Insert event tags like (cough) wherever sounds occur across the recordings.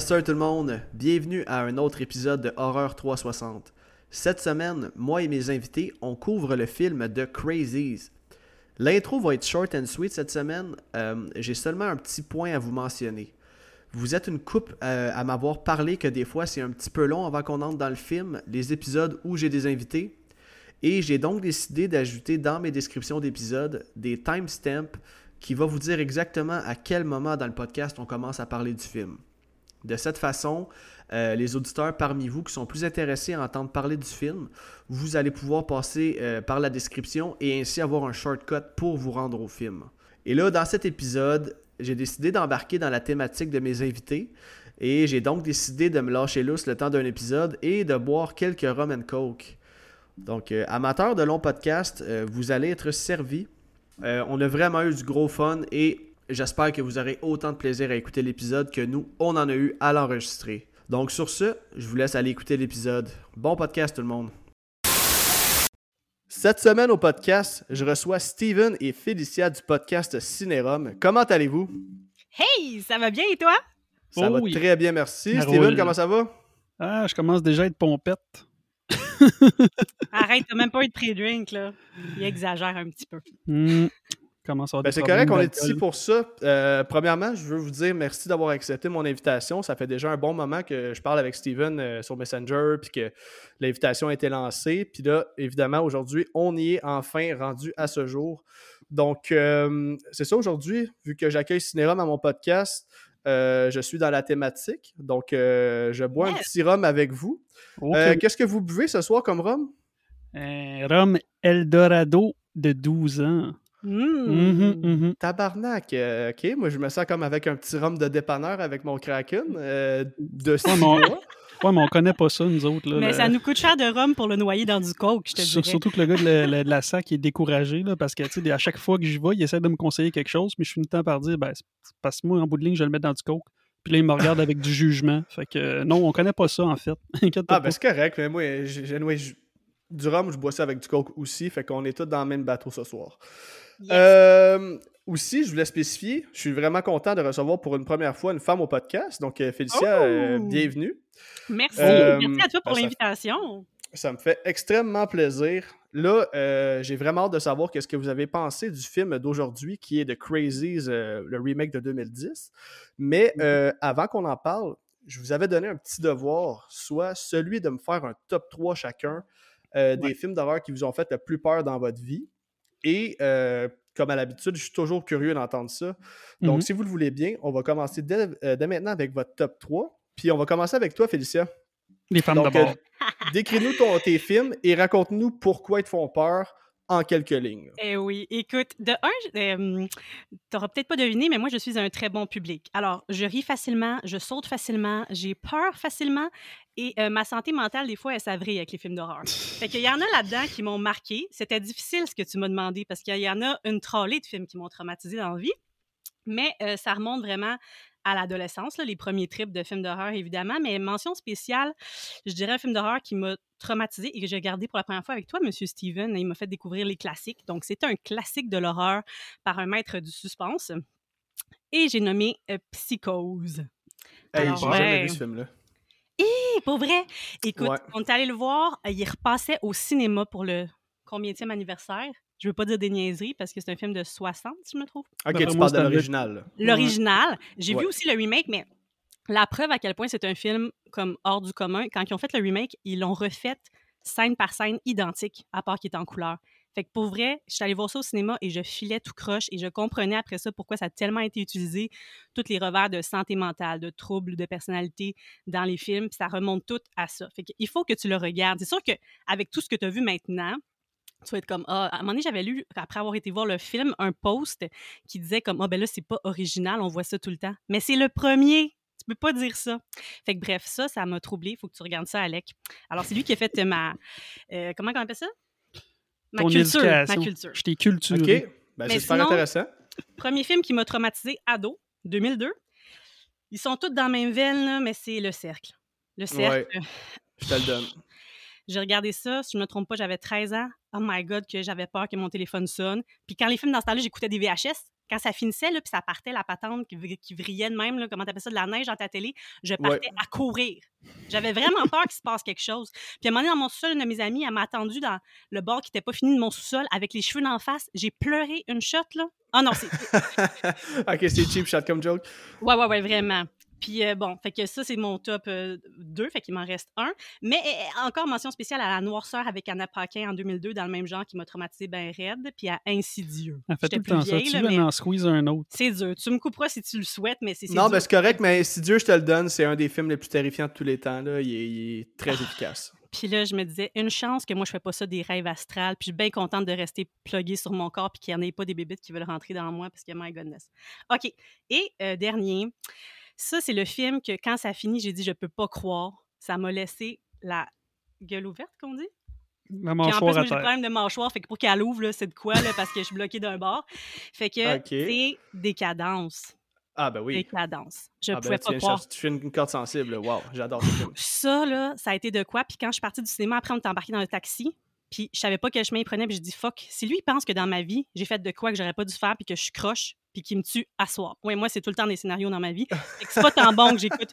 Yes tout le monde, bienvenue à un autre épisode de Horreur 360. Cette semaine, moi et mes invités, on couvre le film de Crazies. L'intro va être short and sweet cette semaine, euh, j'ai seulement un petit point à vous mentionner. Vous êtes une coupe euh, à m'avoir parlé que des fois c'est un petit peu long avant qu'on entre dans le film, les épisodes où j'ai des invités. Et j'ai donc décidé d'ajouter dans mes descriptions d'épisodes des timestamps qui vont vous dire exactement à quel moment dans le podcast on commence à parler du film. De cette façon, euh, les auditeurs parmi vous qui sont plus intéressés à entendre parler du film, vous allez pouvoir passer euh, par la description et ainsi avoir un shortcut pour vous rendre au film. Et là, dans cet épisode, j'ai décidé d'embarquer dans la thématique de mes invités et j'ai donc décidé de me lâcher lousse le temps d'un épisode et de boire quelques rum and coke. Donc, euh, amateurs de longs podcasts, vous allez être servis. On a vraiment eu du gros fun et j'espère que vous aurez autant de plaisir à écouter l'épisode que nous, on en a eu à l'enregistrer. Donc, sur ce, je vous laisse aller écouter l'épisode. Bon podcast, tout le monde. Cette semaine au podcast, je reçois Steven et Félicia du podcast Cinérum. Comment allez-vous? Hey, ça va bien et toi? Ça Oh va oui. très bien, merci. Steven, comment ça va? Ah, je commence déjà à être pompette. Arrête, t'as même pas eu de pré-drink, là. Il exagère un petit peu. Hmm. Commence à avoir Ben, des c'est correct, on est ici pour ça. Euh, premièrement, je veux vous dire merci d'avoir accepté mon invitation. Ça fait déjà un bon moment que je parle avec Steven euh, sur Messenger, puis que l'invitation a été lancée. Puis là, évidemment, aujourd'hui, on y est enfin rendu à ce jour. Donc, euh, c'est ça aujourd'hui, vu que j'accueille Cinérum à mon podcast, euh, je suis dans la thématique. Donc, euh, je bois un petit rhum avec vous. Euh, Qu'est-ce que vous buvez ce soir comme rhum? Un rhum Eldorado de 12 ans. Mmh. Mhm, mhm. Tabarnak, euh, ok. Moi, je me sens comme avec un petit rhum de dépanneur avec mon Kraken euh, de six. Ouais, mais on connaît pas ça, nous autres. Là, Mais le- ça nous coûte cher de rhum pour le noyer dans du coke, je te dirais. Surtout que le gars de la, la- de la (laughs) SAC est découragé là, parce que tu sais, à chaque fois que j'y vais, il essaie de me conseiller quelque chose, mais je finis le temps par dire ben, parce que moi, en bout de ligne, je vais le mettre dans du coke. Puis là, il me regarde avec du jugement. Fait que euh, non, on connaît pas ça en fait. (laughs) Inquiète Ah, pas. ben c'est correct. Mais moi, j'ai- du rhum, je bois ça avec du coke aussi. Fait qu'on est tous dans le même bateau ce soir. Yes. Euh, aussi, je voulais spécifier, je suis vraiment content de recevoir pour une première fois une femme au podcast. Donc, euh, Félicia, Oh! euh, bienvenue. Merci. euh, Merci à toi pour ben, l'invitation. Ça me fait extrêmement plaisir. Là, euh, j'ai vraiment hâte de savoir qu'est-ce que vous avez pensé du film d'aujourd'hui, qui est The Crazies, le remake de 2010. Mais avant qu'on en parle, je vous avais donné un petit devoir, soit celui de me faire un top 3 chacun des films d'horreur qui vous ont fait le plus peur dans votre vie. Et euh, comme à l'habitude, je suis toujours curieux d'entendre ça. Donc, Mhm. si vous le voulez bien, on va commencer dès, euh, dès maintenant avec votre top 3. Puis on va commencer avec toi, Félicia. Les femmes d'abord. euh, décris-nous ton- tes films et raconte-nous pourquoi ils te font peur en quelques lignes. Eh oui, écoute, de un, euh, t'auras peut-être pas deviné, mais moi, je suis un très bon public. Alors, je ris facilement, je saute facilement, j'ai peur facilement et euh, ma santé mentale, des fois, elle s'avrille avec les films d'horreur. Fait qu'il y en a là-dedans qui m'ont marqué. C'était difficile ce que tu m'as demandé parce qu'il y en a une trollée de films qui m'ont traumatisé dans la vie. Mais euh, ça remonte vraiment à l'adolescence, les premiers trips de films d'horreur, évidemment. Mais mention spéciale, je dirais un film d'horreur qui m'a traumatisé et que j'ai regardé pour la première fois avec toi, Monsieur Steven. Il m'a fait découvrir les classiques. Donc, c'est un classique de l'horreur par un maître du suspense. Et j'ai nommé euh, Psychose. Hey, j'ai jamais vu ce film-là. Et pour vrai, écoute, Ouais. on est allé le voir, il repassait au cinéma pour le combienième anniversaire. Je veux pas dire des niaiseries parce que c'est un film de 60, si je me trouve. Ok, tu parles de l'original. L'original. J'ai Ouais. vu aussi le remake, mais la preuve à quel point c'est un film comme hors du commun. Quand ils ont fait le remake, ils l'ont refait scène par scène identique, à part qu'il était en couleur. Fait que pour vrai, je suis allée voir ça au cinéma et je filais tout croche et je comprenais après ça pourquoi ça a tellement été utilisé, tous les revers de santé mentale, de troubles de personnalité dans les films, puis ça remonte tout à ça. Fait qu'il faut que tu le regardes. C'est sûr qu'avec tout ce que tu as vu maintenant, tu vas être comme ah, à un moment donné, j'avais lu, après avoir été voir le film, un post qui disait comme ah ben là, c'est pas original, on voit ça tout le temps. Mais c'est le premier. Tu peux pas dire ça. Fait que bref, ça, ça m'a troublé. Faut que tu regardes ça, Alec. Alors, c'est lui qui a fait euh, ma. euh, comment on appelle ça? Ma Ton culture. Ma culture. Je t'ai culturé. Ok, ben, Mais c'est super sinon- intéressant. Premier film qui m'a traumatisé, ado, 2002. Ils sont tous dans la même veine, là, mais c'est Le Cercle. Le Cercle. Je te le donne. J'ai regardé ça, si je me trompe pas, j'avais 13 ans. Oh my God, que j'avais peur que mon téléphone sonne. Puis quand les films dans ce temps-là, j'écoutais des VHS. quand ça finissait, là, puis ça partait, la patente qui, qui vrillait de même, là, comment t'appelles ça, de la neige dans ta télé, je partais à courir. J'avais vraiment peur qu'il se passe quelque chose. Puis à un moment donné, dans mon sous-sol, une de mes amies, elle m'a attendu dans le bord qui n'était pas fini de mon sous-sol avec les cheveux d'en face. J'ai pleuré une shot, là. Ah non, c'est... (laughs) ok, c'est cheap shot comme joke. Ouais, ouais, ouais, vraiment. Puis euh, bon, fait que ça, c'est mon top 2, fait qu'il m'en reste un. Mais euh, encore mention spéciale à La Noirceur avec Anna Paquin en 2002, dans le même genre, qui m'a traumatisé ben raide, puis à Insidieux. Elle fait tout le temps ça. Tu là, veux, mais en squeeze un autre. c'est dur. Tu me couperas si tu le souhaites, mais c'est Non, dur. ben c'est correct, mais si Dieu je te le donne, c'est un des films les plus terrifiants de tous les temps. Là. Il, est, il est très efficace. Puis là, je me disais, une chance que moi, je fais pas ça des rêves astrales. Puis je suis bien contente de rester pluguée sur mon corps puis qu'il n'y en ait pas des bébites qui veulent rentrer dans moi parce que, my goodness. OK. Et euh, dernier, ça, c'est le film que quand ça finit, j'ai dit, je peux pas croire. Ça m'a laissé la gueule ouverte, qu'on dit. La Puis en plus, mâchoire j'ai le problème de mâchoire. Fait que pour qu'elle ouvre, là, c'est de quoi, là, parce que je suis bloquée d'un bord. Fait que c'est décadence. Ah, ben oui. Décadence. Je Ah, ben pouvais tu, pas croire. tu fais une corde sensible. Wow, j'adore ce film. Ça, là, ça a été de quoi? Puis quand je suis partie du cinéma, après, on était embarqué dans le taxi. Puis je savais pas quel chemin il prenait. Puis je dis, fuck, si lui, il pense que dans ma vie, j'ai fait de quoi que j'aurais pas dû faire, puis que je suis croche, puis qu'il me tue à soir. Ouais, moi, c'est tout le temps des scénarios dans ma vie. C'est pas tant bon que j'écoute.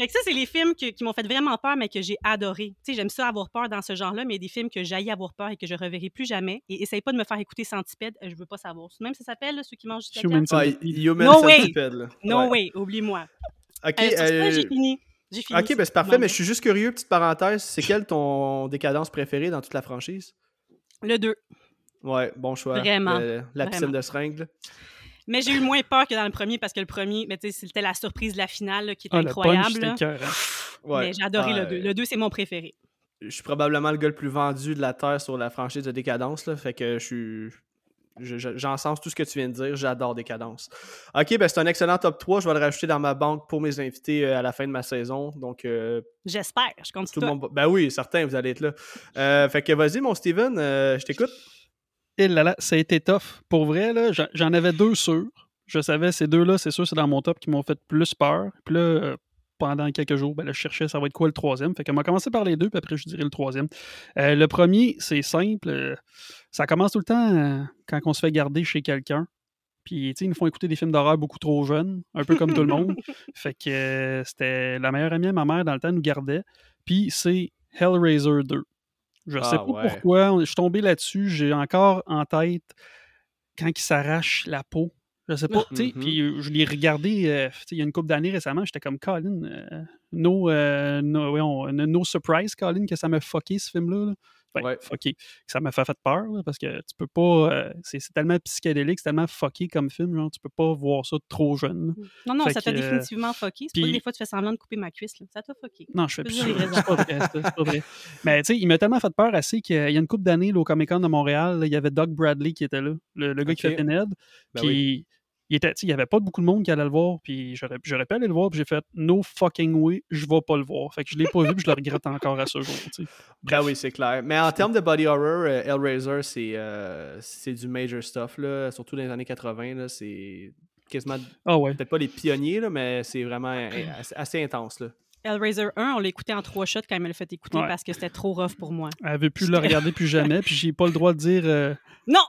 Fait que ça, c'est les films que- qui m'ont fait vraiment peur, mais que j'ai adoré. Tu sais, j'aime ça avoir peur dans ce genre-là, mais il y a des films que j'aille avoir peur et que je reverrai plus jamais. Et essaye pas de me faire écouter Centipede, euh, je veux pas savoir. Même ça s'appelle, ceux qui mangent du? Human Ah, Centipede. Human No way. Centipede. No Ouais. way, oublie-moi. Ok, Euh, euh, j'ai fini. J'ai fini. ok, ben c'est parfait, mais je suis juste curieux, petite parenthèse. C'est quel ton décadence préféré dans toute la franchise? Le 2. Ouais, bon choix. Vraiment, Le- la piscine vraiment. de seringue. Mais j'ai eu moins peur que dans le premier parce que le premier, mais tu sais, c'était la surprise de la finale là, qui était Ah, le punch, incroyable. là. Ouais. Mais j'ai adoré Ah, le 2. Le 2, c'est mon préféré. je suis probablement le gars le plus vendu de la Terre sur la franchise de Décadence, là, fait que je suis... je- je- J'encense tout ce que tu viens de dire, j'adore Décadence. Ok, ben c'est un excellent top 3, je vais le rajouter dans ma banque pour mes invités euh, à la fin de ma saison, donc euh, J'espère. Je compte tout sur le toi. monde... Ben oui, certain, vous allez être là. Euh, fait que vas-y mon Steven, euh, je t'écoute. Et là là, ça a été tough. Pour vrai, là, j'en- avais deux sûrs. Je savais ces deux-là, c'est sûr, c'est dans mon top qui m'ont fait plus peur. Puis là, euh, pendant quelques jours, ben là, je cherchais ça va être quoi le troisième? Fait qu'on m'a commencé par les deux, puis après, je dirais le troisième. Euh, le premier, c'est simple. euh, ça commence tout le temps euh, quand on se fait garder chez quelqu'un. Puis, tu sais, ils nous font écouter des films d'horreur beaucoup trop jeunes, un peu comme tout le monde. (laughs) Fait que c'était la meilleure amie à ma mère dans le temps, nous gardait. Puis, c'est Hellraiser 2. Je sais Ah, pas ouais. pourquoi, je suis tombé là-dessus. J'ai encore en tête quand il s'arrache la peau. Je sais pas, tu sais, Mhm. puis euh, je l'ai regardé euh, il y a une couple d'années récemment, j'étais comme Colin, euh, no, euh, no, no, no surprise, Colin, que ça m'a fucké ce film-là. là. Ben, Ouais. fucké. Que ça m'a fait, fait peur, là, parce que tu peux pas. euh, c'est tellement psychédélique, c'est tellement fucké comme film, genre, tu peux pas voir ça trop jeune. là. Non, non, Fait ça t'a euh, définitivement fucké. C'est pas des fois tu fais semblant de couper ma cuisse. Là. Ça t'a fucké. Non, je fais plus C'est pas vrai. c'est- pas vrai. Mais tu sais, il m'a tellement fait peur assez qu'il y a une couple d'années au Comic Con de Montréal, il y avait Doug Bradley qui était là, le, le gars qui fait Pinhead. Ben puis oui. Il était, tu sais, il y avait pas beaucoup de monde qui allait le voir, puis j'aurais, j'aurais pu aller le voir, puis j'ai fait no fucking way, je vais pas le voir. Fait que je l'ai pas vu, puis je le regrette encore à ce jour. Ben oui, c'est clair. Mais en termes de body horror, euh, Hellraiser, c'est euh, c'est du major stuff, là, surtout dans les années 80. là, C'est quasiment, Ah ouais. peut-être pas les pionniers, là, mais c'est vraiment euh, assez, assez intense. Là. Hellraiser 1, on l'a écouté en trois shots quand elle me l'a fait écouter Ouais. parce que c'était trop rough pour moi. Elle veut plus le regarder plus jamais, puis j'ai pas le droit de dire. euh, Non!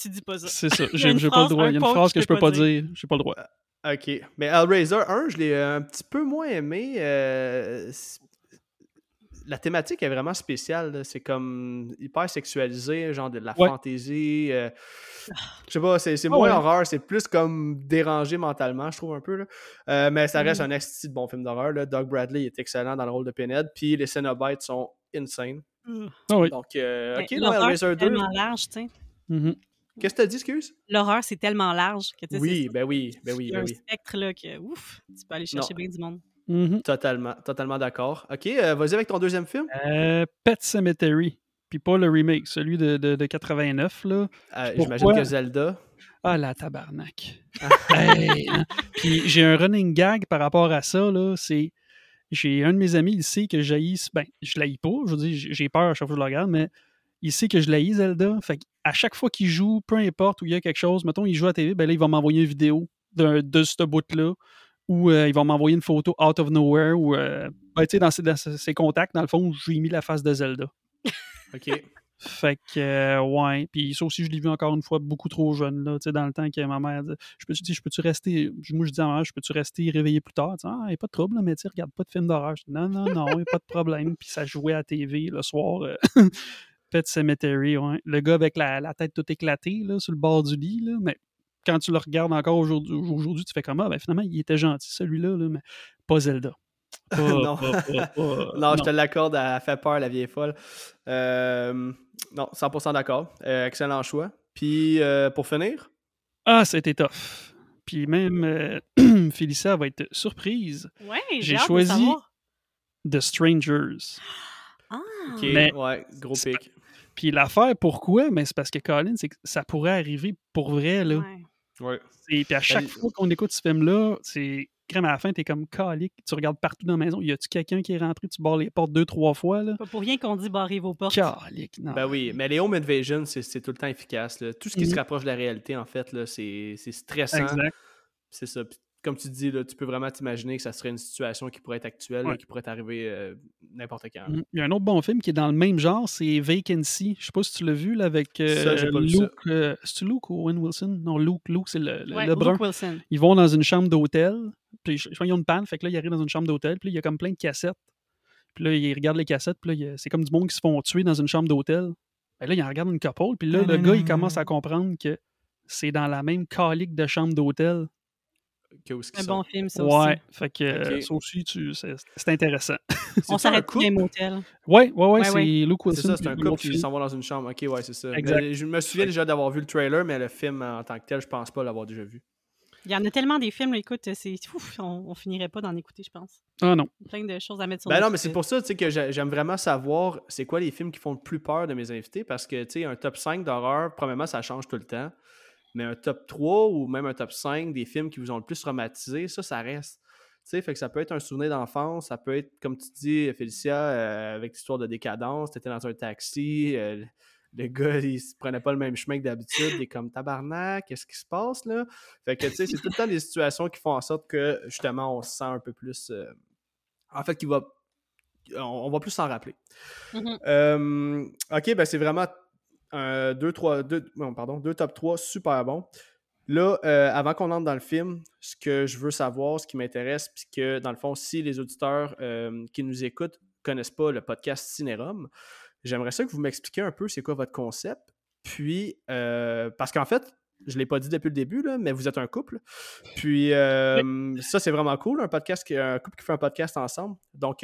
Tu dis pas ça. c'est ça, (laughs) Il y a j'ai, pas le phrase, droit. Il y a une phrase que je peux pas dire. J'ai pas le droit. Ok. Mais Hellraiser 1, je l'ai un petit peu moins aimé. euh, la thématique est vraiment spéciale. C'est comme hyper sexualisé, genre de la Ouais. fantaisie. euh, je sais pas, c'est c'est Ah moins ouais. horreur, c'est plus comme dérangé mentalement, je trouve un peu. Là. Euh, mais ça reste Mhm. un esti de bon film d'horreur. Doug Bradley est excellent dans le rôle de Pinhead. Puis les Cenobites sont insane. Ah oui. Donc, euh, ok, Hellraiser c'est 2. tellement large, tu sais. Mhm. Qu'est-ce que t'as dit, excuse? L'horreur, c'est tellement large que tu sais, Oui, ben oui, ben oui, il y a ben un oui. spectre là que, ouf, tu peux aller chercher Non. bien du monde. Mhm. Totalement, totalement d'accord. Ok, euh, vas-y avec ton deuxième film. Euh, Pet Cemetery. Puis pas le remake, celui de, de, de 89, là. Euh, Pourquoi? J'imagine que Zelda. Ah, la tabarnak. (laughs) Hey, hein. Puis j'ai un running gag par rapport à ça, là. C'est. J'ai un de mes amis, il sait que j'haïs. Ben, je l'haïs pas, je veux dire, j'ai- j'ai peur à chaque fois que je le regarde, mais il sait que je l'haïs, Zelda. Fait à chaque fois qu'il joue, peu importe où il y a quelque chose, mettons, il joue à la TV, ben là, il va m'envoyer une vidéo de, de ce bout-là, ou euh, il va m'envoyer une photo out of nowhere, ou, euh, ben, tu sais, dans, ses, dans ses- contacts, dans le fond, je lui ai mis la face de Zelda. Ok. Fait que, euh, ouais. Puis ça aussi, je l'ai vu encore une fois beaucoup trop jeune, là, tu sais, dans le temps que ma mère dit Je peux-tu je peux rester. Moi, je dis à ma mère Je peux-tu rester réveillé plus tard? Ah, il n'y a pas de trouble, mais tu regarde pas de film d'horreur. Je Non, non, non, il n'y a pas de problème. Puis ça jouait à la TV le soir. Pet Cemetery, ouais. Le gars avec la, la, tête toute éclatée, là, sur le bord du lit, là, mais quand tu le regardes encore aujourd'hui, aujourd'hui tu fais comme Ah, ben finalement, il était gentil, celui-là, là, mais pas Zelda. (laughs) non. (laughs) non. je te l'accorde, elle fait peur, la vieille folle. Euh, non, 100% d'accord. Euh, excellent choix. Puis, euh, pour finir? Ah, c'était tough. Puis même, (clears throat) Félicia va être surprise. Ouais, j'ai choisi The Strangers. Ah! OK, ouais, gros pic. Puis l'affaire, pourquoi? Mais c'est parce que Colin, c'est que ça pourrait arriver pour vrai, là. Ouais. Et puis à chaque fois qu'on écoute ce film-là, c'est crème à la fin, t'es comme calique, tu regardes partout dans la maison, y a-tu quelqu'un qui est rentré, tu barres les portes deux, trois fois, là? Pas pour rien qu'on dit barrer vos portes. Calique, non. Ben oui, mais les home invasion, c'est tout le temps efficace, là. Tout ce qui se mm-hmm. rapproche de la réalité, en fait, là, c'est stressant. Exact. C'est ça comme tu dis, là, tu peux vraiment t'imaginer que ça serait une situation qui pourrait être actuelle, qui pourrait arriver euh, n'importe quand. Mm. Il y a un autre bon film qui est dans le même genre, c'est Vacancy. Je sais pas si tu l'as vu là, avec euh, Luke. Euh, c'est Luke ou Owen Wilson? Non, Luke. Luke, c'est le, le, brun. Wilson. Ils vont dans une chambre d'hôtel. Puis je crois qu'ils ont une panne, fait que là, ils arrivent dans une chambre d'hôtel, puis il y a comme plein de cassettes. Puis là, ils regardent les cassettes, puis là, c'est comme du monde qui se font tuer dans une chambre d'hôtel. Ben là, ils regardent une couple, puis là, le gars, il commence à comprendre que c'est dans la même calique de chambre d'hôtel un bon film, ça ouais, aussi. Ouais, fait que ça aussi, c'est intéressant. (laughs) On s'arrête un motel. Ouais, ouais, ouais, c'est Luke Wilson. C'est ça, c'est un couple qui s'en va dans une chambre. Ok, ouais, c'est ça. je me souviens déjà d'avoir vu le trailer, mais le film en tant que tel, je pense pas l'avoir déjà vu. Il y en a tellement des films, écoute, c'est on, on finirait pas d'en écouter, je pense. Ah non. Plein de choses à mettre sur Ben non, mais c'est pour ça que j'aime vraiment savoir c'est quoi les films qui font le plus peur de mes invités parce que, tu sais, un top 5 d'horreur, premièrement, ça change tout le temps mais un top 3 ou même un top 5 des films qui vous ont le plus traumatisé, ça, ça reste. Tu sais, fait que ça peut être un souvenir d'enfance, ça peut être, comme tu dis, Félicia, euh, avec l'histoire de décadence, tu étais dans un taxi, euh, le gars, il se prenait pas le même chemin que d'habitude, il est comme tabarnak, qu'est-ce qui se passe là? Fait que, tu sais, c'est tout le temps des situations qui font en sorte que, justement, on se sent un peu plus. Euh, en fait, qu'il va. On, va plus s'en rappeler. Mm-hmm. ok, ben c'est vraiment un, deux, trois, deux, pardon, deux top 3 super bons. Là, euh, avant qu'on entre dans le film, ce que je veux savoir, ce qui m'intéresse, puis que dans le fond, si les auditeurs euh, qui nous écoutent connaissent pas le podcast Cinérum, j'aimerais ça que vous m'expliquiez un peu c'est quoi votre concept. Puis, euh, parce qu'en fait, je ne l'ai pas dit depuis le début, là, mais vous êtes un couple. Puis, ça, c'est vraiment cool, un podcast, un couple qui fait un podcast ensemble. Donc,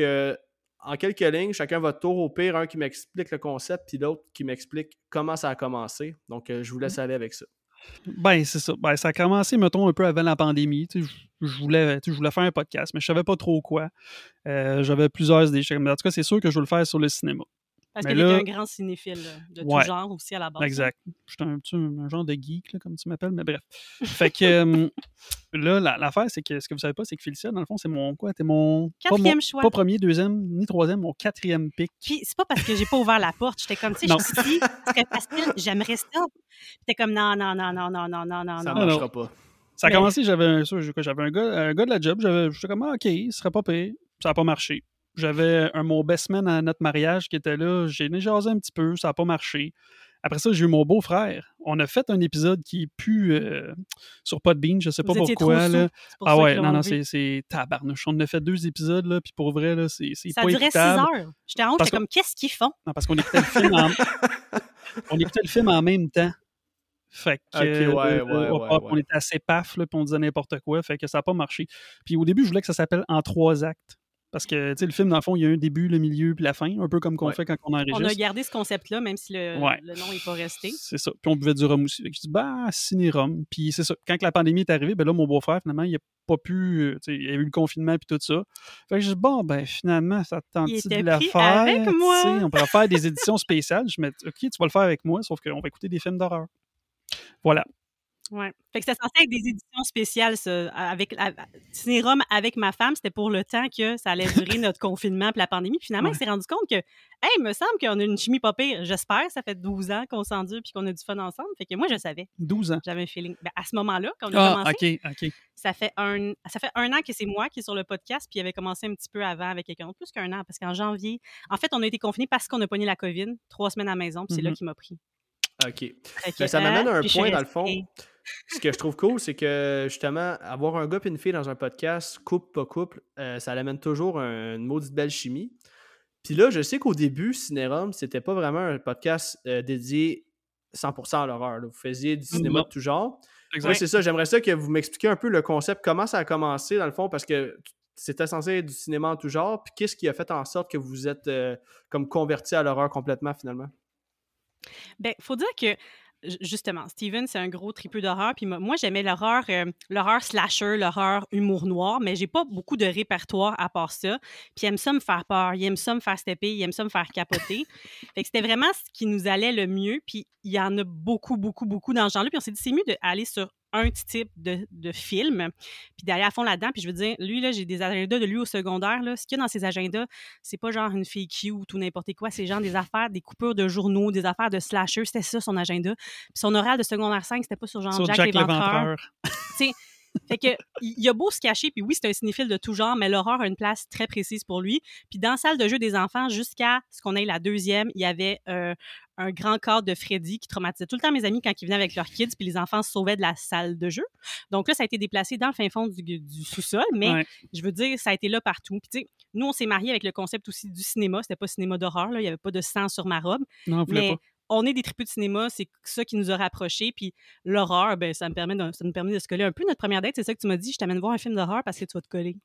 en quelques lignes, chacun votre tour. Au pire, un qui m'explique le concept, puis l'autre qui m'explique comment ça a commencé. Donc, euh, je vous laisse aller avec ça. Ben, c'est ça. Ben, ça a commencé, mettons, un peu avant la pandémie. je, voulais, je voulais faire un podcast, mais je savais pas trop quoi. Euh, j'avais plusieurs idées. En tout cas, c'est sûr que je veux le faire sur le cinéma. Parce qu'il est un grand cinéphile de tout genre aussi à la base. Hein. Exact. Je suis un, un, genre de geek, là, comme tu m'appelles, mais bref. fait que là, l'affaire, c'est que ce que vous savez pas, c'est que Félicia, dans le fond, c'est mon quoi? T'es mon. Quatrième pas choix. Pas premier, deuxième, ni troisième, mon quatrième pic. Puis c'est pas parce que j'ai pas ouvert la porte. J'étais comme, tu sais, je suis facile, j'aimerais ça. Puis t'es comme, non, non, non, non, non, non, non, non. Ça marchera pas. Ça a commencé, j'avais un, j'avais un gars, un gars de la job, j'étais comme, ah, OK, ce serait pas payé. Ça n'a pas marché. J'avais un, mon best man à notre mariage qui était là. J'ai jasé un petit peu, ça n'a pas marché. Après ça, j'ai eu mon beau-frère. On a fait un épisode qui est plus euh, sur Podbean, je sais pas pourquoi. Là. ah ouais, non, non, c'est tabarnouche. On a fait deux épisodes, là, puis pour vrai, là, c'est pas Ça durait six heures. J'étais honte, j'étais comme, qu'est-ce qu'ils font? Non, parce qu'on écoutait le film en... (laughs) on écoutait le film en même temps. Fait que ouais, euh, ouais, ouais, on était assez paf, là, puis on disait n'importe quoi. Fait que ça n'a pas marché. Puis au début, je voulais que ça s'appelle En trois actes. Parce que, tu sais, le film, dans le fond, il y a un début, le milieu, puis la fin, un peu comme qu'on fait quand on enregistre. On a gardé ce concept-là, même si le, nom n'est pas resté. C'est ça. Puis on buvait du rhum aussi. Je dis, bah, ciné-rhum. Puis c'est ça. Quand la pandémie est arrivée, ben là, mon beau-frère, finalement, il n'a pas pu. Euh, il y a eu le confinement, puis tout ça. Fait que je dis, bon, ben, finalement, ça tente de la faire. Avec moi. On pourrait faire des (laughs) éditions spéciales. Je me dis, OK, tu vas le faire avec moi, sauf qu'on va écouter des films d'horreur. Voilà. Ouais. Fait que c'était censé être des éditions spéciales, ça, avec à- Cinérum avec ma femme, c'était pour le temps que ça allait durer notre confinement puis la pandémie. Puis finalement, Ouais. il s'est rendu compte que, hey, il me semble qu'on a une chimie pas pire. J'espère, ça fait 12 ans qu'on s'endure puis qu'on a du fun ensemble. Fait que moi, je savais. 12 ans. J'avais un feeling. Ben, à ce moment-là, quand on a Ah, commencé, ok, ok. ça fait un ça fait un an que c'est moi qui est sur le podcast, puis il avait commencé un petit peu avant avec quelqu'un d'autre, plus qu'un an, parce qu'en janvier, en fait, on a été confinés parce qu'on a pogné la COVID, trois semaines à la maison, puis c'est là Mhm. qu'il m'a pris. OK. Ça m'amène à un point, dans le fond. Ce que je trouve cool, c'est que justement, avoir un gars et une fille dans un podcast, couple, pas couple, euh, ça l'amène toujours un- une maudite belle chimie. Puis là, je sais qu'au début, Cinérum, c'était pas vraiment un podcast euh, dédié 100% à l'horreur. Vous faisiez du cinéma Non. de tout genre. Oui, c'est ça. J'aimerais ça que vous m'expliquiez un peu le concept, comment ça a commencé, dans le fond, parce que c'était censé être du cinéma en tout genre. Puis qu'est-ce qui a fait en sorte que vous vous êtes euh, comme converti à l'horreur complètement, finalement? Ben, faut dire que ju- justement, Steven, c'est un gros tripeux d'horreur. Puis mo- moi, j'aimais l'horreur, euh, l'horreur slasher, l'horreur humour noir, mais j'ai pas beaucoup de répertoire à part ça. Puis il aime ça me faire peur, il aime ça me faire stepper, il aime ça me faire capoter. fait que c'était vraiment ce qui nous allait le mieux. Puis il y en a beaucoup, beaucoup, beaucoup dans ce genre-là. Puis on s'est dit, c'est mieux d'aller sur un petit type de, de film, puis d'aller à fond là-dedans. Puis je veux dire, lui, là, j'ai des agendas de lui au secondaire. Là. Ce qu'il y a dans ses agendas, c'est pas genre une fille cute ou n'importe quoi. C'est genre des affaires, des coupures de journaux, des affaires de slasher. C'était ça, son agenda. Puis son oral de secondaire 5, c'était pas sur genre Sur Jack, Jack l'Éventreur. Fait que, il a beau se cacher, puis oui, c'est un cinéphile de tout genre, mais l'horreur a une place très précise pour lui. Puis dans la salle de jeu des enfants, jusqu'à ce qu'on ait la deuxième, il y avait euh, un grand cadre de Freddy qui traumatisait tout le temps mes amis quand ils venaient avec leurs kids, puis les enfants se sauvaient de la salle de jeu. Donc là, ça a été déplacé dans le fin fond du, du sous-sol, mais Ouais. je veux dire, ça a été là partout. Puis tu sais, nous, on s'est mariés avec le concept aussi du cinéma. C'était pas cinéma d'horreur, là. Il y avait pas de sang sur ma robe. Non, on Mais pas. On est des tripus de cinéma, c'est ça qui nous a rapprochés. Puis l'horreur, ben, ça, me permet de, ça nous permet de se coller un peu. Notre première date, c'est ça que tu m'as dit, je t'amène voir un film d'horreur parce que tu vas te coller.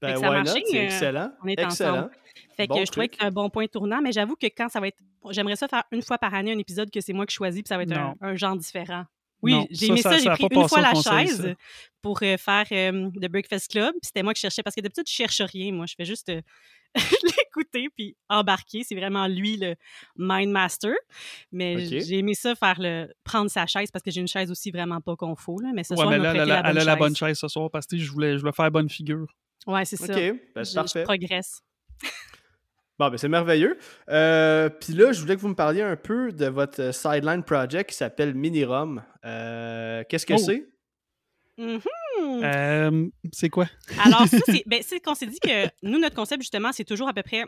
Ben, ça a marché, C'est euh, excellent. on est excellent. ensemble. Fait que Bon je trouvais que c'est un bon point tournant, mais j'avoue que quand ça va être. J'aimerais ça faire une fois par année un épisode que c'est moi qui choisis, puis ça va être un, genre différent. Oui, j'ai aimé ça- ça, ça j'ai pris une fois la conseil, chaise ça. pour euh, faire euh, The Breakfast Club. Puis c'était moi qui cherchais, parce que d'habitude, je cherche rien. Moi, je fais juste euh, (laughs) l'écouter puis embarquer. C'est vraiment lui le mind master. Mais j'ai aimé ça faire le prendre sa chaise parce que j'ai une chaise aussi vraiment pas confo. Là, mais ce Ouais, soir, mais là, elle, a- la bonne elle a la bonne chaise. ce soir parce que je voulais, je voulais faire bonne figure. Ouais, c'est ça. OK, ben, Je- c'est je, parfait. progresse. Bon, ben c'est merveilleux. Euh, Puis là, je voulais que vous me parliez un peu de votre sideline project qui s'appelle Minirum. Euh, Qu'est-ce que Oh. c'est? Mhm. Euh, c'est quoi? (laughs) Alors, ça, c'est (laughs) ben, c'est qu'on s'est dit que nous, notre concept, justement, c'est toujours à peu près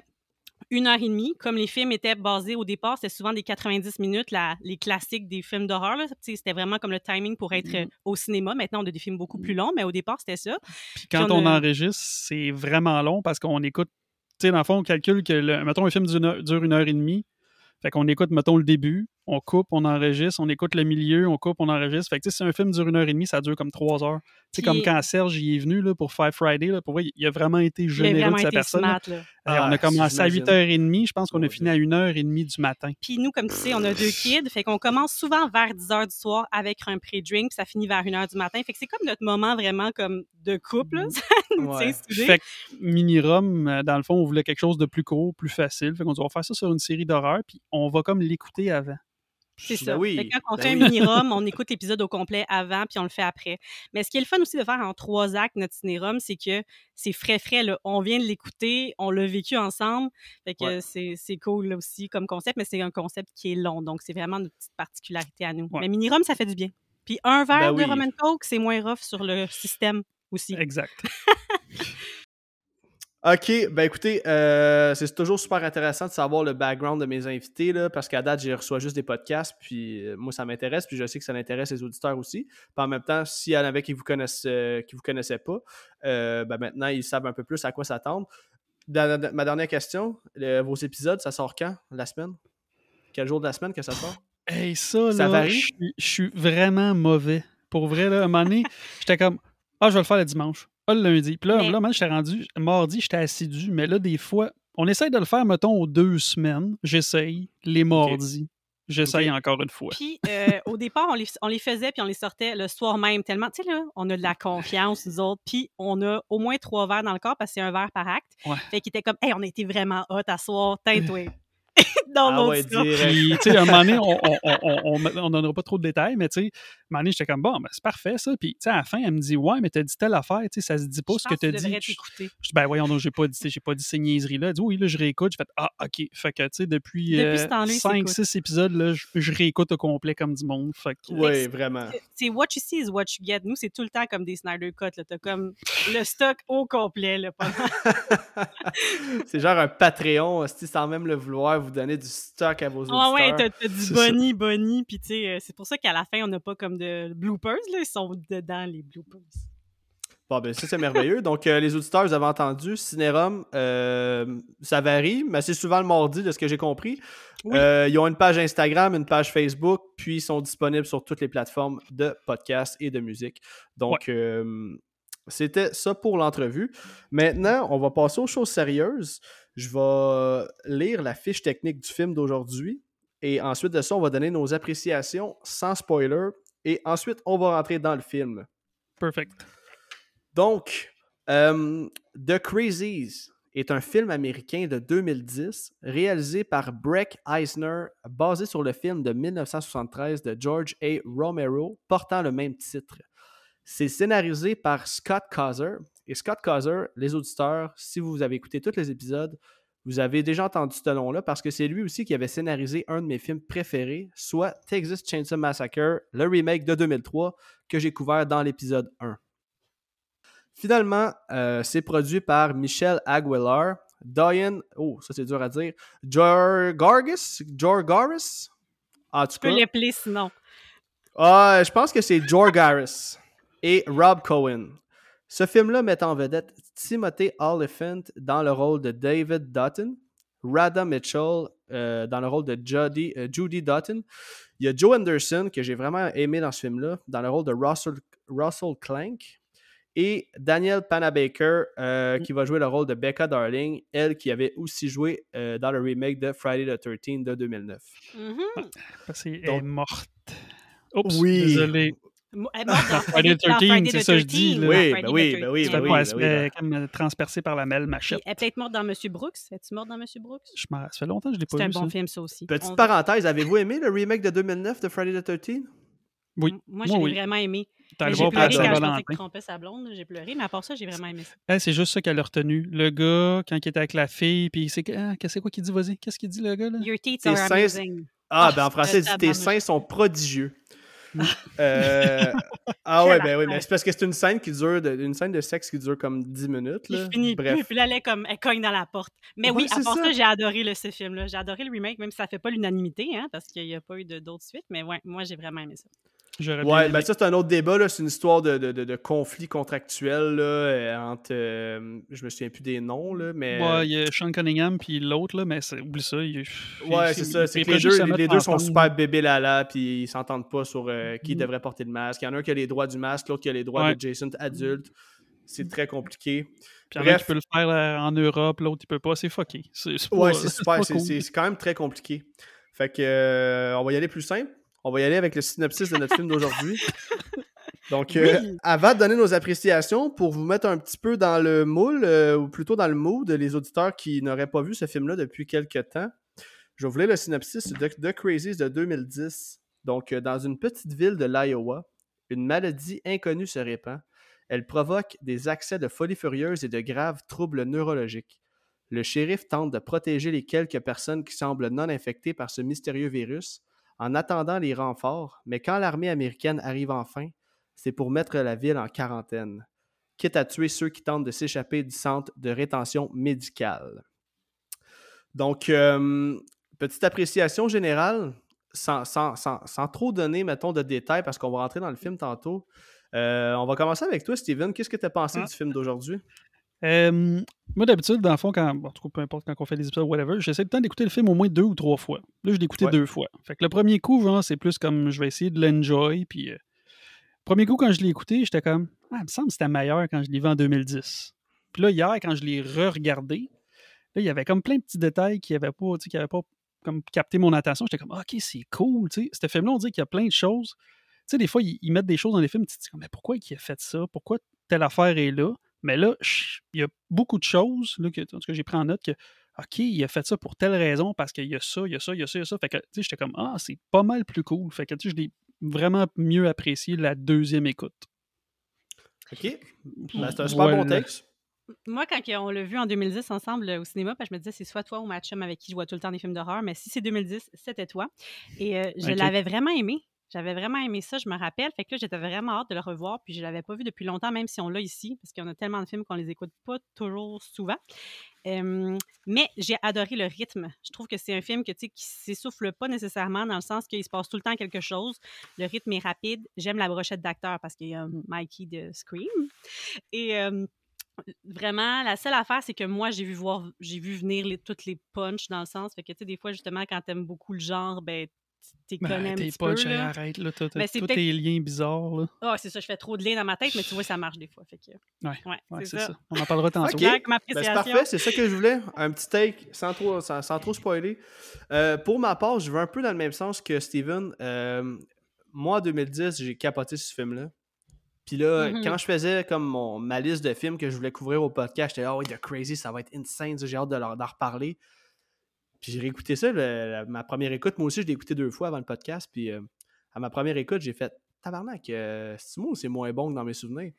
une heure et demie. Comme les films étaient basés au départ, c'était souvent des 90 minutes, la- les classiques des films d'horreur. C'était vraiment comme le timing pour être euh, au cinéma. Maintenant, on a des films beaucoup plus longs, mais au départ, c'était ça. Puis quand Puis on on, a- enregistre, c'est vraiment long parce qu'on écoute. Tu sais, dans le fond, on calcule que, le, mettons, un film dure une heure et demie. Fait qu'on écoute, mettons, le début, on coupe, on enregistre, on écoute le milieu, on coupe, on enregistre. Fait que, tu sais, si un film dure une heure et demie, ça dure comme trois heures. Puis- comme quand Serge y est venu là, pour Five Friday, là, pour vrai, il a vraiment été généreux vraiment de sa été personne. là. smart. Là. Euh, Ah, on a commencé à j'imagine. 8h30, je pense qu'on a fini à 1h30 du matin. Puis nous, comme tu sais, on a deux kids. Fait qu'on commence souvent vers 10 heures du soir avec un pré-drink, puis ça finit vers 1 heure du matin. Fait que c'est comme notre moment vraiment comme de couple. nous Ouais. Fait que Mini-Rom, euh, dans le fond, on voulait quelque chose de plus court, plus facile. Fait qu'on dit, on va faire ça sur une série d'horreur, puis on va comme l'écouter avant. C'est ça. oui, Fait quand on ben fait oui. (laughs) un mini-rom, on écoute l'épisode au complet avant, puis on le fait après. Mais ce qui est le fun aussi de faire en trois actes, notre ciné-rom, c'est que c'est frais, frais. Là. On vient de l'écouter, on l'a vécu ensemble. Fait que Ouais. c'est, c'est cool là, aussi comme concept, mais c'est un concept qui est long. Donc, c'est vraiment notre petite particularité à nous. Ouais. Mais mini-rom, ça fait du bien. Puis un verre Ben de oui. rum and coke, c'est moins rough sur le système aussi. Exact. (laughs) OK, ben écoutez, euh, c'est toujours super intéressant de savoir le background de mes invités, là, parce qu'à date, je reçois juste des podcasts, puis euh, moi, ça m'intéresse, puis je sais que ça intéresse les auditeurs aussi. Puis en même temps, s'il y en avait qui vous connaissent, euh, qui vous connaissaient pas, ben maintenant, ils savent un peu plus à quoi s'attendre. Dans- dans- ma dernière question, le- vos épisodes, ça sort quand? La semaine? Quel jour de la semaine que ça sort? Hey, ça, Ça là, varie? je suis- vraiment mauvais. Pour vrai, là, à un moment donné, (laughs) j'étais comme, ah, je vais le faire le dimanche. Pas le lundi. Puis là, Mais- là man, j'étais rendu, mardi, j'étais assidu, mais là, des fois, on essaye de le faire, mettons, aux deux semaines. J'essaye. Les mardis. J'essaye encore une fois. Puis euh, au départ, on les, on les faisait puis on les sortait le soir même tellement, tu sais là, on a de la confiance nous autres, puis on a au moins trois verres dans le corps parce que c'est un verre par acte. Ouais. Fait qu'il était comme, hey, on été vraiment hot à soir, teinte-toi. (laughs) dans Ah mon ouais. Puis, tu sais, à un moment donné, on on- on- on- (laughs) on donnera pas trop de détails, mais tu sais, à un moment donné, j'étais comme, bon, ben, c'est parfait, ça. Puis, tu sais, à la fin, elle me dit, ouais, mais t'as dit telle affaire, tu sais, ça se dit pas Je ce que t'as dit. Je- je dis, ben, voyons, donc, j'ai pas dit, j'ai pas dit ces niaiseries-là. Elle dit, oui, là, je réécoute. Je fais, ah, OK. Fait que, tu sais, depuis, Depuis il 5-6 épisodes, là, je, je réécoute au complet comme du monde. Fait que, Oui, vraiment. C'est what you see is what you get. Nous, c'est tout le temps comme des Snyder Cut. là. T'as comme le stock au complet. Là, pendant... (laughs) c'est genre un Patreon, si sans même le vouloir, vous donner du stock à vos auditeurs. Ah ouais, t'as ça. Bonnie, Bonnie. Puis tu sais, euh, c'est pour ça qu'à la fin, on n'a pas comme de bloopers. Là. Ils sont dedans, les bloopers. Bon, ben ça, c'est merveilleux. Donc, euh, les auditeurs, vous avez entendu, Cinérum, euh, ça varie, mais c'est souvent le mardi, de ce que j'ai compris. Oui. Euh, ils ont une page Instagram, une page Facebook, puis ils sont disponibles sur toutes les plateformes de podcast et de musique. Donc, c'était ça pour l'entrevue. Maintenant, on va passer aux choses sérieuses. Je vais lire la fiche technique du film d'aujourd'hui. Et ensuite de ça, on va donner nos appréciations sans spoiler. Et ensuite, on va rentrer dans le film. perfect. Donc, euh, The Crazies est un film américain de 2010 réalisé par Breck Eisner, basé sur le film de 1973 de George A. Romero portant le même titre. C'est scénarisé par Scott Causer. Et Scott Causer, les auditeurs, si vous avez écouté tous les épisodes, vous avez déjà entendu ce nom-là parce que c'est lui aussi qui avait scénarisé un de mes films préférés, soit Texas Chainsaw Massacre, le remake de 2003 que j'ai couvert dans l'épisode 1. Finalement, euh, c'est produit par Michel Aguilar, Diane, oh, ça c'est dur à dire, Jorgargis, Jorgaris, Tu peux l'appeler sinon. Ah, je pense que c'est Jorgaris et Rob Cohen. Ce film-là met en vedette Timothy Oliphant dans le rôle de David Dutton, Rada Mitchell euh, dans le rôle de Judy, euh, Judy Dutton. Il y a Joe Anderson, que j'ai vraiment aimé dans ce film-là, dans le rôle de Russell, Russell Clank. Et Daniel Panabaker, euh, qui va jouer le rôle de Becca Darling, elle qui avait aussi joué euh, dans le remake de Friday the 13 de 2009. Mhm. Parce qu'elle Donc- est morte. Oups, Oui. désolé. Mo- elle est morte dans Friday the dans 13, Friday c'est ça que je dis, 13, là. Oui, ben oui, 13. ben oui, ben oui, ben oui, fait ben- comme euh, transpercée par la mêle machette. Elle est peut-être morte dans Monsieur Brooks. Es-tu morte dans Monsieur Brooks? Je m'en- Ça fait longtemps que je l'ai pas C'est un vu, bon ça. film, ça aussi. Petite On- parenthèse, avez-vous aimé le remake de 2009 de Friday the 13 Oui. Moi, je Moi, l'ai oui. vraiment aimé. T'as Mais le J'ai pleuré pour quand je pensais qu'il trompait sa blonde. J'ai pleuré, mais à part ça, j'ai vraiment aimé ça. Elle, c'est juste ça qu'elle a retenu. Le gars, quand il était avec la fille, puis c'est ah, quoi qu'il dit, vas-y? Qu'est-ce qu'il dit, le gars, là? Your teeth Tes are amazing. Ah, Ah, ben en français, il dit tes seins sont prodigieux. Euh, (laughs) ah ouais, ben oui, mais c'est parce que c'est une scène qui dure, de, une scène de sexe qui dure comme 10 minutes. Là. finis Bref. plus. Puis là, elle, est comme, elle cogne dans la porte. Mais oui, à part ça, ça. j'ai adoré le, ce film-là. J'ai adoré le remake, même si ça fait pas l'unanimité, hein, parce qu'il n'y a pas eu d'autres suites. Mais ouais, moi, j'ai vraiment aimé ça. J'aurais Ouais, ben ça, c'est un autre débat. C'est une histoire de, de, de, de conflit contractuel là, euh, entre. euh, je me souviens plus des noms, là, mais. Ouais, il y a Sean Cunningham, puis l'autre, mais c'est- oublie ça. il- Ouais, il- c'est ça. il- C'est il que les deux, les sont super bébés là puis ils s'entendent pas sur euh, qui devrait porter le masque. Il y en a un qui a les droits du masque, l'autre qui a les droits Ouais. de Jason adulte. C'est très compliqué. Puis il Bref. qui peut le faire euh, en Europe, l'autre, il peut pas. C'est fucké. Ouais, (laughs) c'est super. C'est cool. quand même très compliqué. Fait que euh, on va y aller plus simple. On va y aller avec le synopsis de notre film d'aujourd'hui. (laughs) Donc, euh, avant de donner nos appréciations, pour vous mettre un petit peu dans le moule, euh, ou plutôt dans le mood, les auditeurs qui n'auraient pas vu ce film-là depuis quelques temps, je lire le synopsis de The Crazies de 2010. Donc, euh, dans une petite ville de l'Iowa, une maladie inconnue se répand. Elle provoque des accès de folie furieuse et de graves troubles neurologiques. Le shérif tente de protéger les quelques personnes qui semblent non infectées par ce mystérieux virus en attendant les renforts, mais quand l'armée américaine arrive enfin, c'est pour mettre la ville en quarantaine, quitte à tuer ceux qui tentent de s'échapper du centre de rétention médicale. Donc, euh, petite appréciation générale, sans, sans- sans- sans trop donner, mettons, de détails, parce qu'on va rentrer dans le film tantôt. Euh, on va commencer avec toi, Steven. Qu'est-ce que tu as pensé Ah. du film d'aujourd'hui? Euh, moi, d'habitude, dans le fond, quand, bon, en tout cas, peu importe quand on fait des épisodes, whatever, j'essaie le temps d'écouter le film au moins deux ou trois fois. Là, je l'ai écouté Ouais. deux fois. Fait que le premier coup, genre, c'est plus comme je vais essayer de l'enjoy. Puis, euh, premier coup, quand je l'ai écouté, j'étais comme, ah, il me semble que c'était meilleur quand je l'ai vu en 2010. Puis là, hier, quand je l'ai re-regardé, là, il y avait comme plein de petits détails qui n'avaient pas, tu sais, qui avaient pas comme capté mon attention. J'étais comme, Ah, ok, c'est cool. Tu sais, ce film-là, on dirait qu'il y a plein de choses. Tu sais, des fois, ils, ils mettent des choses dans les films, tu te dis, mais pourquoi il a fait ça? Pourquoi telle affaire est là? Mais là, il y a beaucoup de choses là, que, en tout cas, j'ai pris en note que OK, il a fait ça pour telle raison, parce qu'il y a ça, il y a ça, il y a ça, il y a ça. Fait que, tu sais, j'étais comme, ah, c'est pas mal plus cool. Fait que, tu sais, je l'ai vraiment mieux apprécié la deuxième écoute. OK. Ben, c'est un super bon texte. Moi, quand on l'a vu en 2010 ensemble euh, au cinéma, parce que je me disais, c'est soit toi ou ma chum avec qui je vois tout le temps des films d'horreur, mais si c'est 2010, c'était toi. Et euh, je l'avais vraiment aimé. J'avais vraiment aimé ça, je me rappelle. Fait que là, j'étais vraiment hâte de le revoir, puis je l'avais pas vu depuis longtemps, même si on l'a ici, parce qu'on a tellement de films qu'on les écoute pas toujours souvent. Mais j'ai adoré le rythme. Je trouve que c'est un film que, qui s'essouffle pas nécessairement dans le sens qu'il se passe tout le temps quelque chose. Le rythme est rapide. J'aime la brochette d'acteurs parce qu'il y a Mikey de Scream. Et vraiment, la seule affaire, c'est que moi, j'ai vu voir, j'ai vu venir les, toutes les punches dans le sens. Fait que, tu sais, des fois, justement, quand t'aimes beaucoup le genre, ben, t'es Ben, connais un t'es petit pas, peu, là. arrête, là. T'as, tes liens bizarres, là. Ah, c'est ça, je fais trop de liens dans ma tête, mais tu vois, ça marche des fois. Fait que, Ouais, ouais, Ouais, c'est ça. ça. On en parlera (laughs) tantôt. Ok. Jacques, ma Ben, c'est parfait, c'est ça que je voulais. Un petit take sans trop, sans, sans trop spoiler. Euh, pour ma part, je vais un peu dans le même sens que Steven. Euh, moi, en 2010, j'ai capoté ce film-là. Puis là, Mhm. quand je faisais comme mon, ma liste de films que je voulais couvrir au podcast, j'étais là, oh, The Crazy, ça va être insane, j'ai hâte de leur- d'en reparler. Puis j'ai réécouté ça, le- la- ma première écoute. Moi aussi, je l'ai écouté deux fois avant le podcast. Puis euh, à ma première écoute, j'ai fait Tabarnak, euh, c'est moins bon que dans mes souvenirs.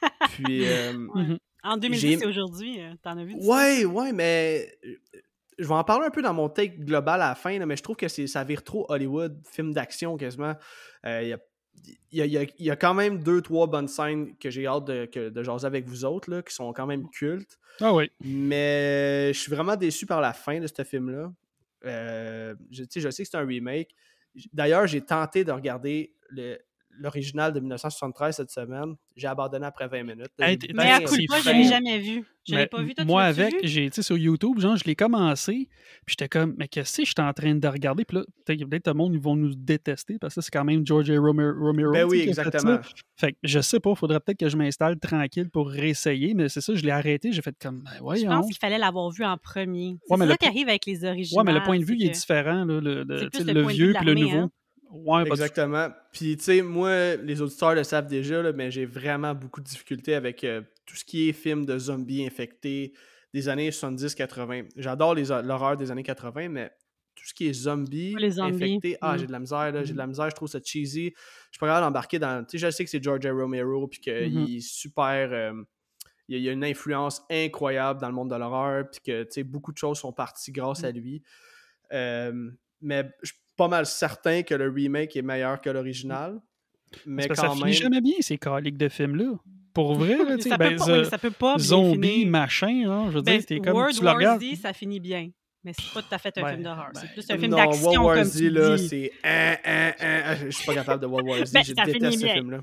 (laughs) puis. euh, Mhm. En 2010 j'ai- et aujourd'hui, euh, t'en as vu Ouais, ouais, mais je vais en parler un peu dans mon take global à la fin, là, mais je trouve que c'est, ça vire trop Hollywood, film d'action quasiment. Euh, Il y, a, il y a- il y a- il y a quand même deux, trois bonnes scènes que j'ai hâte de, que- de jaser avec vous autres, là, qui sont quand même cultes. Ah oui. Mais je suis vraiment déçu par la fin de ce film-là. Euh, je sais que c'est un remake. D'ailleurs, j'ai tenté de regarder le- l'original de 1973 cette semaine. J'ai abandonné après 20 minutes. Hey, Mais à coup pas, je l'ai jamais vu. Je l'ai pas vu. Toi, moi, avec, vu? j'ai, tu sais, sur YouTube, genre, je l'ai commencé, puis j'étais comme, mais qu'est-ce que je suis en train de regarder? Puis là, peut-être le monde, ils vont nous détester, parce que c'est quand même George A. Romero. Romero, Ben oui, fait exactement. Fait que je sais pas, faudrait peut-être que je m'installe tranquille pour réessayer, mais c'est ça, je l'ai arrêté, j'ai fait comme, ben Je voyons. pense qu'il fallait l'avoir vu en premier. C'est Ouais, mais ça le qui arrive avec les originaux. Ouais, mais le point de vue, il est différent, là, le, vieux puis le nouveau. Ouais, du- Exactement. Puis, tu sais, moi, les auditeurs le savent déjà, là, mais j'ai vraiment beaucoup de difficultés avec euh, tout ce qui est film de zombies infectés des années 70-80. J'adore les- l'horreur des années 80, mais tout ce qui est zombies, Les zombies. infectés, ah, Mm. j'ai de la misère, là, j'ai Mm. de la misère, je trouve ça cheesy. Je suis pas capable d'embarquer dans... Tu sais, je sais que c'est George A. Romero, puis qu'il Mhm. est super... euh, il y a- il y a une influence incroyable dans le monde de l'horreur, puis que, tu sais, beaucoup de choses sont parties grâce Mm. à lui. Euh, mais je pas mal certain que le remake est meilleur que l'original. Mais parce quand ça même. finit jamais bien, ces caliques de films-là. Pour vrai, là, (laughs) ça, ben, peut pas, ça peut pas bien zombies, finir. machin, hein, je veux Ben, dire, t'es comme, World tu War regardes. Z, ça finit bien. Mais c'est pas tout à fait un Ouais, film d'horreur. ben, c'est plus un film d'action, World War comme Z, tu là, c'est. Je suis pas capable de World War Z, Ben, je déteste ce film-là.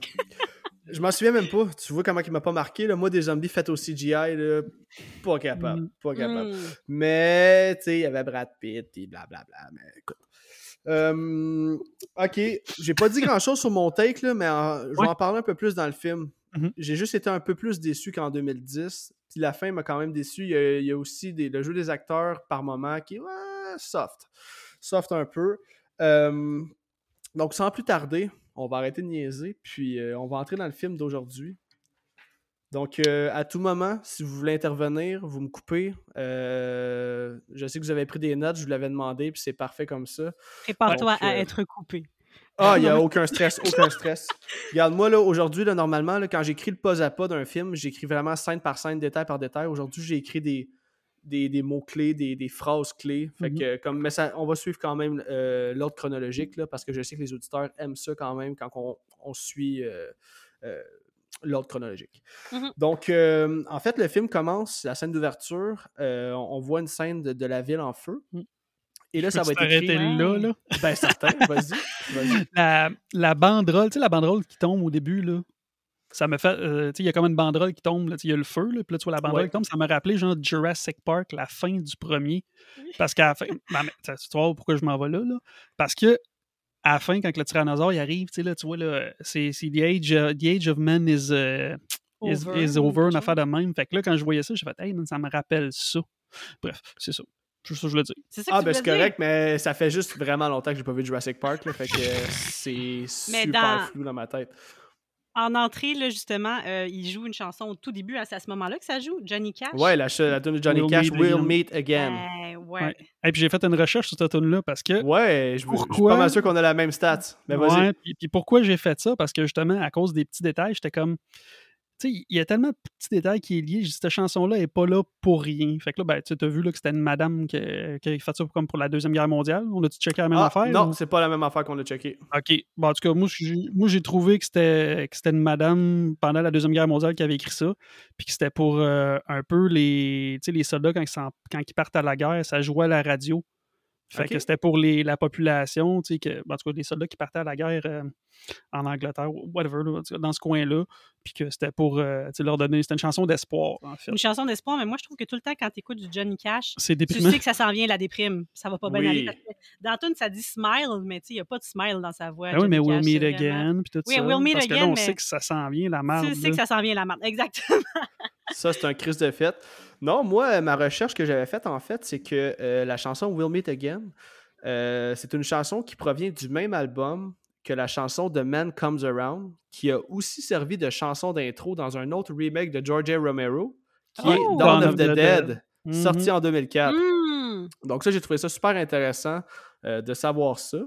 Je m'en souviens même pas. Tu vois comment il m'a pas marqué. Là. Moi, des zombies faits au CGI, là, pas capable. Mm. Pas capable. Hmm. Mais, tu sais, il y avait Brad Pitt et blablabla. Mais écoute. Euh, ok, j'ai pas dit grand chose sur mon take, là, mais en- je vais Ouais. en parler un peu plus dans le film. Mhm. J'ai juste été un peu plus déçu qu'en 2010. Puis la fin m'a quand même déçu. Il y a, il y a aussi des- le jeu des acteurs par moment qui est ouais, soft. Soft un peu. Euh, donc, sans plus tarder, on va arrêter de niaiser. Puis euh, on va entrer dans le film d'aujourd'hui. Donc, euh, à tout moment, si vous voulez intervenir, vous me coupez. Euh, je sais que vous avez pris des notes, je vous l'avais demandé, puis c'est parfait comme ça. Prépare-toi à euh, être coupé. Ah, il n'y a (laughs) aucun stress, aucun stress. Regarde, moi, là, aujourd'hui, là, normalement, là, quand j'écris le pas à pas d'un film, j'écris vraiment scène par scène, détail par détail. Aujourd'hui, j'ai écrit des, des, des mots-clés, des, des phrases clés. Fait Mhm. que, comme, mais ça, on va suivre quand même l'ordre chronologique, là, parce que je sais que les auditeurs aiment ça quand même quand on, on suit euh, l'ordre chronologique. Mhm. Donc, euh, en fait, le film commence, la scène d'ouverture, euh, on, voit une scène de, de la ville en feu. Mhm. Et là, ça va être écrit. t'arrêter là, là? (laughs) Ben, certain, vas-y. (laughs) La, la banderole, tu sais, la banderole qui tombe au début, là. Ça me fait. euh, tu sais, il y a comme une banderole qui tombe, il y a le feu, là, puis là, tu vois la banderole Ouais. qui tombe. Ça m'a rappelé, genre, Jurassic Park, la fin du premier. Parce qu'à la fin. (laughs) Ben, mais, tu vois pourquoi je m'en vais là, là. Parce que, à la fin, quand le tyrannosaure il arrive, tu sais, là, tu vois, là, c'est c'est the, age, uh, the age of man is, uh, is, Over, is ou over, une affaire de même. Fait que là, quand je voyais ça, j'ai fait, hey, man, ça me rappelle ça. Bref, c'est ça. C'est ça que je le dis. C'est ça que Ah, tu ben c'est voulais dire? correct, mais ça fait juste vraiment longtemps que j'ai pas vu Jurassic Park, là, fait que (laughs) c'est super dans- flou dans ma tête. En entrée, là, justement, euh, il joue une chanson au tout début. C'est à ce moment-là que ça joue, Johnny Cash? Ouais, la, la tune de Johnny We'll Cash, Meet We'll. Meet Again. Euh, ouais. Ouais. Et puis j'ai fait une recherche sur cette tune-là parce que. Ouais, je, je suis Pourquoi? pas mal sûr qu'on a la même stat. Mais vas-y. Ouais, puis, puis pourquoi j'ai fait ça? Parce que justement, à cause des petits détails, j'étais comme. Il y a tellement de petits détails qui est lié. Cette chanson-là est pas là pour rien. Fait que là, ben, tu as vu là, que c'était une madame qui, qui a fait ça comme pour la Deuxième Guerre mondiale. On a-tu checké la même Ah, affaire? non, ou- c'est pas la même affaire qu'on a checké. OK. Bon, en tout cas, moi, j'ai- trouvé que c'était une madame pendant la Deuxième Guerre mondiale qui avait écrit ça. Puis que c'était pour euh, un peu les, les soldats quand ils, quand ils partent à la guerre, ça jouait à la radio. Fait que c'était pour les, la population, tu sais, que, en tout cas, les soldats qui partaient à la guerre euh, en Angleterre, whatever, là, tout dans ce coin-là. Puis que c'était pour euh, tu sais, leur donner. C'était une chanson d'espoir, en fait. Une chanson d'espoir, mais moi, je trouve que tout le temps, quand tu écoutes du Johnny Cash, tu sais que ça s'en vient, la déprime. Ça va pas bien Oui. aller. Parce que dans tune, ça dit smile, mais tu sais, il n'y a pas de smile dans sa voix. Ben oui, mais We'll Meet Again, puis tout Oui, ça. We'll Meet parce que là, on mais- sait que ça s'en vient, la merde. Tu sais que ça s'en vient, la marde. (laughs) Exactement. Ça, c'est un crise de fête. Non, moi, ma recherche que j'avais faite, en fait, c'est que euh, la chanson We'll Meet Again, euh, c'est une chanson qui provient du même album que la chanson The Man Comes Around, qui a aussi servi de chanson d'intro dans un autre remake de George A. Romero, qui est Oh! Dawn of the, Dead, Mhm. sorti en 2004. Hmm. Donc ça, j'ai trouvé ça super intéressant euh, de savoir ça.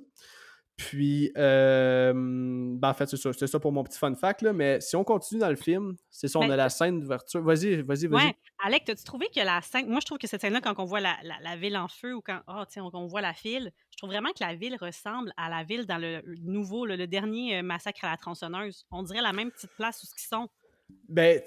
Puis, euh, ben, en fait, c'est ça. C'était ça pour mon petit fun fact. Là, mais si on continue dans le film, c'est ça, on Ben, a la scène d'ouverture. Vas-y, vas-y, vas-y. Ouais. Alec, as-tu trouvé que la scène. Moi, je trouve que cette scène-là, quand on voit la, la- la ville en feu ou quand ah, tiens, on, on voit la file, je trouve vraiment que la ville ressemble à la ville dans le nouveau, le, le dernier euh, massacre à la tronçonneuse. On dirait la même petite place où ce qu'ils sont. Ben,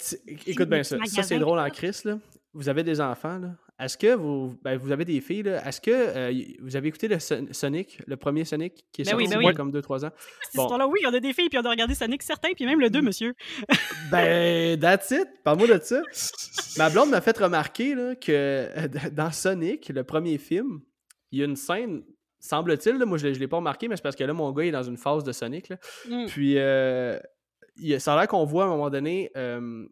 écoute bien ça. Ça, c'est drôle en. Chris. Là. Vous avez des enfants. Là. Est-ce que vous, ben, vous avez des filles? là? Est-ce que euh, vous avez écouté le Son- Sonic, le premier Sonic, qui est Ben oui, sorti ben oui. comme 2-3 ans? Cette Bon. histoire-là, oui, on a des filles, puis on a regardé Sonic certains, puis même le 2, monsieur. (laughs) Ben, that's it. Parle-moi de ça. Ma blonde m'a fait remarquer là, que euh, dans Sonic, le premier film, il y a une scène, semble-t-il, là, moi je ne l'ai pas remarqué, mais c'est parce que là, mon gars il est dans une phase de Sonic. là. Hmm. Puis, euh, il ça a l'air qu'on voit à un moment donné, euh,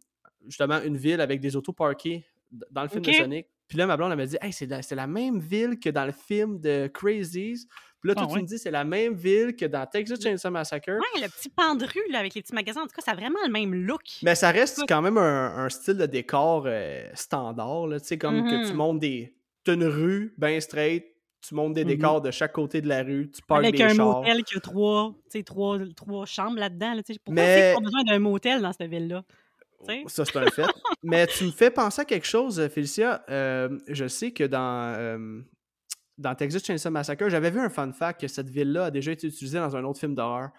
justement, une ville avec des autos parquées d- dans le film de Sonic. Puis là, ma blonde, elle m'a dit Hey, c'est la, même ville que dans le film de Crazies. Puis là, toi, Ah tu me dis c'est la même ville que dans Texas Chainsaw Massacre. Ouais, le petit pan de rue là, avec les petits magasins, en tout cas, ça a vraiment le même look. Mais ça reste quand même un, un style de décor euh, standard. là, Tu sais, comme que tu Mhm. montes des. T'as une rue bien straight, tu montes des Mhm. décors de chaque côté de la rue, tu Avec des un chars. motel qui a trois, trois, trois chambres là-dedans. Là, tu sais. Pourquoi Mais- qu'on a besoin d'un motel dans cette ville-là? Sais? Ça, c'est un fait. Mais tu me fais penser à quelque chose, Félicia. Euh, je sais que dans, euh, dans Texas Chainsaw Massacre, j'avais vu un fun fact que cette ville-là a déjà été utilisée dans un autre film d'horreur.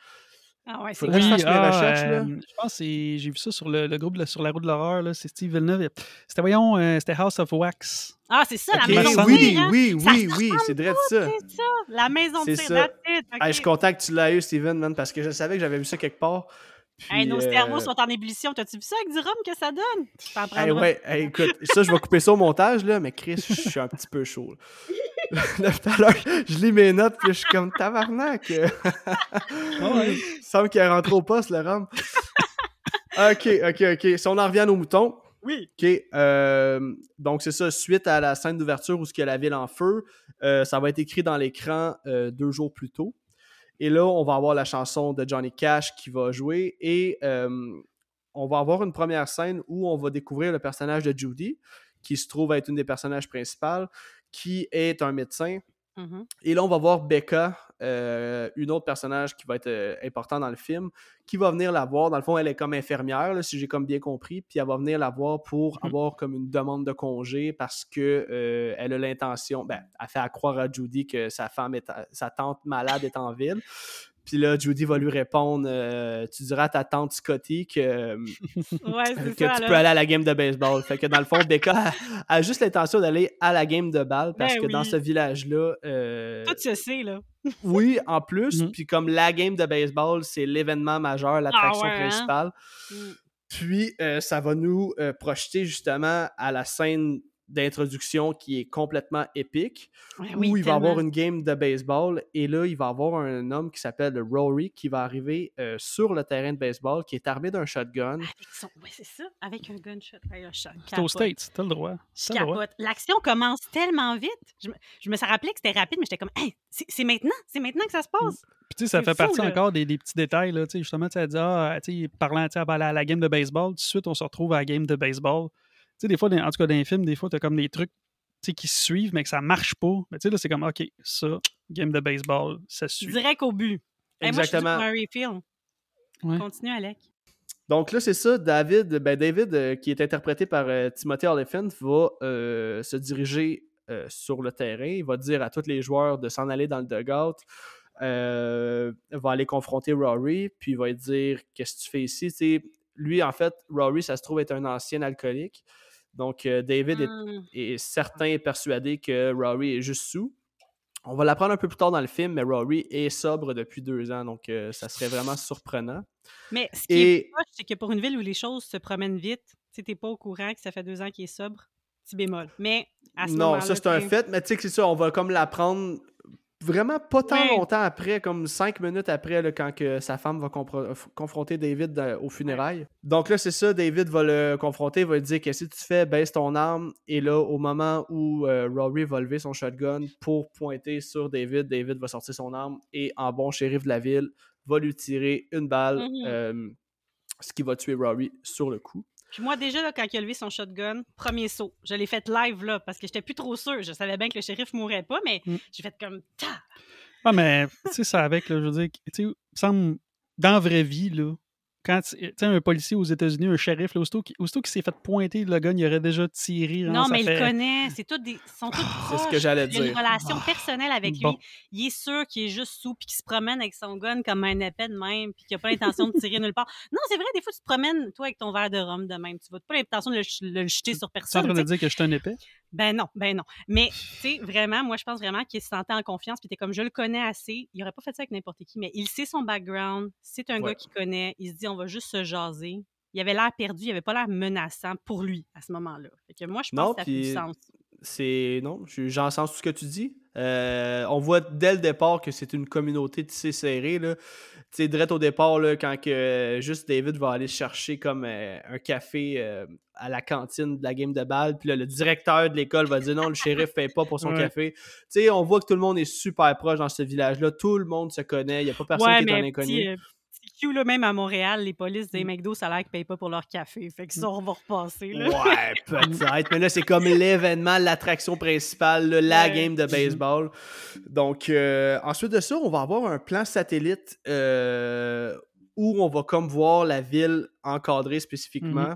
Ah ouais, c'est que je là. euh, je pense que j'ai vu ça sur le, le groupe sur la route de l'horreur. là, C'est Steve Villeneuve. C'était, voyons, euh, c'était House of Wax. Ah, c'est ça, la maison oui, de tir, hein? oui, Ça oui, oui, c'est vrai de ça. C'est ça, la maison de C'est tir, ça. that's it, ok. Hey, je suis content que tu l'aies eu, Steven, man, parce que je savais que j'avais vu ça quelque part. Puis, Hey, nos cerveaux euh, sont en ébullition. T'as-tu vu ça avec du rhum que ça donne? Tu t'en prends Hey, ouais, hey, écoute, ça, je vais couper ça au montage, là, mais Chris, je suis un petit peu chaud. (laughs) Tout à l'heure, je lis mes notes, puis je suis comme tabarnak. (laughs) Il semble qu'il est rentré au poste, le rhum. (laughs) ok, ok, ok. Si on en revient à nos moutons. Oui. Ok, euh, donc c'est ça, suite à la scène d'ouverture où il y a la ville en feu, euh, ça va être écrit dans l'écran euh, deux jours plus tôt. Et là, on va avoir la chanson de Johnny Cash qui va jouer et euh, on va avoir une première scène où on va découvrir le personnage de Judy, qui se trouve être une des personnages principales, qui est un médecin. Mhm. Et là, on va voir Becca, euh, une autre personnage qui va être euh, important dans le film, qui va venir la voir. Dans le fond, elle est comme infirmière, là, si j'ai comme bien compris, puis elle va venir la voir pour Mhm. avoir comme une demande de congé parce que euh, elle a l'intention, ben, elle fait à croire à Judy que sa femme est, sa tante malade est en ville. Puis là, Judy va lui répondre euh, Tu diras à ta tante Scotty que, euh, Ouais, c'est que ça. tu là. peux aller à la game de baseball. Fait que dans le fond, Becca a, a juste l'intention d'aller à la game de balle parce Ben que dans ce village-là, euh, Tout se sait, là. (laughs) oui, en plus, Mhm. puis comme la game de baseball, c'est l'événement majeur, l'attraction ouais, hein? principale. Mm. Puis euh, ça va nous euh, projeter justement à la scène d'introduction qui est complètement épique, Ouais, où oui, il va avoir tellement. une game de baseball et là, il va avoir un homme qui s'appelle Rory qui va arriver euh, sur le terrain de baseball, qui est armé d'un shotgun. Avec son... Ouais, c'est ça, avec un gunshot. C'est aux capote. States, t'as le droit. Je T'as le droit. capote. L'action commence tellement vite. Je me, je me suis rappelé que c'était rapide, mais j'étais comme, hey, c'est maintenant, c'est maintenant que ça se passe. Puis tu sais, ça fait fou, partie là. encore des, des petits détails. Là, tu sais, justement, tu elle dit, ah, tu sais, parlant tu sais, à la game de baseball, tout de suite, on se retrouve à la game de baseball. Tu sais, des fois, dans- en tout cas, dans les films, des fois, tu as comme des trucs tu sais, qui se suivent, mais que ça marche pas. Mais tu sais, là, c'est comme, OK, ça, game de baseball, ça suit. Direct au but. Hey, moi, je suis Exactement. un. Ouais. Continue, Alec. Donc là, c'est ça, David, ben David, euh, qui est interprété par euh, Timothy Olyphant, va euh, se diriger euh, sur le terrain. Il va dire à tous les joueurs de s'en aller dans le dugout. Euh, va aller confronter Rory, puis il va lui dire Qu'est-ce que tu fais ici Tu sais, Lui, en fait, Rory, ça se trouve être un ancien alcoolique. Donc, euh, David est Hum. est certain et persuadé que Rory est juste sous. On va l'apprendre un peu plus tard dans le film, mais Rory est sobre depuis deux ans, donc euh, ça serait vraiment surprenant. Mais ce qui est Et poche, c'est que pour une ville où les choses se promènent vite, tu t'es pas au courant que ça fait deux ans qu'il est sobre, petit bémol. Mais à ce non, ça c'est un fait, mais tu sais que c'est ça, on va comme l'apprendre vraiment pas tant longtemps après, comme cinq minutes après, là, quand que sa femme va f- confronter David dans- aux funérailles. Donc là, c'est ça, David va le confronter, va lui dire Qu'est-ce que tu fais Baisse ton arme. Et là, au moment où euh, Rory va lever son shotgun pour pointer sur David, David va sortir son arme et, en bon shérif de la ville, va lui tirer une balle, Mhm. euh, ce qui va tuer Rory sur le coup. Puis moi, déjà, là, quand il a levé son shotgun, premier saut. Je l'ai fait live, là, parce que j'étais plus trop sûre. Je savais bien que le shérif mourrait pas, mais Mm. j'ai fait comme... Ta! Ah, mais tu sais, ça avec, là, je veux dire, tu sais, il me semble, dans la vraie vie, là, quand tu sais, un policier aux États-Unis, un shérif, là, aussitôt qu'il s'est fait pointer le gun, il aurait déjà tiré. Non, mais fait- il connaît. C'est tous des... ils sont tous C'est ce que j'allais Il a une dire. relation personnelle avec Bon. lui. Il est sûr qu'il est juste sous, puis qu'il se promène avec son gun comme un épée de même, puis qu'il n'a pas l'intention de tirer nulle part. Non, c'est vrai, des fois, tu te promènes, toi, avec ton verre de rhum de même. Tu n'as pas l'intention de le, jeter sur Tu es en personne. train de dire que je suis un épée? Ben non, ben non. Mais, tu sais, vraiment, moi, je pense vraiment qu'il se sentait en confiance, puis t'es comme, je le connais assez. Il aurait pas fait ça avec n'importe qui, mais il sait son background. C'est un Ouais. gars qu'il connaît. Il se dit, on va juste se jaser. Il avait l'air perdu, il avait pas l'air menaçant pour lui à ce moment-là. Fait que moi, je pense Non, que ça fait du sens. c'est non, je- j'en sens tout ce que tu dis. Euh, on voit dès le départ que c'est une communauté tissée serrée là. Tu sais, direct au départ là, quand que euh, juste David va aller chercher comme euh, un café euh, à la cantine de la game de balle, puis là, le directeur de l'école va dire non, le shérif paye pas pour son Ouais. café. Tu sais, on voit que tout le monde est super proche dans ce village-là. Tout le monde se connaît. Il y a pas personne ouais, qui est un inconnu. petit, euh, Q, là, même à Montréal, les polices des Mm. McDo, ça a l'air qu'ils payent pas pour leur café. Fait que ça, on va repasser. Là. Ouais, (laughs) peut-être. Mais là, c'est comme l'événement, l'attraction principale, là, la Ouais. game de baseball. Donc, euh, ensuite de ça, on va avoir un plan satellite euh, où on va comme voir la ville encadrée spécifiquement.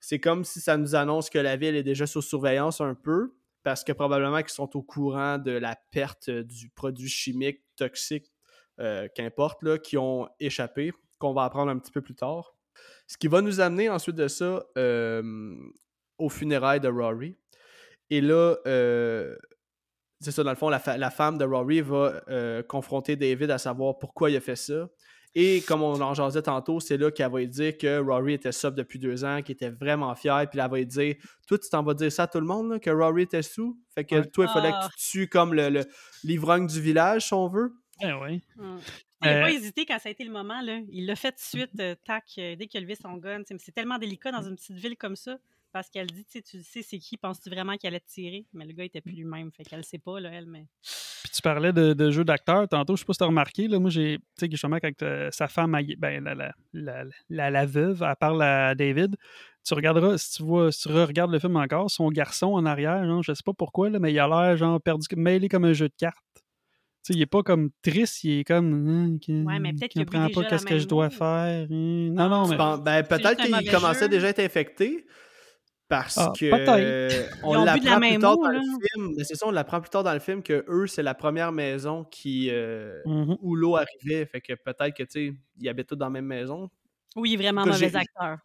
C'est comme si ça nous annonce que la ville est déjà sous surveillance un peu, parce que probablement qu'ils sont au courant de la perte du produit chimique toxique, euh, qu'importe, là, qui ont échappé, qu'on va apprendre un petit peu plus tard. Ce qui va nous amener ensuite de ça euh, aux funérailles de Rory. Et là, euh, c'est ça, dans le fond, la, fa- la femme de Rory va confronter David à savoir pourquoi il a fait ça. Et comme on en jasait tantôt, c'est là qu'elle va lui dire que Rory était sub depuis deux ans, qu'il était vraiment fier. Puis elle va lui dire Toi, tu t'en vas dire ça à tout le monde, là, que Rory était sous. Fait que toi, il fallait Ah. que tu tues comme le, le- l'ivrogne du village, si on veut. Oui. Mm. Il n'a Euh, pas hésité quand ça a été le moment. Là? Il l'a fait de suite, euh, tac, euh, dès qu'il a levé son gun. C'est tellement délicat dans une petite ville comme ça. Parce qu'elle dit, tu sais, tu sais c'est qui, penses-tu vraiment qu'elle allait te tirer? Mais le gars était plus lui-même, fait qu'elle sait pas, là, elle, mais... Puis tu parlais de, de jeu d'acteur tantôt, je sais pas si tu as remarqué, là, moi j'ai, tu sais, justement, quand euh, sa femme, ben, la, la, la, la, la veuve, elle parle à David, tu regarderas, si tu vois, si tu regardes le film encore, son garçon en arrière, genre, je sais pas pourquoi, là, mais il a l'air, genre, perdu, mêlé comme un jeu de cartes. Il est pas comme triste, il est comme. Qui- Ouais, mais peut-être qui qu'il comprend pas qu'est-ce que je dois faire. hum. Non, non, Ah, mais. Bon, ben, juste peut-être qu'il commençait jeu. déjà à être infecté. Parce Ah, que peut-être. euh, on la l'apprend plus même tard dans le film. Mais c'est ça, on l'apprend plus tard dans le film que eux, c'est la première maison qui euh, Mhm. où l'eau arrivait. Fait que peut-être que tu sais, ils habitent tous dans la même maison. Oui, il est vraiment mauvais acteur.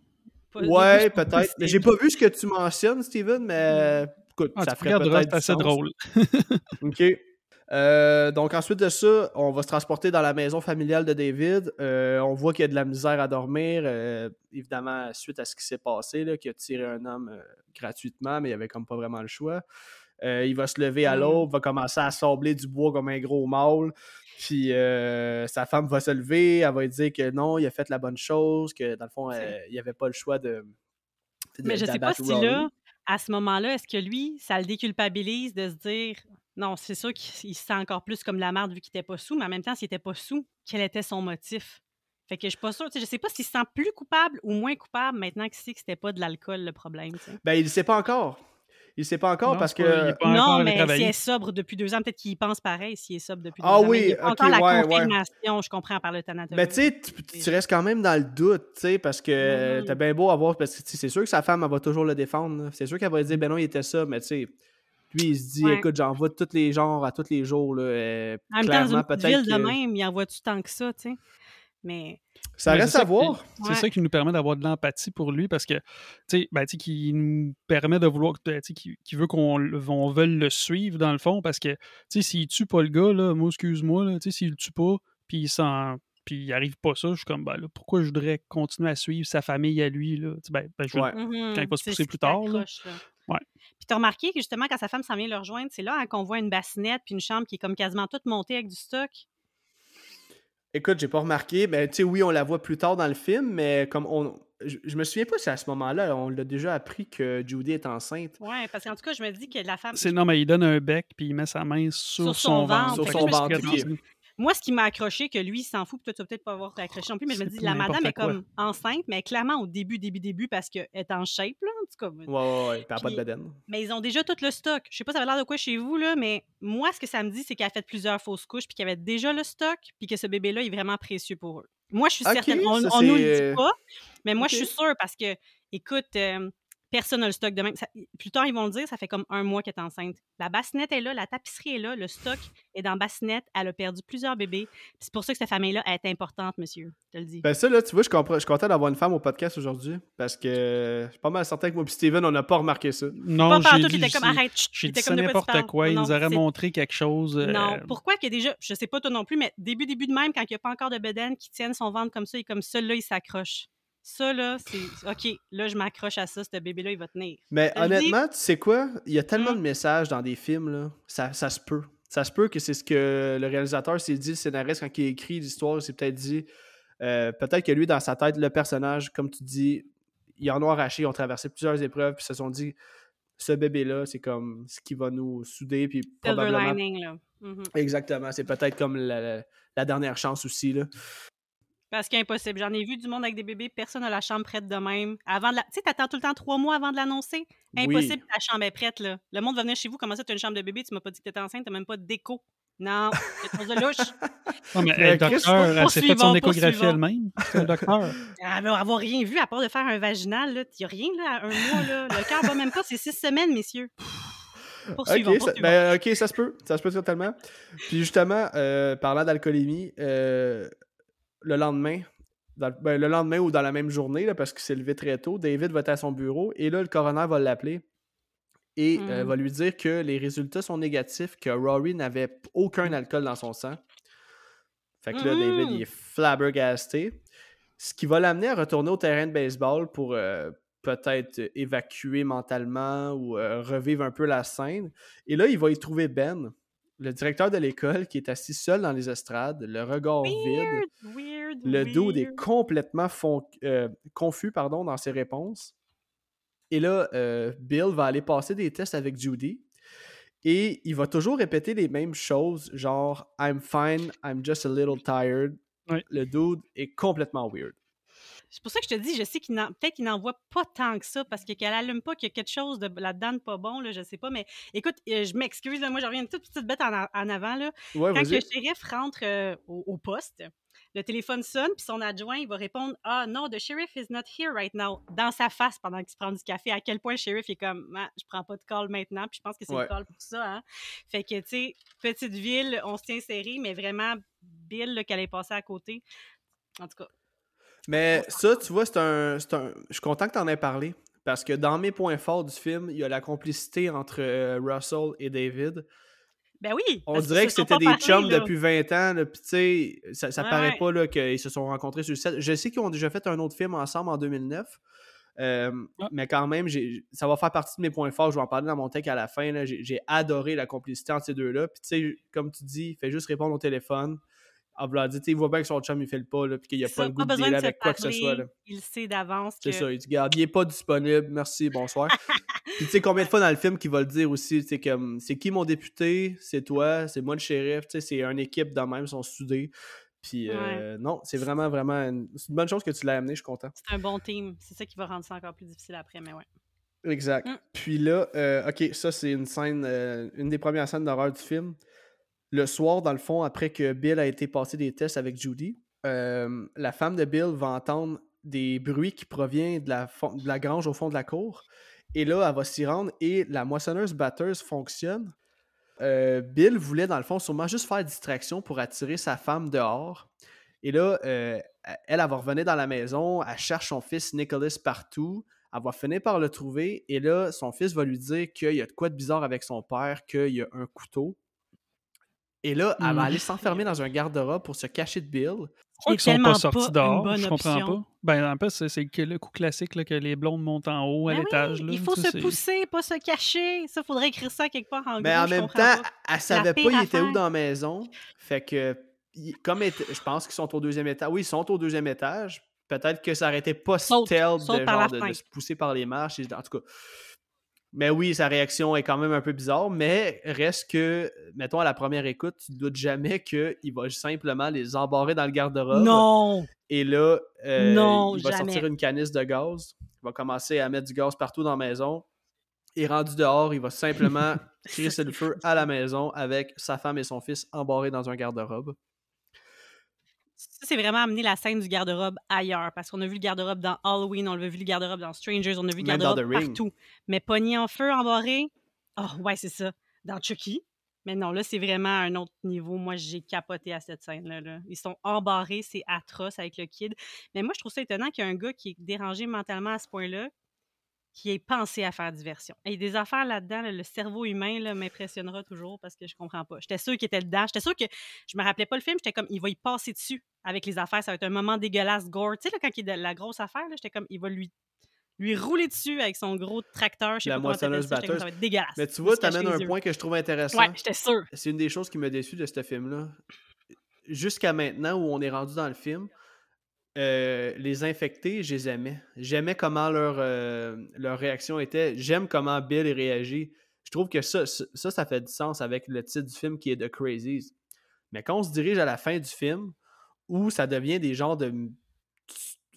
Pas- Ouais, peut-être. Mais j'ai pas vu ce que tu mentionnes, Steven, mais écoute, Ah, ça ferait peut-être c'est drôle. OK. Euh, donc ensuite de ça, on va se transporter dans la maison familiale de David. Euh, on voit qu'il y a de la misère à dormir, euh, évidemment suite à ce qui s'est passé, là, qu'il a tiré un homme gratuitement, mais il avait comme pas vraiment le choix. Il va se lever à Mm. l'aube, va commencer à sabler du bois comme un gros mâle. Puis sa femme va se lever, elle va lui dire que non, il a fait la bonne chose, que dans le fond, il avait pas le choix de. de- Mais je sais pas si Raleigh. là, à ce moment-là, est-ce que lui, ça le déculpabilise de se dire non, c'est sûr qu'il il se sent encore plus comme la merde vu qu'il était pas sous, mais en même temps, s'il était pas sous, quel était son motif? Fait que je suis pas sûre, tu sais, je sais pas s'il se sent plus coupable ou moins coupable maintenant qu'il sait que c'était pas de l'alcool le problème. tu sais. Ben, il ne sait pas encore. Il ne sait pas encore Non, parce que. pas Non, mais s'il est sobre depuis deux ans, peut-être qu'il pense pareil s'il est sobre depuis deux Ah ans. mais oui, il y a pas ok, encore la ouais, ouais. confirmation, je comprends, par le thanatologue. Ben, tu sais, tu, restes quand même dans le doute, tu sais, parce que Mhm. t'as bien beau avoir. Parce que c'est sûr que sa femme, elle va toujours le défendre. C'est sûr qu'elle va dire, ben non, il était ça, mais tu sais. Lui, il se dit, Ouais. écoute, j'en vois de tous les genres à tous les jours. Là, euh, en même temps, dans clairement, peut-être. ville de même, il envoie du tant que ça, tu sais? Mais Ça Mais reste à voir. C'est Ouais. ça qui nous permet d'avoir de l'empathie pour lui parce que, tu sais, ben, tu sais, qui nous permet de vouloir, tu sais, qui, qui veut qu'on le- on veuille le suivre dans le fond parce que, tu sais, s'il tue pas le gars, là, moi, excuse-moi, là, tu sais, s'il le tue pas, puis il s'en. Puis il arrive pas ça, je suis comme, ben là, pourquoi je voudrais continuer à suivre sa famille à lui, là? Tu sais, Ben, ben, je Ouais. Mhm. Quand il va se pousser plus tard, là. Ouais. Puis t'as remarqué que justement, quand sa femme s'en vient le rejoindre, c'est là hein, qu'on voit une bassinette puis une chambre qui est comme quasiment toute montée avec du stock? Écoute, j'ai pas remarqué, mais tu sais, oui, on la voit plus tard dans le film, mais comme on. Je, je me souviens pas si à ce moment-là, on l'a déjà appris que Judy est enceinte. Ouais, parce qu'en tout cas, je me dis que la femme. C'est non, mais il donne un bec, puis il met sa main sur, Sur son son, ventre. Sur son ventre, Moi, ce qui m'a accroché, que lui, il s'en fout, puis toi, tu vas peut-être pas avoir accroché non plus, mais je me dis, la madame est comme enceinte, mais clairement au début, début, début, parce qu'elle est en shape, là, tout cas. Ouais, pas de bedaine. Mais ils ont déjà tout le stock. Je sais pas, ça avait l'air de quoi chez vous, là, mais moi, ce que ça me dit, c'est qu'elle a fait plusieurs fausses couches, puis qu'il y avait déjà le stock, puis que ce bébé-là est vraiment précieux pour eux. Moi, je suis certaine. On, nous le dit pas, mais moi, je suis sûre parce que, écoute, euh, personne n'a le stock de même. Ça- plus tard, ils vont le dire, ça fait comme un mois qu'elle est enceinte. La bassinette est là, la tapisserie est là, le stock est dans la bassinette. Elle a perdu plusieurs bébés. C'est pour ça que cette famille-là est importante, monsieur. Je te le dis. Ben ça, là, tu vois, je, comprends, je suis content d'avoir une femme au podcast aujourd'hui parce que je suis pas mal certain que moi et Steven, on n'a pas remarqué ça. Non, pas j'ai dit, comme arrête. j'ai dit n'importe quoi. Il Non, nous aurait montré quelque chose. euh, Non, pourquoi qu'il y a déjà, je sais pas toi non plus, mais début, début de même, quand il n'y a pas encore de bedaine qui tienne son ventre comme ça, et comme ça, là, il s'accroche. Ça, là, c'est OK, là, je m'accroche à ça, ce bébé-là, il va tenir. Mais dis. honnêtement, tu sais quoi? Il y a tellement Mm. de messages dans des films, là. Ça, ça se peut. Ça se peut que c'est ce que le réalisateur s'est dit, le scénariste, quand il a écrit l'histoire, il s'est peut-être dit. euh, peut-être que lui, dans sa tête, le personnage, comme tu dis, ils en ont arraché, ils ont traversé plusieurs épreuves, puis se sont dit, ce bébé-là, c'est comme ce qui va nous souder, puis probablement. lining, là. Mhm. Exactement. C'est peut-être comme la dernière chance aussi, là. Parce qu'impossible. J'en ai vu du monde avec des bébés, personne n'a la chambre prête de même. Avant de la... Tu sais, t'attends tout le temps trois mois avant de l'annoncer. Impossible, ta chambre est prête, là. Le monde va venir chez vous, comment ça, t'as une chambre de bébé, tu m'as pas dit que t'étais enceinte, t'as même pas de déco. Non, c'est chose de louche. (laughs) Non, mais Mais elle, docteur, elle s'est fait son échographie elle-même. C'est un docteur. (laughs) Elle va avoir rien vu à part de faire un vaginal, là. Y a rien, là, à un mois, là. Le cœur va même pas, c'est six semaines, messieurs. Poursuivons, Ok, ça, poursuivons. ben, ok, ça se peut. Ça se peut totalement. Puis justement, euh, parlant d'alcoolémie, euh, le lendemain, dans- ben, le lendemain ou dans la même journée, là, parce qu'il s'est levé très tôt, David va être à son bureau et là, le coroner va l'appeler et euh, Mhm. va lui dire que les résultats sont négatifs, que Rory n'avait aucun alcool dans son sang. Fait que là, David, Mhm. il est flabbergasté. Ce qui va l'amener à retourner au terrain de baseball pour euh, peut-être évacuer mentalement ou euh, revivre un peu la scène. Et là, il va y trouver Ben, le directeur de l'école, qui est assis seul dans les estrades, le regard vide. Weird, weird, Le dude est complètement fon- euh, confus pardon, dans ses réponses. Et là, euh, Bill va aller passer des tests avec Judy. Et il va toujours répéter les mêmes choses, genre I'm fine, I'm just a little tired. Le dude est complètement weird. C'est pour ça que je te dis, je sais qu'il n'en, peut-être qu'il n'en voit pas tant que ça, parce que qu'elle allume pas qu'il y a quelque chose de là-dedans de pas bon, là, je sais pas. Mais écoute, euh, je m'excuse, moi, je reviens une toute petite bête en, en avant. Là. Ouais, Quand le shérif rentre euh, au, au poste, le téléphone sonne, puis son adjoint, il va répondre Ah non, the sheriff is not here right now, dans sa face pendant qu'il se prend du café. À quel point le shérif est comme Ah, Je prends pas de call maintenant, puis je pense que c'est Ouais. le call pour ça. Hein? Fait que, tu sais, petite ville, on se tient serré, mais vraiment, Bill, qu'elle est passée à côté. En tout cas, Mais ça, tu vois, c'est un, c'est un- Je suis content que tu en aies parlé. Parce que dans mes points forts du film, il y a la complicité entre euh, Russell et David. Ben oui! On dirait que c'était des parlé, chums là. depuis 20 ans, là, puis tu sais, ça, ça Ouais, paraît ouais. pas là, qu'ils se sont rencontrés sur le set. Je sais qu'ils ont déjà fait un autre film ensemble en 2009, euh, mais quand même, ça va faire partie de mes points forts. Je vais en parler dans mon tech à la fin. là. J'ai j'ai adoré la complicité entre ces deux-là. Puis tu sais, comme tu dis, il fait juste répondre au téléphone. En voulant dire, il voit bien que son chum, il fait le pas, là, puis qu'il n'y a pas ça, le goût de dealer avec quoi que ce soit. là. Il sait d'avance que... C'est ça, il dit, garde, il est pas disponible, merci, bonsoir. (laughs) Puis tu sais combien de fois dans le film qu'il va le dire aussi, c'est comme, c'est qui mon député, c'est toi, c'est moi le shérif, tu sais, c'est une équipe de même, ils sont soudés. Puis euh, non, c'est vraiment, vraiment, une... une bonne chose que tu l'as amené, je suis content. C'est un bon team. C'est ça qui va rendre ça encore plus difficile après, mais ouais. Exact. Mm. Puis là, euh, ok, ça c'est une scène, euh, une des premières scènes d'horreur du film. Le soir, dans le fond, après que Bill a été passé des tests avec Judy, euh, la femme de Bill va entendre des bruits qui proviennent de la, grange au fond de la cour. Et là, elle va s'y rendre et la moissonneuse batteuse fonctionne. Euh, Bill voulait, dans le fond, sûrement juste faire distraction pour attirer sa femme dehors. Et là, euh, elle, elle va revenir dans la maison, elle cherche son fils Nicholas partout. Elle va finir par le trouver et là, son fils va lui dire qu'il y a de quoi de bizarre avec son père, qu'il y a un couteau. Et là, elle va Hmm. aller s'enfermer dans un garde-robe pour se cacher de Bill. Pourquoi qu'ils sont pas sortis pas dehors? Je comprends option. pas. Ben, en fait, c'est le coup classique là, que les blondes montent en haut à Ben l'étage. il faut se pousser, pas se cacher. Ça, faudrait écrire ça quelque part en Mais gros, en je même temps, pas. elle savait pas il était où dans la maison. Fait que, comme je pense qu'ils sont au deuxième étage. Oui, ils sont au deuxième étage. Peut-être que ça aurait été pas stealth de, genre de- se pousser par les marches. En tout cas. Mais oui, sa réaction est quand même un peu bizarre, mais reste que, mettons, à la première écoute, tu ne doutes jamais qu'il va simplement les embarrer dans le garde-robe. Non! Et là, euh, Non, il va jamais. sortir une canisse de gaz. Il va commencer à mettre du gaz partout dans la maison. Et rendu dehors, il va simplement (laughs) crisser le feu à la maison avec sa femme et son fils embarrés dans un garde-robe. Ça, c'est vraiment amener la scène du garde-robe ailleurs. Parce qu'on a vu le garde-robe dans Halloween, on a vu le garde-robe dans Strangers, on a vu le garde-robe partout. Mais pogné en feu, embarré, oh ouais, c'est ça. Dans Chucky. Mais non, là, c'est vraiment un autre niveau. Moi, j'ai capoté à cette scène-là. là. Ils sont embarrés, c'est atroce avec le kid. Mais moi, je trouve ça étonnant qu'il y ait un gars qui est dérangé mentalement à ce point-là, qui ait pensé à faire diversion. Il y a des affaires là-dedans, là, le cerveau humain là, m'impressionnera toujours parce que je comprends pas. J'étais sûre qu'il était dedans. J'étais sûre que je me rappelais pas le film. J'étais comme, il va y passer dessus avec les affaires. Ça va être un moment dégueulasse, gore. Tu sais, là, quand il de la grosse affaire, là, j'étais comme, il va lui, lui rouler dessus avec son gros tracteur. Je sais La pas moissonneuse ça. Batteuse. Ça va être dégueulasse. Mais tu vois, t'amènes les un yeux. point que je trouve intéressant. Ouais, j'étais sûre. C'est une des choses qui m'a déçu de ce film-là. Jusqu'à maintenant, où on est rendu dans le film, euh, les infectés, je les aimais. J'aimais comment leur, euh, leur réaction était. J'aime comment Bill réagit. Je trouve que ça, ça, ça, fait du sens avec le titre du film qui est The Crazies. Mais quand on se dirige à la fin du film, où ça devient des genres de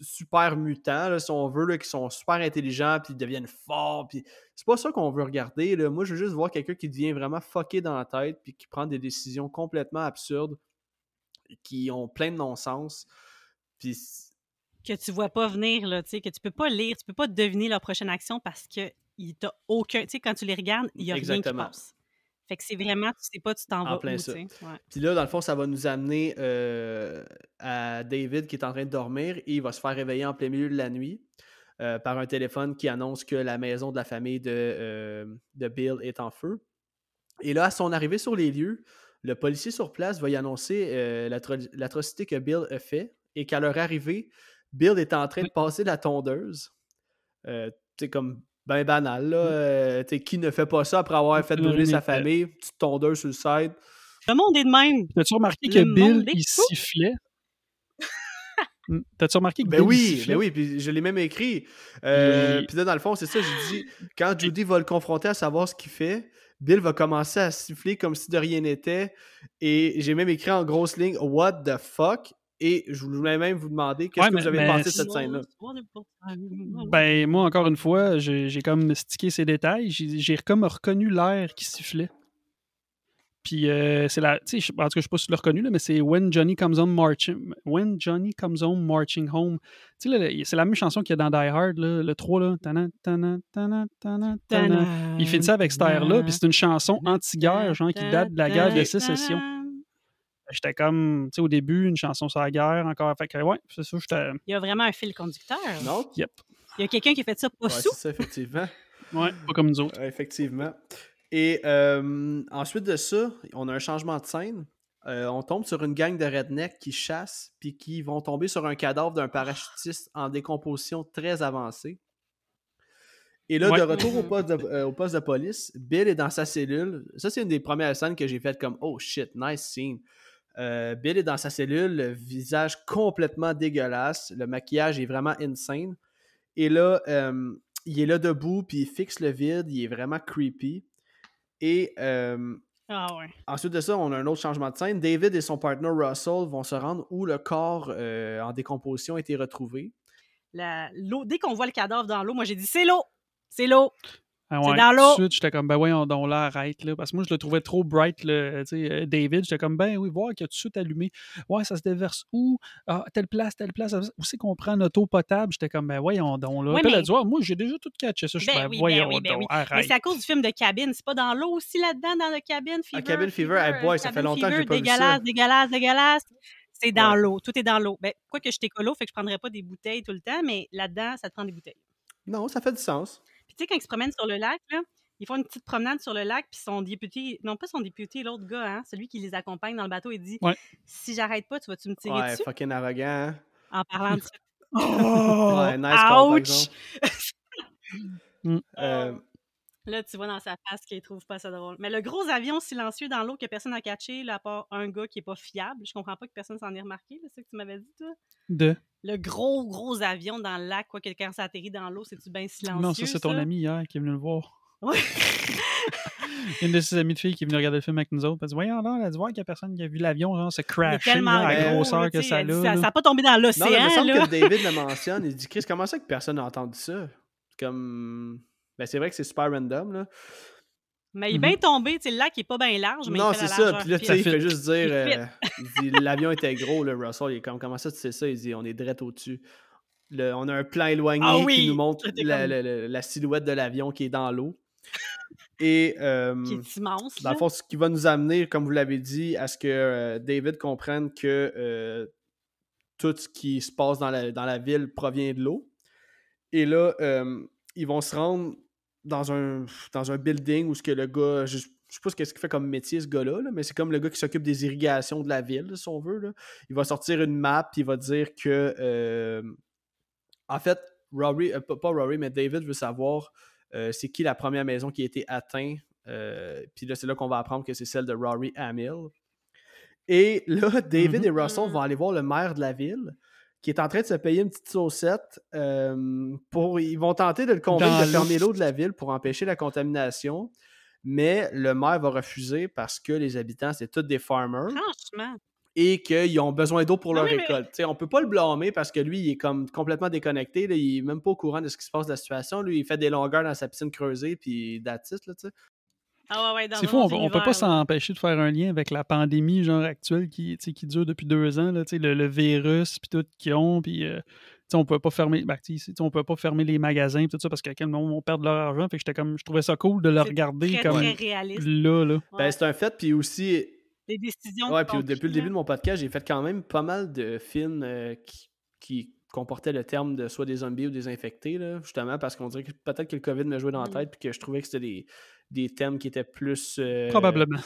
super mutants, si on veut, là, qui sont super intelligents, puis ils deviennent forts, puis c'est pas ça qu'on veut regarder. Moi, je veux juste voir quelqu'un qui devient vraiment fucké dans la tête, puis qui prend des décisions complètement absurdes, qui ont plein de non-sens. Puis Que tu vois pas venir, là, tu sais, que tu peux pas lire, tu peux pas deviner leur prochaine action parce que il t'a aucun. Tu sais, quand tu les regardes, il y a rien Exactement. qui passe. Fait que c'est vraiment, tu sais pas, tu t'en En vas plein où, tu ça. sais. Ouais. Puis là, dans le fond, ça va nous amener euh, à David qui est en train de dormir et il va se faire réveiller en plein milieu de la nuit euh, par un téléphone qui annonce que la maison de la famille de, euh, de Bill est en feu. Et là, à son arrivée sur les lieux, le policier sur place va y annoncer l'atro- l'atrocité que Bill a fait et qu'à leur arrivée, Bill est en train de passer la tondeuse. Euh, c'est comme ben banal, là. Euh, tu sais, qui ne fait pas ça après avoir fait Le brûler sa famille? Petite tondeuse sur le side. Le monde est de même. T'as-tu remarqué que Bill, il fou. sifflait? Hmm. (laughs) T'as-tu remarqué que Ben oui, sifflait? ben oui, puis je l'ai même écrit. Euh, Puis là, dans le fond, c'est ça, j'ai dit, (laughs) quand Judy va le confronter à savoir ce qu'il fait, Bill va commencer à siffler comme si de rien n'était. Et j'ai même écrit en grosse ligne, What the fuck? Et je voulais même vous demander qu'est-ce Ouais, que mais- vous avez mais pensé de cette scène-là? Ben, moi, encore une fois, j'ai comme stické ces détails. J'ai comme reconnu l'air qui sifflait. Puis, euh, c'est la. Tu sais, je- en tout cas, je sais pas si tu l'as reconnu, là, mais c'est When Johnny Comes Home Marching. When Johnny Comes Home Marching Home. Tu sais, là, c'est la même chanson qu'il y a dans Die Hard, là, le 3, là. Tana, tana, tana, tana, tana. Il fait ça avec cette air-là, puis c'est une chanson anti-guerre, genre, qui date de la guerre de sécession. J'étais comme, tu sais, au début, une chanson sur la guerre, encore. Fait que, ouais, c'est ça, j'étais. Il y a vraiment un fil conducteur. Non? Yep. Il y a quelqu'un qui a fait ça pas Ouais, sous. c'est ça, effectivement. Ouais, pas comme nous autres. Effectivement. Et euh, ensuite de ça, on a un changement de scène. Euh, on tombe sur une gang de rednecks qui chassent, puis qui vont tomber sur un cadavre d'un parachutiste en décomposition très avancée. Et là, Ouais. de retour au (laughs) poste de, euh, au poste de police, Bill est dans sa cellule. Ça, c'est une des premières scènes que j'ai faites comme Oh shit, nice scene. Euh, Bill est dans sa cellule, le visage complètement dégueulasse, le maquillage est vraiment insane. Et là, euh, il est là debout, puis il fixe le vide, il est vraiment creepy. Et euh, Ah ouais. ensuite de ça, on a un autre changement de scène. David et son partner Russell vont se rendre où le corps en décomposition a été retrouvé. La- l'eau, dès qu'on voit le cadavre dans l'eau, moi j'ai dit c'est l'eau! C'est l'eau! Ah ouais, dans tout de l'eau. suite, j'étais comme, ben voyons donc là, arrête, là. Parce que moi, je le trouvais trop bright, le, tu sais, euh, David. J'étais comme, ben oui, voir qu'il a tout de suite allumé. Ouais, ça se déverse où? Ah, telle place, telle place. Où c'est qu'on prend notre eau potable? J'étais comme, ben voyons donc, là. Puis a mais- dit, Ah, moi, j'ai déjà tout catché ça. Je suis Ben ben, oui, ben voyons oui, ben donc, oui. Mais arrête. c'est à cause du film de Cabine. C'est pas dans l'eau aussi là-dedans, dans le Cabine Fever? Ah, Cabin Fever, hey boy, ça fait longtemps que j'ai Fever, pas vu dégueulasse, ça. Dégueulasse, dégueulasse, C'est dans Ouais. l'eau. Tout est dans l'eau. Ben, quoi que je suis écolo, fait que je prendrais pas des bouteilles tout le temps, mais là-dedans, ça te prend des bouteilles. Non, ça fait du sens. Puis tu sais, quand ils se promènent sur le lac, là, ils font une petite promenade sur le lac, puis son député, non pas son député, l'autre gars, hein, celui qui les accompagne dans le bateau, il dit Ouais. Si j'arrête pas, tu vas-tu me tirer Ouais, dessus fucking arrogant. hein. En parlant de ça. Oh! (laughs) Ouais, nice call, par ouch! (laughs) Mm. Euh, Là, tu vois dans sa face qu'il trouve pas ça drôle. Mais le gros avion silencieux dans l'eau que personne n'a catché, là, à part un gars qui est pas fiable, je comprends pas que personne s'en ait remarqué, là, c'est ce que tu m'avais dit, toi? De... Le gros, gros avion dans le lac, quoi, que quand ça atterrit dans l'eau, c'est-tu bien silencieux? Non, ça, c'est ton ami hier qui est venu le voir. Ouais. (laughs) Une de ses amies de filles qui est venue regarder le film avec nous autres. Elle dit Voyons, là, elle a dit voir qu'il y a personne qui a vu l'avion, genre, se est crasher, tellement là, à la gros, grosseur que ça a. elle dit, là, Ça n'a pas tombé dans non, mais il me l'océan, semble là. que David le mentionne. Il dit Chris, comment ça que personne n'a entendu ça? Comme. Ben, c'est vrai que c'est super random, là. Mais il est Mhm. bien tombé, tu sais, le lac il est pas bien large, mais non, c'est la ça. Puis là, tu sais, il fait juste dire. Euh, il dit l'avion était gros, le Russell. Il est comme Comment ça, tu sais ça Il dit On est direct au-dessus. Le- on a un plan éloigné Ah qui nous montre la, comme- la- la- la silhouette de l'avion qui est dans l'eau. Et. euh, qui est immense. Dans le fond, ce qui va nous amener, comme vous l'avez dit, à ce que euh, David comprenne que euh, tout ce qui se passe dans la, dans la ville provient de l'eau. Et là, euh, ils vont se rendre dans un, dans un building où ce que le gars, je, je sais pas ce qu'il fait comme métier ce gars-là, là, mais c'est comme le gars qui s'occupe des irrigations de la ville, si on veut. là. Il va sortir une map, puis il va dire que euh, en fait, Rory, euh, pas Rory, mais David veut savoir euh, c'est qui la première maison qui a été atteinte. Puis là, c'est là qu'on va apprendre que c'est celle de Rory Hamill. Et là, (laughs) David Mhm. et Russell vont aller voir le maire de la ville qui est en train de se payer une petite saucette euh, pour. Ils vont tenter de le convaincre Dans de l'eau. fermer l'eau de la ville pour empêcher la contamination. Mais le maire va refuser parce que les habitants, c'est tous des farmers Franchement. et qu'ils ont besoin d'eau pour leur mais- récolte. T'sais, on peut pas le blâmer parce que lui, il est comme complètement déconnecté. là, il est même pas au courant de ce qui se passe de la situation. Lui, il fait des longueurs dans sa piscine creusée, puis that's Ah ouais, ouais, dans C'est fou, on, on peut pas s'empêcher de faire un lien avec la pandémie genre actuelle qui, tu sais, qui dure depuis deux ans, là, tu sais, le, le virus puis tout qu'ils ont, puis euh, tu sais, on peut pas fermer, ben, tu sais, on peut pas fermer les magasins pis tout ça parce que quel moment on perd leur argent, fait que j'étais comme, je trouvais ça cool de le regarder Très, comme très réaliste. là, là. Ben, c'est un fait, puis aussi, Des décisions. ouais, qui puis depuis le début de mon podcast, j'ai fait quand même pas mal de films euh, qui, qui comportaient le terme de soit des zombies ou des infectés, là, justement, parce qu'on dirait que peut-être que le COVID me jouait dans la Mhm. tête, puis que je trouvais que c'était des, des thèmes qui étaient plus. euh, Probablement.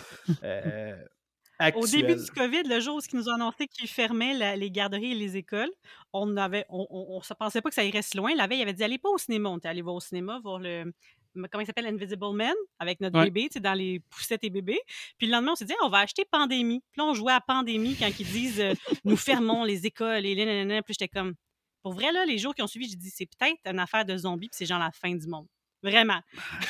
euh, (laughs) Au début du COVID, le jour où ils nous ont annoncé qu'ils fermaient la- les garderies et les écoles, on avait, on, on, on se pensait pas que ça irait si loin. La veille, il avait dit allez pas au cinéma. On était allé voir au cinéma voir le comment il s'appelle Invisible Man avec notre Ouais. bébé, tu sais, dans les poussettes et bébés. Puis le lendemain, on s'est dit on va acheter Pandémie. Puis là, on jouait à Pandémie quand ils disent euh, nous fermons les écoles et nanana. Puis j'étais comme pour vrai là, les jours qui ont suivi, j'ai dit c'est peut-être une affaire de zombies, puis c'est genre la fin du monde. Vraiment.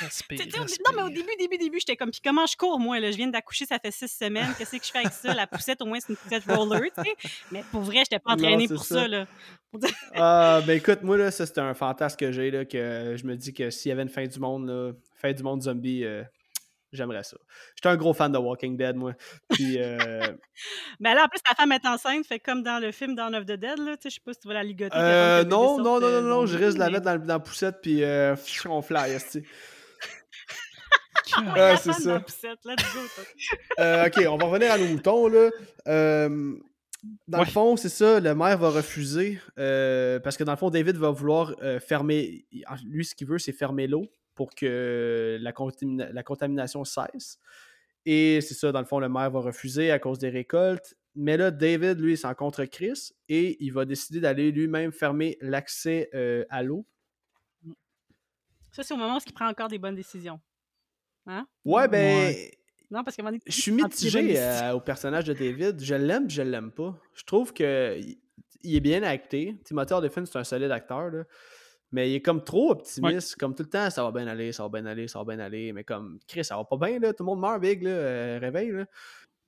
Respire, respire. Non, mais au début, début, début, j'étais comme, puis comment je cours, moi, là? Je viens d'accoucher, ça fait six semaines. Qu'est-ce que je fais avec ça? La poussette, au moins, c'est une poussette roller, tu sais. Mais pour vrai, j'étais pas entraînée pour ça. ça, là. Ah, ben écoute, moi, là, ça, c'est un fantasme que j'ai, là, que je me dis que s'il y avait une fin du monde, là, fin du monde zombie, euh, j'aimerais ça. J'étais un gros fan de Walking Dead, moi. Puis, euh, (laughs) Mais là, en plus, ta femme est enceinte, fait comme dans le film Dawn of the Dead, là. Tu sais, je sais pas si tu vas la ligoter. euh, non, non, non, non, euh, non, je risque de la mettre dans, dans la poussette, puis euh, (laughs) on fly, Ouais, la (laughs) c'est ça. dans la poussette, toi. Euh, ok, on va revenir à nos moutons, là. Euh, dans Ouais. le fond, c'est ça, le maire va refuser, euh, parce que dans le fond, David va vouloir euh, fermer, lui, ce qu'il veut, c'est fermer l'eau pour que la, contamina- la contamination cesse. Et c'est ça, dans le fond, le maire va refuser à cause des récoltes. Mais là, David, lui, s'en contre Chris et il va décider d'aller lui-même fermer l'accès euh, à l'eau. Ça, c'est au moment où il prend encore des bonnes décisions. Hein? Ouais, ben, Non, parce donné, je suis mitigé euh, au personnage de David. Je l'aime je l'aime pas. Je trouve que il- est bien acté. Timothée Olyphant, c'est un solide acteur, là. Mais il est comme trop optimiste. Comme tout le temps, ça va bien aller, ça va bien aller, ça va bien aller. Mais comme, Chris, ça va pas bien, là. Tout le monde meurt, Big, là. euh, réveille, là.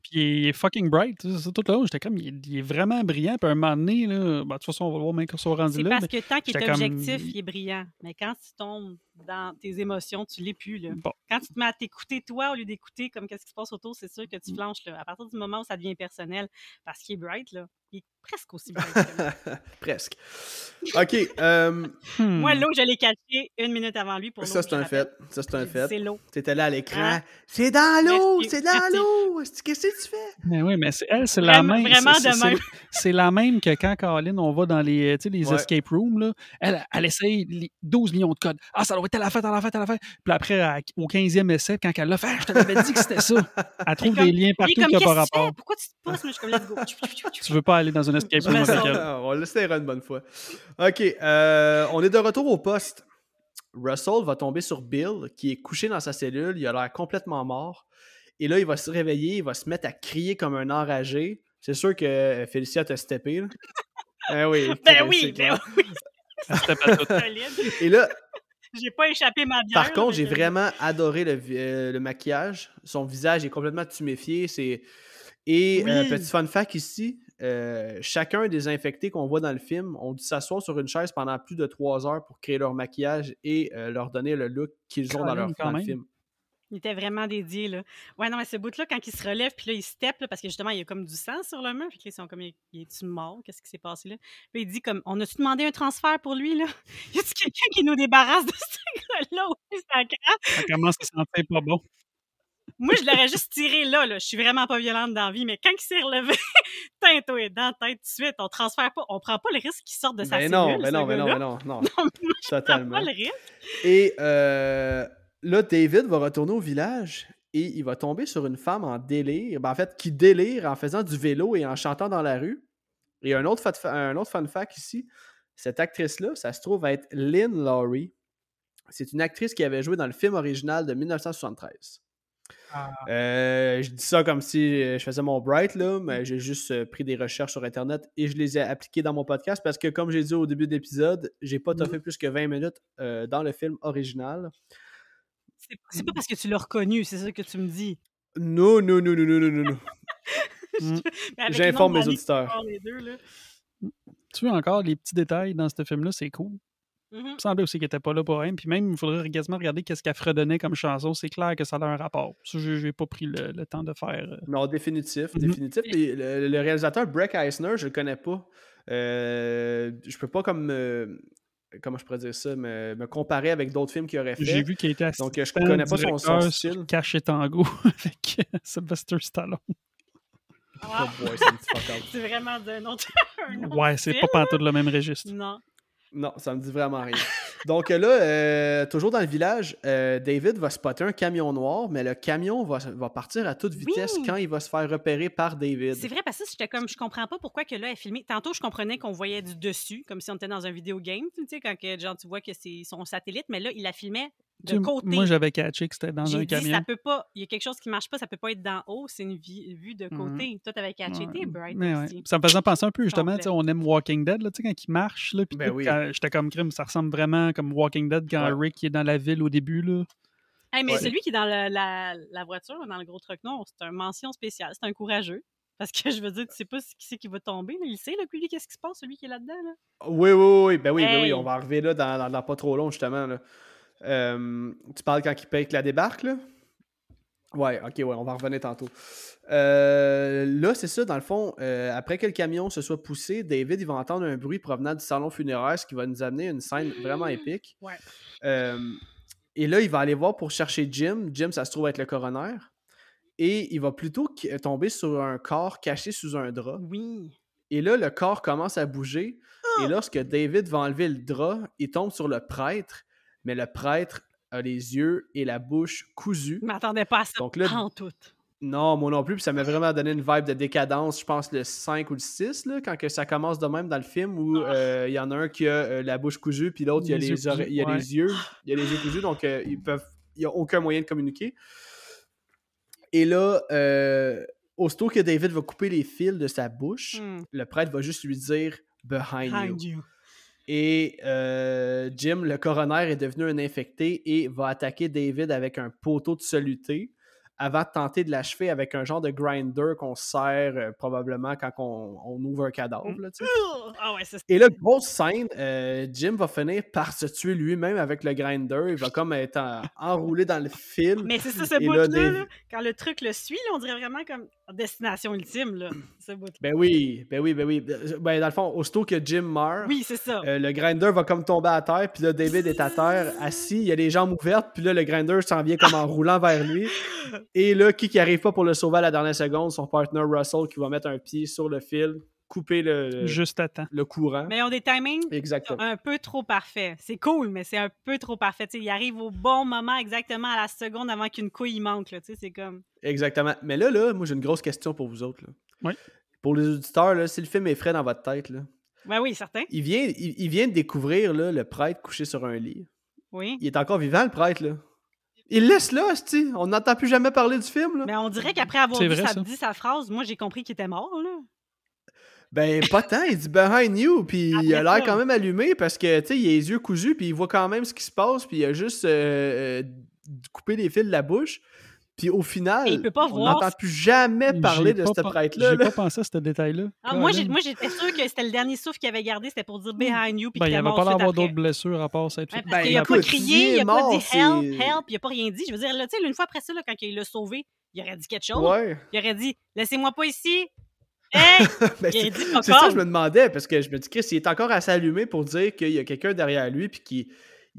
Puis il est fucking bright. C'est tout là. J'étais comme, il est, il est vraiment brillant. Puis à un moment donné, là, ben, de toute façon, on va le voir même quand on soit rendu C'est là. parce mais- que tant qu'il est comme- objectif, il est brillant. Mais quand tu tombes dans tes émotions, tu l'es plus. Là. Bon. Quand tu te mets à t'écouter toi au lieu d'écouter comme qu'est-ce qui se passe autour, c'est sûr que Mm. tu flanches. Là. À partir du moment où ça devient personnel, parce qu'il est bright, là, il est presque aussi bright que. (laughs) Presque. OK. euh, Hmm. Moi, l'eau, je l'ai catché une minute avant lui pour ça, c'est je un fait. Ça, c'est un fait. C'est l'eau. T'étais là à l'écran. Hein? C'est dans l'eau! C'est dans l'eau! Qu'est-ce que tu fais? Mais oui, mais c'est, elle, c'est la même. vraiment c'est- de même. c'est- la même que quand Caroline, on va dans les, tu sais, les Ouais. escape rooms, là, elle, elle essaye les 12 millions de codes. Ah, ça doit être à la fête, à la fête, à la fête. Puis après, à- au 15e essai, quand elle l'a fait, Ah, je te l'avais dit que c'était ça. Elle trouve comme- des liens partout qui n'ont pas rapport. fais? Pourquoi tu te pousses? Moi, je suis comme, let's go. Tu veux pas aller dans un escape room avec elle. on l'essaiera une bonne fois. OK. euh, on est de retour au poste. Russell va tomber sur Bill, qui est couché dans sa cellule. Il a l'air complètement mort. Et là, il va se réveiller, il va se mettre à crier comme un enragé. C'est sûr que Félicia t'a steppé. Là. Ben (laughs) oui. Ben oui, ben oui. (laughs) Et là, J'ai pas échappé ma bière. Par contre, j'ai vraiment adoré le, euh, le maquillage. Son visage est complètement tuméfié. C'est... Et Oui. euh, petit fun fact ici, euh, chacun des infectés qu'on voit dans le film ont dû s'asseoir sur une chaise pendant plus de trois heures pour créer leur maquillage et leur donner le look qu'ils ont dans, leur, dans le film. Il était vraiment dédié, là. Ouais, non, mais ce bout-là, quand il se relève, puis là, il step, là, parce que justement, il y a comme du sang sur le mur, puis là, ils sont comme, il est-tu mort? Qu'est-ce qui s'est passé là? Puis il dit comme, on a-tu demandé un transfert pour lui, là? (laughs) Y a-tu quelqu'un qui nous débarrasse de (laughs) ce gars-là? Au? Ça commence à sentir pas bon. Moi, je l'aurais juste tiré là, là. Je suis vraiment pas violente dans la vie, mais quand il s'est relevé, teint est dans la tête tout de suite. On transfère pas, on prend pas le risque qu'il sorte de sa Ben cellule. non, ce non, ben non, gars-là. ben non, non, (laughs) Non, je prends totalement. pas le risque. Et euh, là, David va retourner au village et il va tomber sur une femme en délire. Ben, en fait, qui délire en faisant du vélo et en chantant dans la rue. Et un autre, un autre fun fact ici, cette actrice-là, ça se trouve être Lynn Laurie. C'est une actrice qui avait joué dans le film original de 1973. Ah. Euh, je dis ça comme si euh, je faisais mon bright, là, mais j'ai juste euh, pris des recherches sur Internet et je les ai appliquées dans mon podcast parce que, comme j'ai dit au début de l'épisode, j'ai pas toffé plus que 20 minutes euh, dans le film original. C'est- C'est pas parce que tu l'as reconnu, c'est ça que tu me dis. Non, non, non, non, non, non, non, non. (laughs) Mais avec le J'informe nombre mes d'années auditeurs. qu'on a les deux, là. Tu vois encore les petits détails dans ce film-là, c'est cool. Mhm. Il me semblait aussi qu'elle était pas là pour rien. Puis même, il faudrait quasiment regarder qu'est-ce qu'elle fredonnait comme chanson. C'est clair que ça a un rapport. Ça, j'ai j'ai pas pris le, le temps de faire. euh. Non, définitif, Mhm. définitif. Et le, le réalisateur Breck Eisner, je le connais pas. Euh, je peux pas comme me- comment je pourrais dire ça, me, me comparer avec d'autres films qu'il aurait fait. J'ai vu qu'il était Donc, je connais pas son, son style. et Tango (laughs) avec euh, Sylvester Stallone. Oh Ah, boy, c'est un petit fuck out. (laughs) c'est vraiment d'un autre. (laughs) un autre Ouais, c'est pas pantoute le même registre. Non. Non, ça me dit vraiment rien. Donc là, euh, toujours dans le village, euh, David va spotter un camion noir, mais le camion va, va partir à toute vitesse Oui. quand il va se faire repérer par David. C'est vrai, parce que j'étais comme, je comprends pas pourquoi que là, est filmée. Tantôt, je comprenais qu'on voyait du dessus, comme si on était dans un vidéo game, tu sais, quand que, genre, tu vois que c'est son satellite, mais là, il la filmait de côté. Moi, j'avais catché que c'était dans un dit, camion. ça peut pas, il y a quelque chose qui marche pas, ça peut pas être d'en haut, c'est une vue de côté. Toi, t'avais catché, Ouais. t'es bright Mais ouais. aussi. Ça me faisait penser un peu, justement, Complet. tu sais, on aime Walking Dead, là, tu sais, quand il marche, là, puis Ben oui. j'étais comme crime, ça ressemble vraiment comme Walking Dead quand Ouais. Rick est dans la ville au début, là. Hey, mais Ouais. celui qui est dans le- la, la voiture, dans le gros truck, non, c'est une mention spéciale, c'est un courageux. Parce que (laughs) je veux dire, tu sais pas qui c'est qui va tomber. là. Il sait, là, lui, qu'est-ce qui se passe, celui qui est là-dedans. Là. Oui, oui, oui, ben oui, ben oui, on va arriver là dans, dans- dans pas trop long, justement. Là. Euh, tu parles quand il paye que la débarque, là? Ouais, ok, ouais, on va revenir tantôt. Euh, là, c'est ça, dans le fond, euh, après que le camion se soit poussé, David, il va entendre un bruit provenant du salon funéraire, ce qui va nous amener à une scène vraiment épique. Ouais. Et là, il va aller voir pour chercher Jim. Jim, ça se trouve être le coroner. Et il va plutôt tomber sur un corps caché sous un drap. Oui. Et là, le corps commence à bouger. Et lorsque David va enlever le drap, il tombe sur le prêtre. Mais le prêtre a les yeux et la bouche cousus. Je m'attendais pas à ça Donc là- en tout. Non, moi non plus, puis ça m'a vraiment donné une vibe de décadence, je pense le 5 ou le 6, là, quand que ça commence de même dans le film, où Ah. euh, il y en a un qui a euh, la bouche cousue, puis l'autre, il y a Les y a ouais. les yeux, il y a les yeux cousus, donc euh, ils peuvent, il n'y a aucun moyen de communiquer. Et là, aussitôt que David va couper les fils de sa bouche, Hmm. le prêtre va juste lui dire « behind you Behind you. Et euh, Jim, le coroner, est devenu un infecté et va attaquer David avec un poteau de soluté avant de tenter de l'achever avec un genre de grinder qu'on sert euh, probablement quand on, on ouvre un cadavre. là. Ah ouais. Et là, grosse scène, euh, Jim va finir par se tuer lui-même avec le grinder. Il va comme être en- enroulé dans le fil. Mais c'est ça, ce bout-là, quand le truc le suit, là, on dirait vraiment comme destination ultime, là, (clears throat) ce bout Ben oui, ben oui, ben oui. Ben, dans le fond, aussitôt que Jim meurt, Oui, c'est ça. Euh, le grinder va comme tomber à terre, puis là, David est à terre, assis, il a les jambes ouvertes, puis là, le grinder s'en vient comme en roulant vers lui. Et là, qui qui arrive pas pour le sauver à la dernière seconde? Son partner Russell qui va mettre un pied sur le fil, couper le, Juste à temps. le courant. Mais ils ont des timings Exactement. un peu trop parfaits. C'est cool, mais c'est un peu trop parfait. Tu sais, il arrive au bon moment, exactement à la seconde avant qu'une couille il manque. C'est comme... Exactement. Mais là, là, moi, j'ai une grosse question pour vous autres. là. Oui. Pour les auditeurs, là, si le film est frais dans votre tête, là, Ben oui, certain. il, vient, il, il vient de découvrir là, le prêtre couché sur un lit. Oui. Il est encore vivant, le prêtre, là. Il le laisse là. On n'entend plus jamais parler du film, là. Mais on dirait qu'après avoir dit, vrai, sa, ça. dit sa phrase, moi, j'ai compris qu'il était mort. Là. Ben, pas tant, il dit behind you, puis il a l'air quand même allumé parce que, tu sais, il a les yeux cousus, puis il voit quand même ce qui se passe, puis il a juste euh, euh, coupé les fils de la bouche. Puis au final, il peut pas on n'entend plus jamais parler de ce prêtre-là. J'ai pas pensé à ce détail-là. Ah, moi, j'étais sûre que c'était le dernier souffle qu'il avait gardé, c'était pour dire behind you. Puis Ben, il avait mort pas l'air d'avoir d'autres blessures à part cette Ouais, Ben, qu'il a pas crié, il est a pas dit help, help, il a pas rien dit. Je veux dire, là, tu sais, une fois après ça, là, quand il l'a sauvé, il aurait dit quelque chose. Ouais. Il aurait dit Laissez-moi pas ici. Hey! (laughs) Ben, c'est ça que je me demandais, parce que je me dis, Chris, il est encore assez allumé pour dire qu'il y a quelqu'un derrière lui, puis qu'il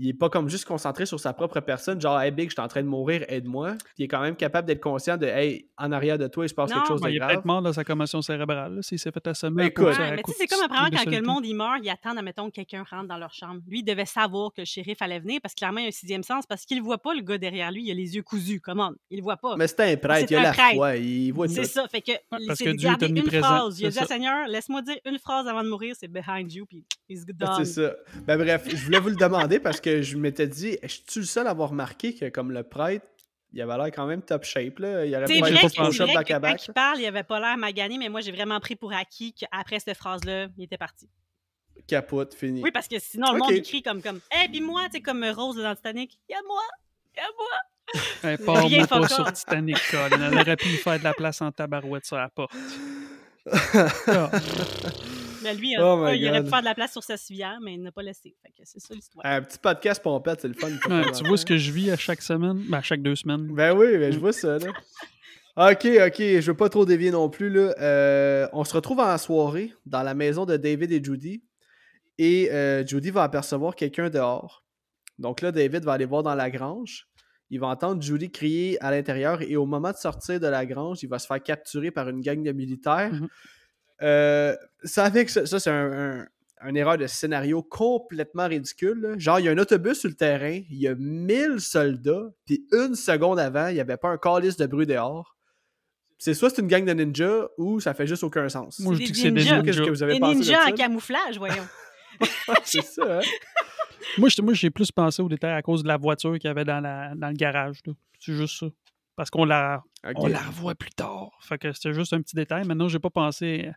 il est pas comme juste concentré sur sa propre personne, genre, hey Big, je suis en train de mourir, aide-moi. Puis il est quand même capable d'être conscient de, hey, en arrière de toi, il se passe Non, quelque chose Ben, de il est grave. peut-être mort de sa commotion cérébrale, s'il s'est fait assommer. à Écoute. Ouais, mais tu sais, c'est comme apparemment quand que le monde il meurt, il attend, admettons, que quelqu'un rentre dans leur chambre. Lui, il devait savoir que le shérif allait venir parce que clairement, il y a un sixième sens parce qu'il voit pas le gars derrière lui, il a les yeux cousus. Comment? Il le voit pas. Mais c'est un prêtre, il a la prêtre. foi, il voit C'est ça, fait que parce c'est que Dieu t'a mis une présent, phrase. Il a dit. Seigneur, laisse-moi dire une phrase avant de mourir, c'est behind you, puis he's done. C'est ça. Ben bref, je voulais vous le demander parce que je m'étais dit, je suis le seul à avoir remarqué que comme le prêtre, il avait l'air quand même top shape, là? Il aurait C'est pu vrai, être pas shop vrai quand Québec. il parle, il avait pas l'air magané, mais moi, j'ai vraiment pris pour acquis qu'après cette phrase-là, il était parti. Capote, fini. Oui, parce que sinon, le monde écrit comme, comme, hey, puis moi, tu sais, comme Rose dans le Titanic, y a moi, y a moi. (laughs) Hey, Pars-moi (laughs) Rien pas sur. Titanic, Colin. Elle aurait pu lui faire de la place en tabarouette sur la porte. (laughs) (laughs) Mais lui, Oh euh, il aurait pu faire de la place sur sa civière, mais il n'a pas laissé. Fait que c'est ça l'histoire. Un petit podcast pompette, c'est le fun. Ouais, tu vois ce que je vis à chaque semaine? Ben, à chaque deux semaines. Ben oui, ben je vois ça, là. Ok, ok, je veux pas trop dévier non plus, là. Euh, on se retrouve en soirée dans la maison de David et Judy. Et euh, Judy va apercevoir quelqu'un dehors. Donc là, David va aller voir dans la grange. Il va entendre Judy crier à l'intérieur et au moment de sortir de la grange, il va se faire capturer par une gang de militaires. Mhm. Euh, ça, avec ça, ça, c'est un, erreur de scénario complètement ridicule. là. Genre, il y a un autobus sur le terrain, il y a 1000 soldats, puis une seconde avant, il n'y avait pas un calice de bruit dehors. C'est soit c'est une gang de ninjas ou ça fait juste aucun sens. Moi, je dis que c'est des ninjas. Qu'est-ce que ninjas. vous avez Des pensé de ninjas ça? en camouflage, voyons. (laughs) c'est ça, hein? Moi, j'ai plus pensé au détail à cause de la voiture qu'il y avait dans, la, dans le garage. C'est juste ça. Parce qu'on la, on la revoit plus tard. Fait que c'était juste un petit détail. Maintenant, j'ai pas pensé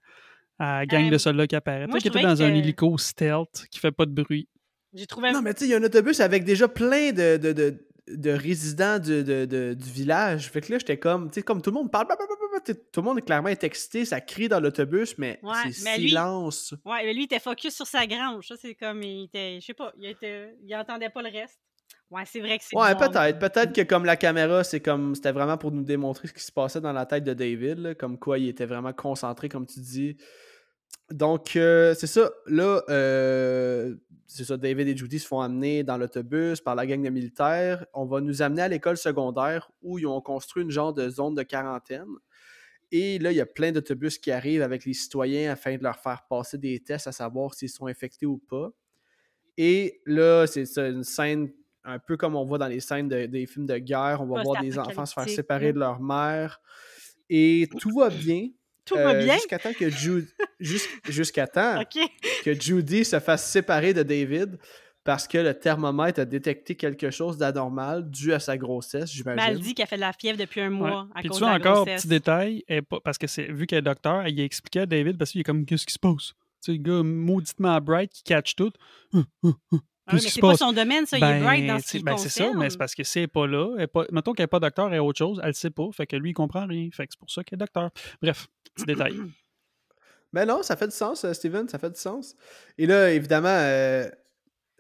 à la gang Euh, de soldats qui apparaît. moi, Peut-être qu'il était dans un hélico stealth qui fait pas de bruit. J'ai trouvé un Non, mais tu sais, il y a un autobus avec déjà plein de, de, de, de résidents du, de- de- du village. Fait que là, j'étais comme, tu sais, comme tout le monde parle, blablabla, tu sais, tout le monde est clairement est excité, ça crie dans l'autobus, mais Ouais, c'est mais lui- silence. Ouais, mais lui, il était focus sur sa grange. Ça, c'est comme, il était, je sais pas, il, était, il entendait pas le reste. Ouais, c'est vrai que c'est Ouais, peut-être. Peut-être que comme la caméra, c'est comme c'était vraiment pour nous démontrer ce qui se passait dans la tête de David, là, comme quoi il était vraiment concentré, comme tu dis. Donc, euh, c'est ça. Là, euh, c'est ça. David et Judy se font amener dans l'autobus par la gang de militaires. On va nous amener à l'école secondaire où ils ont construit une genre de zone de quarantaine. Et là, il y a plein d'autobus qui arrivent avec les citoyens afin de leur faire passer des tests à savoir s'ils sont infectés ou pas. Et là, c'est une scène un peu comme on voit dans les scènes de- des films de guerre. On va voir des enfants se faire séparer de leur mère. Et tout va bien. (laughs) Tout va euh, bien? Jusqu'à temps que Ju- jus- jusqu'à temps (laughs) OK. que Judy se fasse séparer de David parce que le thermomètre a détecté quelque chose d'anormal dû à sa grossesse, elle j'imagine. dit qu'elle fait de la fièvre depuis un mois à Puis cause tu de vois la encore, grossesse. petit détail, elle parce que c'est vu qu'elle est docteur, elle y a expliqué à David parce qu'il est comme qu'est-ce qui se passe? Tu sais, le gars mauditement bright qui catch tout. Hum, hum, hum. Ah oui, mais qui c'est pas son domaine, ça. il est bright dans Ben, ce c'est ben, c'est ça, mais c'est parce que c'est pas là. Elle pas, mettons qu'elle n'est pas docteur, elle est autre chose, elle le sait pas. Fait que lui, il comprend rien. Fait que c'est pour ça qu'elle est docteur. Bref, petit détail. Mais (clears throat) non, ça fait du sens, euh, Steven, ça fait du sens. Et là, évidemment, euh,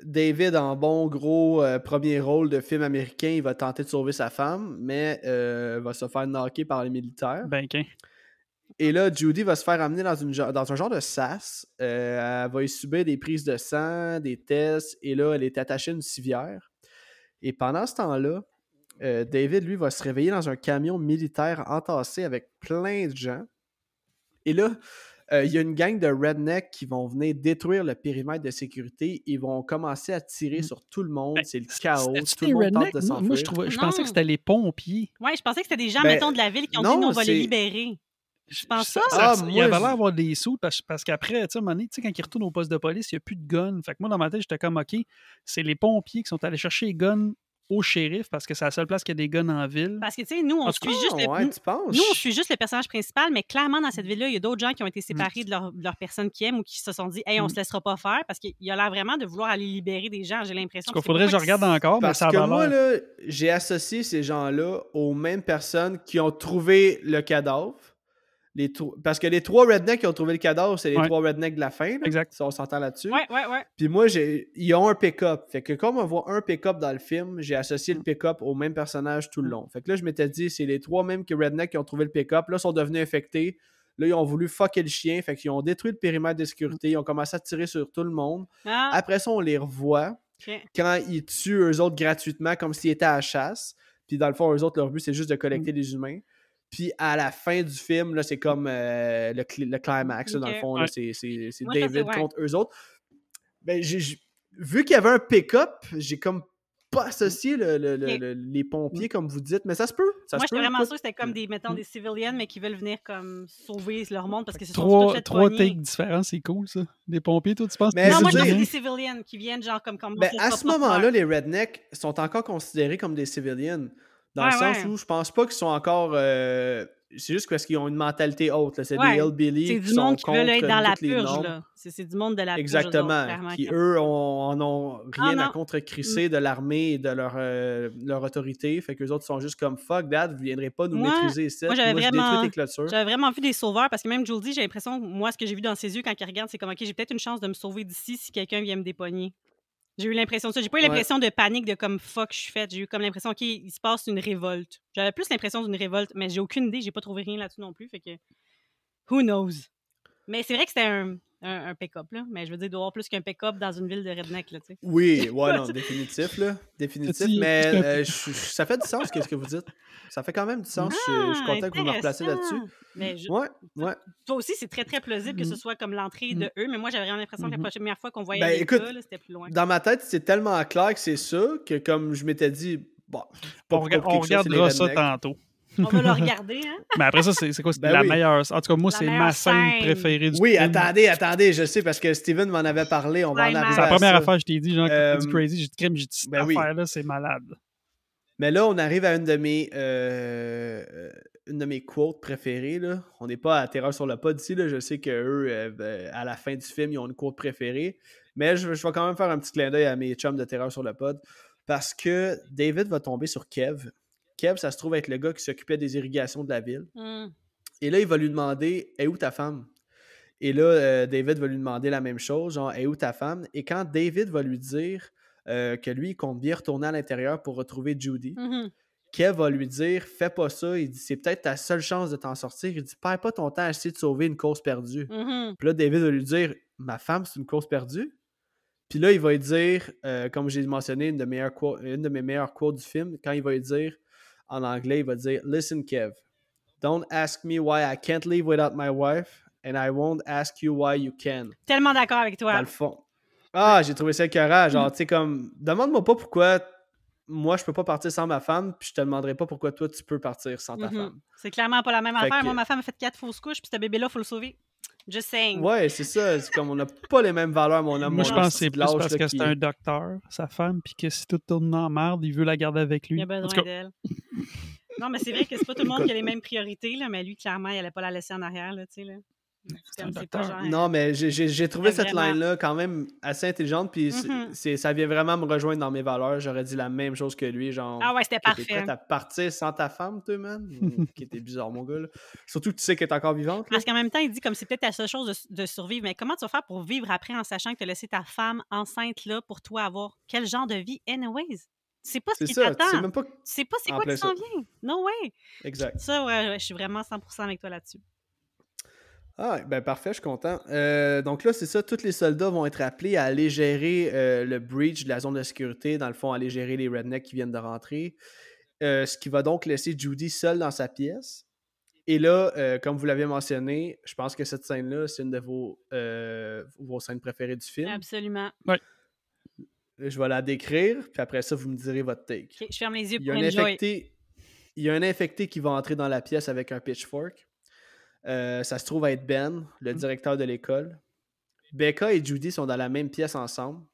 David, en bon gros euh, premier rôle de film américain, il va tenter de sauver sa femme, mais euh, va se faire knocker par les militaires. Ben, qu'un. Et là, Judy va se faire amener dans, une, gen- dans un genre de sas. Euh, elle va y subir des prises de sang, des tests, et là, elle est attachée à une civière. Et pendant ce temps-là, euh, David, lui, va se réveiller dans un camion militaire entassé avec plein de gens. Et là, euh, il y a une gang de rednecks qui vont venir détruire le périmètre de sécurité. Ils vont commencer à tirer Mm. sur tout le monde. Ben, C'est le chaos. Tout le monde tente de Moi, moi, je, s'enfuir. trouvais, je Non. pensais que c'était les pompiers. Ouais, je pensais que c'était des gens, Ben, mettons, de la ville qui ont non, dit, nous, on va les libérer. Je pense Ça- ça- Ah, ça- il moi, avait l'air d'avoir des sous parce, parce qu'après, tu sais, à un moment donné, tu sais, quand ils retournent au poste de police, il n'y a plus de guns. Fait que moi, dans ma tête, j'étais comme, OK, c'est les pompiers qui sont allés chercher les guns au shérif parce que c'est la seule place qui a des guns en ville. Parce que, tu sais, nous, on suit juste le... ouais, nous- tu penses? Nous, on suit juste le personnage principal, mais clairement, dans cette ville-là, il y a d'autres gens qui ont été séparés de leur, de leur personne qui aiment ou qui se sont dit, hey, on Mm. se laissera pas faire parce qu'il a l'air vraiment de vouloir aller libérer des gens. J'ai l'impression c'est faudrait que je regarde qu'ils- encore, mais Parce ça que moi, là, j'ai associé ces gens-là aux mêmes personnes qui ont trouvé le cadavre. Les Parce que les trois rednecks qui ont trouvé le cadavre, c'est les Ouais. trois rednecks de la fin. là. Exact. Ça, on s'entend là-dessus. Ouais, ouais, ouais. Puis moi, ils ont un pick-up. Fait que comme on voit un pick-up dans le film, j'ai associé le pick-up au même personnage tout le long. Fait que là, je m'étais dit, c'est les trois mêmes que rednecks qui ont trouvé le pick-up. Là, ils sont devenus infectés. Là, ils ont voulu fucker le chien. Fait qu'ils ont détruit le périmètre de sécurité. Ils ont commencé à tirer sur tout le monde. Ah, Après ça, on les revoit quand ils tuent eux autres gratuitement comme s'ils étaient à la chasse. Puis dans le fond, eux autres, leur but, c'est juste de collecter Mm. des humains. Puis à la fin du film, là, c'est comme euh, le, cli- le climax. là, dans le fond, Ouais. c'est, David ouais. contre eux autres. Ben, vu qu'il y avait un pick-up, j'ai comme pas associé le- le- le- Ok. le- les pompiers, comme vous dites, mais ça se peut. Ça Moi, j'étais vraiment sûre que c'était comme des, mettons, Mm. des civilians, mais qui veulent venir comme sauver leur monde parce que c'est Trois, trois takes différents, c'est cool, ça. Des pompiers, toi, tu penses Mais que Non, moi, je pense que des civilians qui viennent, genre, comme... comme Ben, à ce moment-là, les rednecks sont encore considérés comme des civilians. Dans Ouais, le sens ouais. où je pense pas qu'ils sont encore. euh, c'est juste parce qu'ils ont une mentalité haute. C'est Ouais. des hillbilly C'est qui du sont monde qui veulent être dans la purge. C'est du monde de la purge. Exactement. autres, clairement, qui, eux, ont- en ont rien Ah, à contre-crisser de l'armée et de leur, euh, leur autorité. Fait que les autres sont juste comme fuck that, vous viendrez pas nous Moi- maîtriser ici. moi, j'avais vraiment-. J'avais vraiment vu des sauveurs parce que même Julie, j'ai l'impression, moi, ce que j'ai vu dans ses yeux quand il regarde, c'est comme, OK, j'ai peut-être une chance de me sauver d'ici si quelqu'un vient me dépogner. J'ai eu l'impression de ça. J'ai pas eu Ouais. l'impression de panique de comme fuck, je suis faite. J'ai eu comme l'impression, OK, il se passe une révolte. J'avais plus l'impression d'une révolte, mais j'ai aucune idée. J'ai pas trouvé rien là-dessus non plus. Fait que, who knows? Mais c'est vrai que c'était un, un, un pick-up, là. Mais je veux dire, il doit y avoir plus qu'un pick-up dans une ville de redneck, là, tu sais. Oui, ouais, (laughs) non, définitif, là. Définitif, mais euh, je- je- ça fait du sens, qu'est-ce que vous dites. Ça fait quand même du sens. je, je suis Ah, content que vous me replacez là-dessus. Mais je- Ouais, ouais. toi aussi, c'est très, très plausible que ce Mm. soit comme l'entrée de eux. Mais moi, j'avais vraiment l'impression que la Mhm. première fois qu'on voyait Ben, les écoute, gars, là, c'était plus loin. Dans ma tête, c'est tellement clair que c'est ça que comme je m'étais dit, bon, pas On, regardera ça tantôt. On va le regarder, hein? (laughs) Mais après ça, c'est quoi? C'est Ben la oui. meilleure. En tout cas, moi, c'est ma scène scène. préférée du Oui, film. attendez, attendez, je sais parce que Steven m'en avait parlé, on va en arriver C'est la première ça. affaire que je t'ai dit, genre, Euh, du crazy. J'ai dit, crème, j'ai dit, cette ben oui. affaire-là, c'est malade. Mais là, on arrive à une de mes, euh, euh, une de mes quotes préférées. Là. On n'est pas à Terreur sur le pod ici. Là. Je sais qu'eux, euh, ben, à la fin du film, ils ont une quote préférée. Mais je, je vais quand même faire un petit clin d'œil à mes chums de Terreur sur le pod. Parce que David va tomber sur Kev. Kev, ça se trouve être le gars qui s'occupait des irrigations de la ville. Hum. Et là, il va lui demander Est où ta femme Et là, euh, David va lui demander la même chose genre Est où ta femme Et quand David va lui dire euh, que lui, il compte bien retourner à l'intérieur pour retrouver Judy, Mhm. Kev va lui dire Fais pas ça. Il dit C'est peut-être ta seule chance de t'en sortir. Il dit Perds pas ton temps à essayer de sauver une cause perdue. Mhm. Puis là, David va lui dire Ma femme, c'est une cause perdue. Puis là, il va lui dire, euh, comme j'ai mentionné, une de, meilleures une de mes meilleures quotes du film, quand il va lui dire en anglais, il va dire Listen, Kev, don't ask me why I can't live without my wife, and I won't ask you why you can. Tellement d'accord avec Dans toi. le fond. Ah, j'ai trouvé ça écœurant. Genre, tu sais, comme, demande-moi pas pourquoi moi, je peux pas partir sans ma femme, puis je te demanderai pas pourquoi toi, tu peux partir sans ta Mhm. femme. C'est clairement pas la même Fait affaire. que- Moi, ma femme a fait quatre fausses couches, puis ce bébé-là, faut le sauver. Just saying. Ouais, c'est ça. C'est comme on n'a pas les mêmes valeurs, mon homme. Moi, je pense que c'est plus parce là, que qui- c'est un docteur, sa femme, puis que si tout tourne en merde, il veut la garder avec lui. Il a besoin cas, d'elle. Non, mais c'est vrai que c'est pas tout le monde qui a les mêmes priorités, là, mais lui, clairement, il allait pas la laisser en arrière, là, tu sais, là. Un docteur. Non, mais j'ai- trouvé Mais cette vraiment. line-là quand même assez intelligente, puis c'est- Mhm. c'est- ça vient vraiment me rejoindre dans mes valeurs. J'aurais dit la même chose que lui, genre. Ah ouais, c'était parfait. prête à partir sans ta femme, toi, man? Qui était bizarre, mon gars, là. Surtout que tu sais qu'elle est encore vivante, là. Parce qu'en même temps, il dit comme c'est peut-être ta seule chose de, de survivre, mais comment tu vas faire pour vivre après en sachant que tu as laissé ta femme enceinte là pour toi avoir quel genre de vie, anyways? C'est pas ce qui ça, tu sais t'attend. même pas... Tu sais pas c'est quoi qui s'en ça. vient? Non, ouais. Exact. Ça, ouais, ouais, je suis vraiment 100% avec toi là-dessus. Ah, ben parfait, je suis content. Euh, donc là, c'est ça, tous les soldats vont être appelés à aller gérer euh, le breach de la zone de sécurité, dans le fond, aller gérer les rednecks qui viennent de rentrer. Euh, ce qui va donc laisser Judy seule dans sa pièce. Et là, euh, comme vous l'avez mentionné, je pense que cette scène-là, c'est une de vos, euh, vos scènes préférées du film. Absolument. Je vais la décrire, puis après ça, vous me direz votre take. Je ferme les yeux Il y, a pour un enjoy. infecté, il y a un infecté qui va entrer dans la pièce avec un pitchfork. Euh, ça se trouve être Ben, le Mm. directeur de l'école. Becca et Judy sont dans la même pièce ensemble.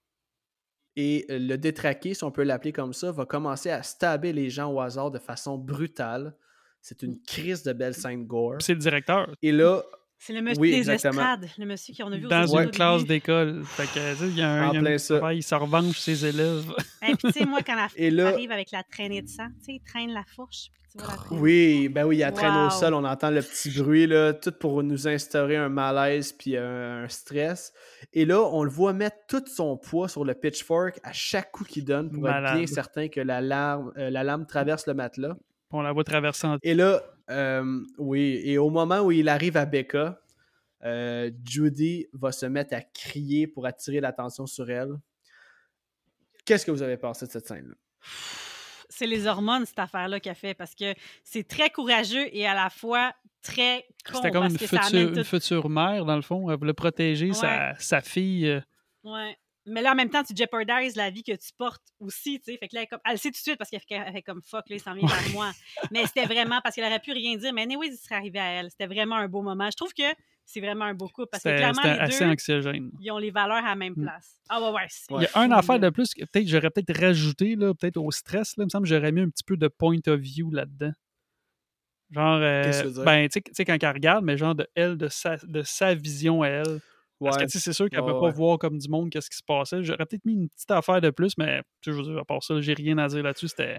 Et euh, le détraqué, si on peut l'appeler comme ça, va commencer à stabber les gens au hasard de façon brutale. C'est une crise de belle scène gore. c'est le directeur. Et là, C'est le monsieur Oui, des exactement. estrades, le monsieur qu'on a vu Dans une classe d'école. Fait que, tu sais, il y a un, En y a plein ça. travail, il se revanche ses élèves. (laughs) Et puis, tu sais, moi, quand la Et fourche là- arrive avec la traînée de sang, tu sais, il traîne la fourche. Traînée. oui, ben oui, il traîne au sol, on entend le petit bruit, là, tout pour nous instaurer un malaise puis un, un stress. Et là, on le voit mettre tout son poids sur le pitchfork à chaque coup qu'il donne pour être bien certain que la lame, euh, la lame traverse le matelas. On la voit traverser en Et là, euh, oui, et au moment où il arrive à Becca, euh, Judy va se mettre à crier pour attirer l'attention sur elle. Qu'est-ce que vous avez pensé de cette scène-là? C'est les hormones, cette affaire-là, qu'elle fait, parce que c'est très courageux et à la fois très con, C'était comme parce une que ça future, une mère, dans le fond. Elle voulait protéger sa, sa fille. euh, Ouais. Mais là, en même temps, tu jeopardises la vie que tu portes aussi, tu sais. Fait que là, elle, comme- elle le sait tout de suite parce qu'elle fait, comme fuck, là, il s'en vient vers moi. Mais c'était vraiment parce qu'elle aurait pu rien dire. Mais anyway, il serait arrivé à elle. C'était vraiment un beau moment. Je trouve que c'est vraiment un beau couple parce que clairement, les assez deux, anxiogène. ils ont les valeurs à la même Mm. place. Ah ouais, ouais. Il y a une affaire là. de plus que peut-être j'aurais peut-être rajouté, là, peut-être au stress. Là, il me semble que j'aurais mis un petit peu de point of view là-dedans. Genre, euh, Qu'est-ce que tu ben, tu sais- quand elle regarde, mais genre de elle, de sa, de sa vision à elle. Parce que, Ouais. tu sais, c'est sûr qu'elle Ouais, peut ouais. pas voir comme du monde qu'est-ce qui se passait. J'aurais peut-être mis une petite affaire de plus, mais, tu sais, je veux dire, à part ça, j'ai rien à dire là-dessus. C'était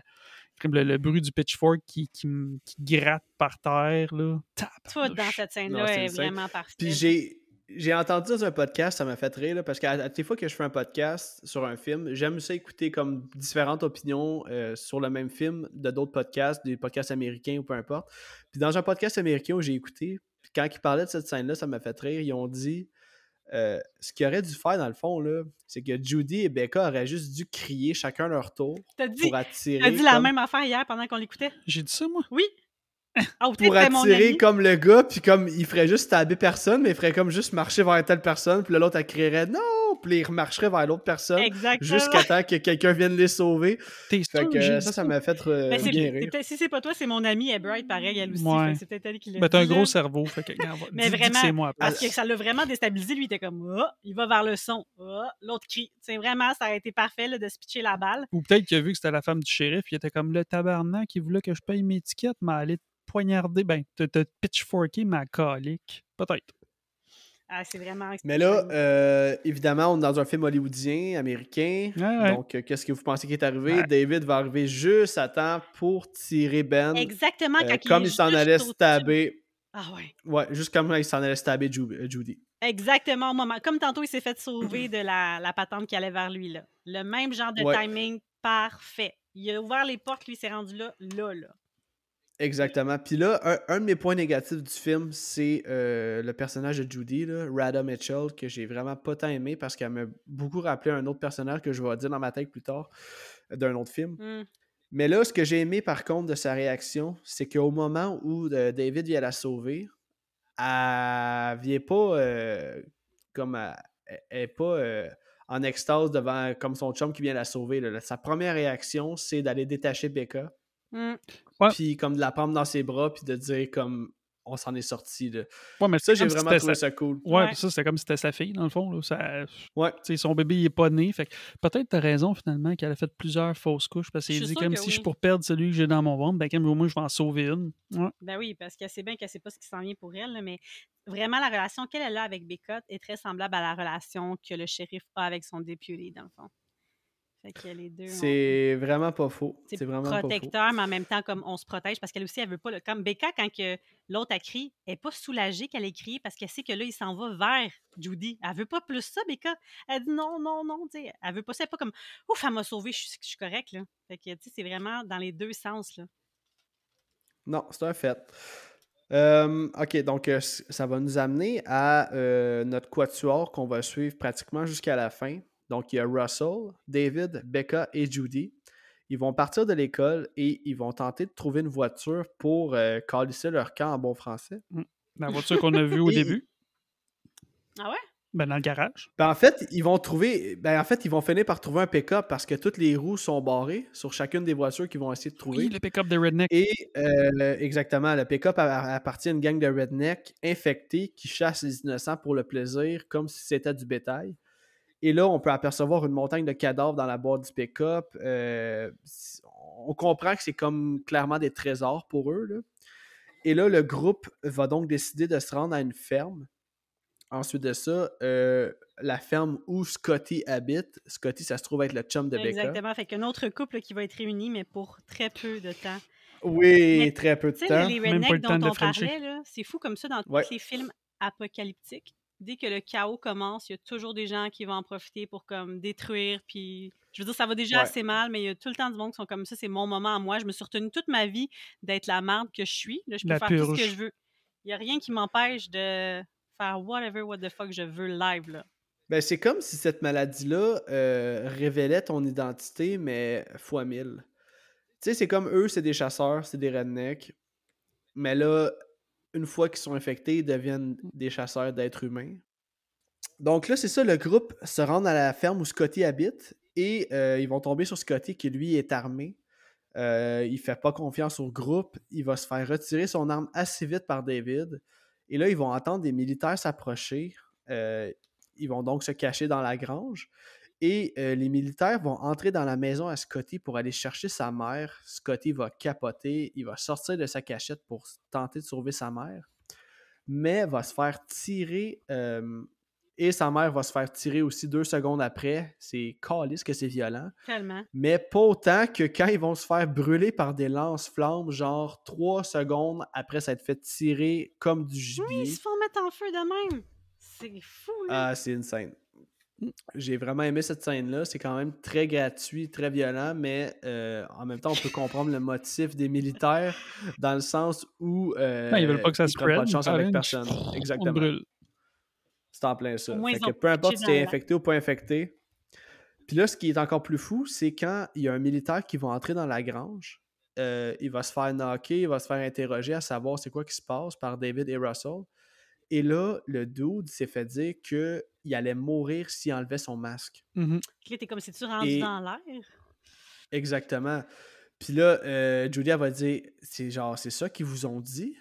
le, le bruit du pitchfork qui, qui, m- qui gratte par terre, là. Tout Tabarnouche. dans cette scène-là est vraiment parfaite. Puis j'ai j'ai entendu dans un podcast, ça m'a fait rire, là, parce qu'à à toutes les fois que je fais un podcast sur un film, j'aime ça écouter comme différentes opinions euh, sur le même film de d'autres podcasts, des podcasts américains ou peu importe. Puis dans un podcast américain où j'ai écouté, quand ils parlaient de cette scène-là, ça m'a fait rire. Ils ont dit euh, ce qu'ils auraient dû faire dans le fond, là, c'est que Judy et Becca auraient juste dû crier chacun leur tour dit, pour attirer. t'as dit la même affaire hier pendant qu'on l'écoutait? J'ai dit ça, moi? Oui. Ah, ou pour attirer comme le gars, puis comme il ferait juste taber personne, mais il ferait comme juste marcher vers telle personne, puis l'autre elle crierait non, puis il remarcherait vers l'autre personne jusqu'à temps que quelqu'un vienne les sauver. T'es Fait que ça, ça m'a fait euh, Ben, bien rire. si c'est pas toi, c'est mon ami, elle est bright, pareil, elle aussi. Ouais. C'est peut-être elle qui l'a Ben, t'as un gros cerveau. Fait que, regarde, (laughs) Mais dis- dis que vraiment, c'est moi. Parce que ça l'a vraiment déstabilisé. Lui, il était comme, oh, il va vers le son. Oh, l'autre crie. C'est vraiment, ça a été parfait là, de se pitcher la balle. Ou peut-être qu'il a vu que c'était la femme du shérif, il était comme le tabarnak qui voulait que je paye mes tickets, mais aller te poignarder, ben, te, te pitchforker ma calique. Peut-être. Ah, c'est vraiment. Mais là, euh, évidemment, on est dans un film hollywoodien, américain. Ouais, ouais. Donc, euh, qu'est-ce que vous pensez qui est arrivé? Ouais. David va arriver juste à temps pour tirer Ben. Exactement, euh, quand comme il s'en allait stabber. Ah ouais. Ouais, juste comme il s'en allait stabber Ju- Judy. Exactement au moment. Comme tantôt, il s'est fait sauver de la, la patente qui allait vers lui. Là. Le même genre de Ouais. timing parfait. Il a ouvert les portes, lui, il s'est rendu là, là, là. Exactement. Puis là, un, un de mes points négatifs du film, c'est euh, le personnage de Judy, là, Rada Mitchell, que j'ai vraiment pas tant aimé parce qu'elle m'a beaucoup rappelé un autre personnage que je vais dire dans ma tête plus tard, euh, d'un autre film. Hmm. Mais là, ce que j'ai aimé par contre de sa réaction, c'est qu'au moment où euh, David vient la sauver, elle vient pas euh, comme. Elle, elle est pas en extase devant comme son chum qui vient la sauver. là. Sa première réaction, c'est d'aller détacher Becca, Mm. Ouais. puis comme de la prendre dans ses bras, puis de dire comme on s'en est sorti. là. Ouais, mais Ça, c'est j'ai comme si vraiment c'était trouvé sa- ça cool. Ouais, ça, c'était comme si c'était sa fille, dans le fond. Là. Ça... Ouais. son bébé, il est pas né. Fait que peut-être t'as raison, finalement, qu'elle a fait plusieurs fausses couches. Parce Je qu'il suis dit comme que si je suis oui. pour perdre celui que j'ai dans mon ventre, ben, comme au moins, je vais en sauver une. Ouais. Ben oui, parce qu'elle sait bien qu'elle sait pas ce qui s'en vient pour elle, là, mais vraiment, la relation qu'elle elle a avec Becca est très semblable à la relation que le shérif a avec son deputy, dans le fond. Fait que les deux. ont- C'est vraiment pas faux. c'est vraiment pas faux. protecteur, mais en même temps, comme on se protège, parce qu'elle aussi, elle veut pas. le- Comme Becca, quand que l'autre a crié, elle n'est pas soulagée qu'elle ait crié parce qu'elle sait que là, il s'en va vers Judy. Elle veut pas plus ça, Becca. Elle dit non, non, non. tu sais, Elle veut pas ça. Elle pas comme Ouf, elle m'a sauvé, je suis correcte. Là. Fait que, tu sais, c'est vraiment dans les deux sens. Là. Non, c'est un fait. Euh, ok, donc euh, ça va nous amener à euh, notre quatuor qu'on va suivre pratiquement jusqu'à la fin. Donc il y a Russell, David, Becca et Judy. Ils vont partir de l'école et ils vont tenter de trouver une voiture pour euh, calisser leur camp en bon français. La voiture qu'on a vue au (laughs) Et- début, Ah ouais? ben, dans le garage. Ben, en fait, ils vont trouver. Ben, en fait, ils vont finir par trouver un pick-up parce que toutes les roues sont barrées sur chacune des voitures qu'ils vont essayer de trouver. Oui, le pick-up de Redneck. Et euh, exactement, le pick-up appartient à une gang de rednecks infectés qui chassent les innocents pour le plaisir, comme si c'était du bétail. Et là, on peut apercevoir une montagne de cadavres dans la boîte du pick-up. Euh, on comprend que c'est comme clairement des trésors pour eux. là. Et là, le groupe va donc décider de se rendre à une ferme. Ensuite de ça, euh, la ferme où Scotty habite. Scotty, ça se trouve être le chum de Becca. Exactement. Fait qu'un autre couple qui va être réuni, mais pour très peu de temps. Oui, Mais, très peu de Tu sais, temps. les Même pas rednecks le temps dont de on parlait, là, c'est fou comme ça dans Ouais. tous les films apocalyptiques. Dès que le chaos commence, il y a toujours des gens qui vont en profiter pour comme détruire. Puis, je veux dire, ça va déjà Ouais. assez mal, mais il y a tout le temps du monde qui sont comme ça. C'est mon moment à moi. Je me suis retenue toute ma vie d'être la merde que je suis. Là, je peux La faire tout ce que je veux. Il n'y a rien qui m'empêche de faire whatever, what the fuck je veux live. Là. Ben, c'est comme si cette maladie-là euh, révélait ton identité, mais fois mille. Tu sais, c'est comme eux, c'est des chasseurs, c'est des rednecks. Mais là, une fois qu'ils sont infectés, ils deviennent des chasseurs d'êtres humains. Donc là, c'est ça, le groupe se rend à la ferme où Scotty habite et euh, ils vont tomber sur Scotty qui, lui, est armé. Euh, il fait pas confiance au groupe. Il va se faire retirer son arme assez vite par David. Et là, ils vont entendre des militaires s'approcher. Euh, ils vont donc se cacher dans la grange. Et euh, les militaires vont entrer dans la maison à Scotty pour aller chercher sa mère. Scotty va capoter. Il va sortir de sa cachette pour tenter de sauver sa mère. Mais va se faire tirer. euh, et sa mère va se faire tirer aussi deux secondes après. C'est calice que c'est violent. Tellement. Mais pas autant que quand ils vont se faire brûler par des lance-flammes, genre trois secondes après s'être fait tirer comme du gibier. Oui, ils se font mettre en feu de même. C'est fou, là. Ah, c'est une scène. J'ai vraiment aimé cette scène-là. C'est quand même très gratuit, très violent, mais euh, en même temps, on peut comprendre le motif des militaires dans le sens où euh, ils veulent pas que ça ils se pas de chance avec personne. On Exactement. brûle. C'est en plein ça. Fait que peu importe si t'es infecté ou pas infecté. Puis là, ce qui est encore plus fou, c'est quand il y a un militaire qui va entrer dans la grange. euh, il va se faire knocker, il va se faire interroger à savoir c'est quoi qui se passe par David et Russell. Et là, le dude s'est fait dire qu'il allait mourir s'il enlevait son masque. Là, t'es comme si tu rendu Et- dans l'air? Exactement. Puis là, euh, Julia va dire c'est genre, c'est ça qu'ils vous ont dit?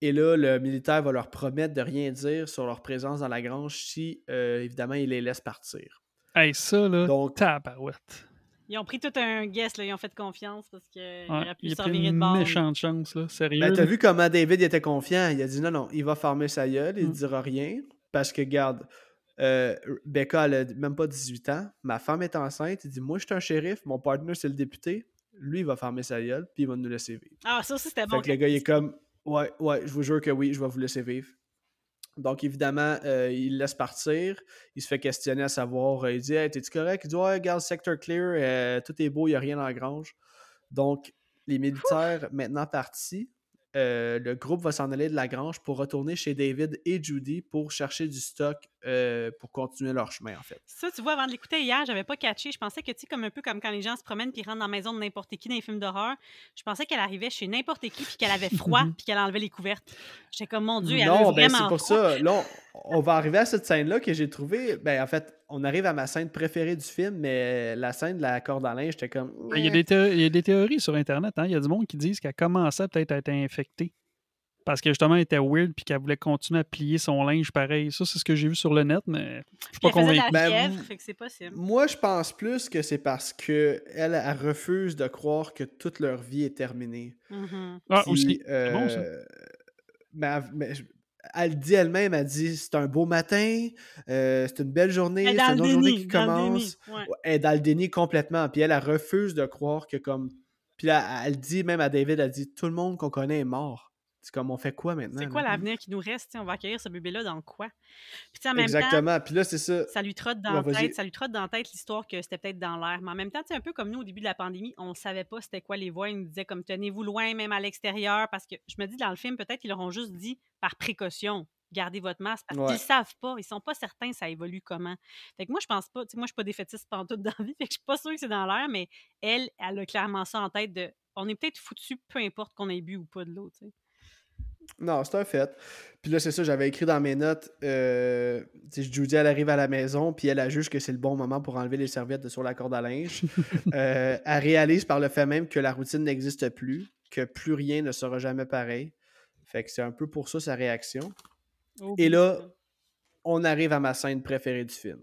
Et là, le militaire va leur promettre de rien dire sur leur présence dans la grange si, euh, évidemment, il les laisse partir. Hey, ça, là, Donc- tabarouette. Ils ont pris tout un guess, là. Ils ont fait confiance parce qu'il Ouais, aurait pu il a pris de une bord. méchante chance, là. Sérieux. Ben, t'as vu comment David était confiant? Il a dit non, non, il va farmer sa gueule, il Mm. dira rien. Parce que, garde, euh, Becca, elle a même pas 18 ans. Ma femme est enceinte. Il dit Moi, je suis un shérif, mon partner, c'est le député. Lui, il va farmer sa gueule, puis il va nous laisser vivre. Ah, ça aussi, c'était Fait bon. que le gars, il est comme Ouais, ouais, je vous jure que oui, je vais vous laisser vivre. Donc, évidemment, euh, il laisse partir. Il se fait questionner à savoir euh, il dit Hey, t'es-tu correct? Il dit Ouais, regarde, sector clear, euh, tout est beau, il n'y a rien dans la grange. Donc, les militaires maintenant partis, le groupe va s'en aller de la grange pour retourner chez David et Judy pour chercher du stock euh, pour continuer leur chemin, en fait. Ça, tu vois, avant de l'écouter hier, j'avais pas catché. Je pensais que, tu sais, comme un peu comme quand les gens se promènent puis rentrent dans la maison de n'importe qui dans les films d'horreur, je pensais qu'elle arrivait chez n'importe qui puis qu'elle avait froid (laughs) puis qu'elle enlevait les couvertes. J'étais comme, mon Dieu, elle a non, ben c'est pour froid. ça. Là, on va arriver à cette scène-là que j'ai trouvé. Ben, en fait, on arrive à ma scène préférée du film, mais la scène de la corde à linge, j'étais comme. Ben, il y, a des il y a des théories sur Internet. Hein? Il y a du monde qui disent qu'elle commençait peut-être à être infectée. Parce que justement, elle était weird puis qu'elle voulait continuer à plier son linge pareil. Ça, c'est ce que j'ai vu sur le net, mais je suis pas convaincu. Ben, fait que c'est possible. Moi, je pense plus que c'est parce que elle, elle, refuse de croire que toute leur vie est terminée. Mm-hmm. Ah, aussi. Euh, bon, ça. mais, mais, elle dit elle-même, elle dit c'est un beau matin, euh, c'est une belle journée, c'est une autre journée qui commence. Ouais. Elle est dans le déni complètement. Puis elle, elle refuse de croire que comme. Puis là, elle dit même à David, elle dit tout le monde qu'on connaît est mort. C'est comme on fait quoi maintenant? C'est quoi là? l'avenir qui nous reste? T'sais, on va accueillir ce bébé-là dans quoi? Puis en même Exactement. temps, Puis là, c'est ça. ça lui trotte dans la tête, ça lui trotte dans la tête l'histoire que c'était peut-être dans l'air. Mais en même temps, sais, un peu comme nous au début de la pandémie, on ne savait pas c'était quoi les voix. Ils nous disaient comme tenez-vous loin, même à l'extérieur, parce que je me dis dans le film, peut-être qu'ils leur ont juste dit par précaution. Gardez votre masque parce Ouais. qu'ils savent pas, ils sont pas certains ça évolue comment. Fait que moi je pense pas, moi je suis pas défaitiste pantoute dans la vie, (laughs) fait que je suis pas sûre que c'est dans l'air, mais elle, elle a clairement ça en tête de on est peut-être foutu peu importe qu'on ait bu ou pas de l'eau, tu sais. Non, c'est un fait. Puis là, c'est ça, j'avais écrit dans mes notes, euh, Judy, elle arrive à la maison, puis elle, elle juge que c'est le bon moment pour enlever les serviettes de sur la corde à linge. (laughs) Euh, elle réalise par le fait même que la routine n'existe plus, que plus rien ne sera jamais pareil. Fait que c'est un peu pour ça sa réaction. Oh, Et là, on arrive à ma scène préférée du film.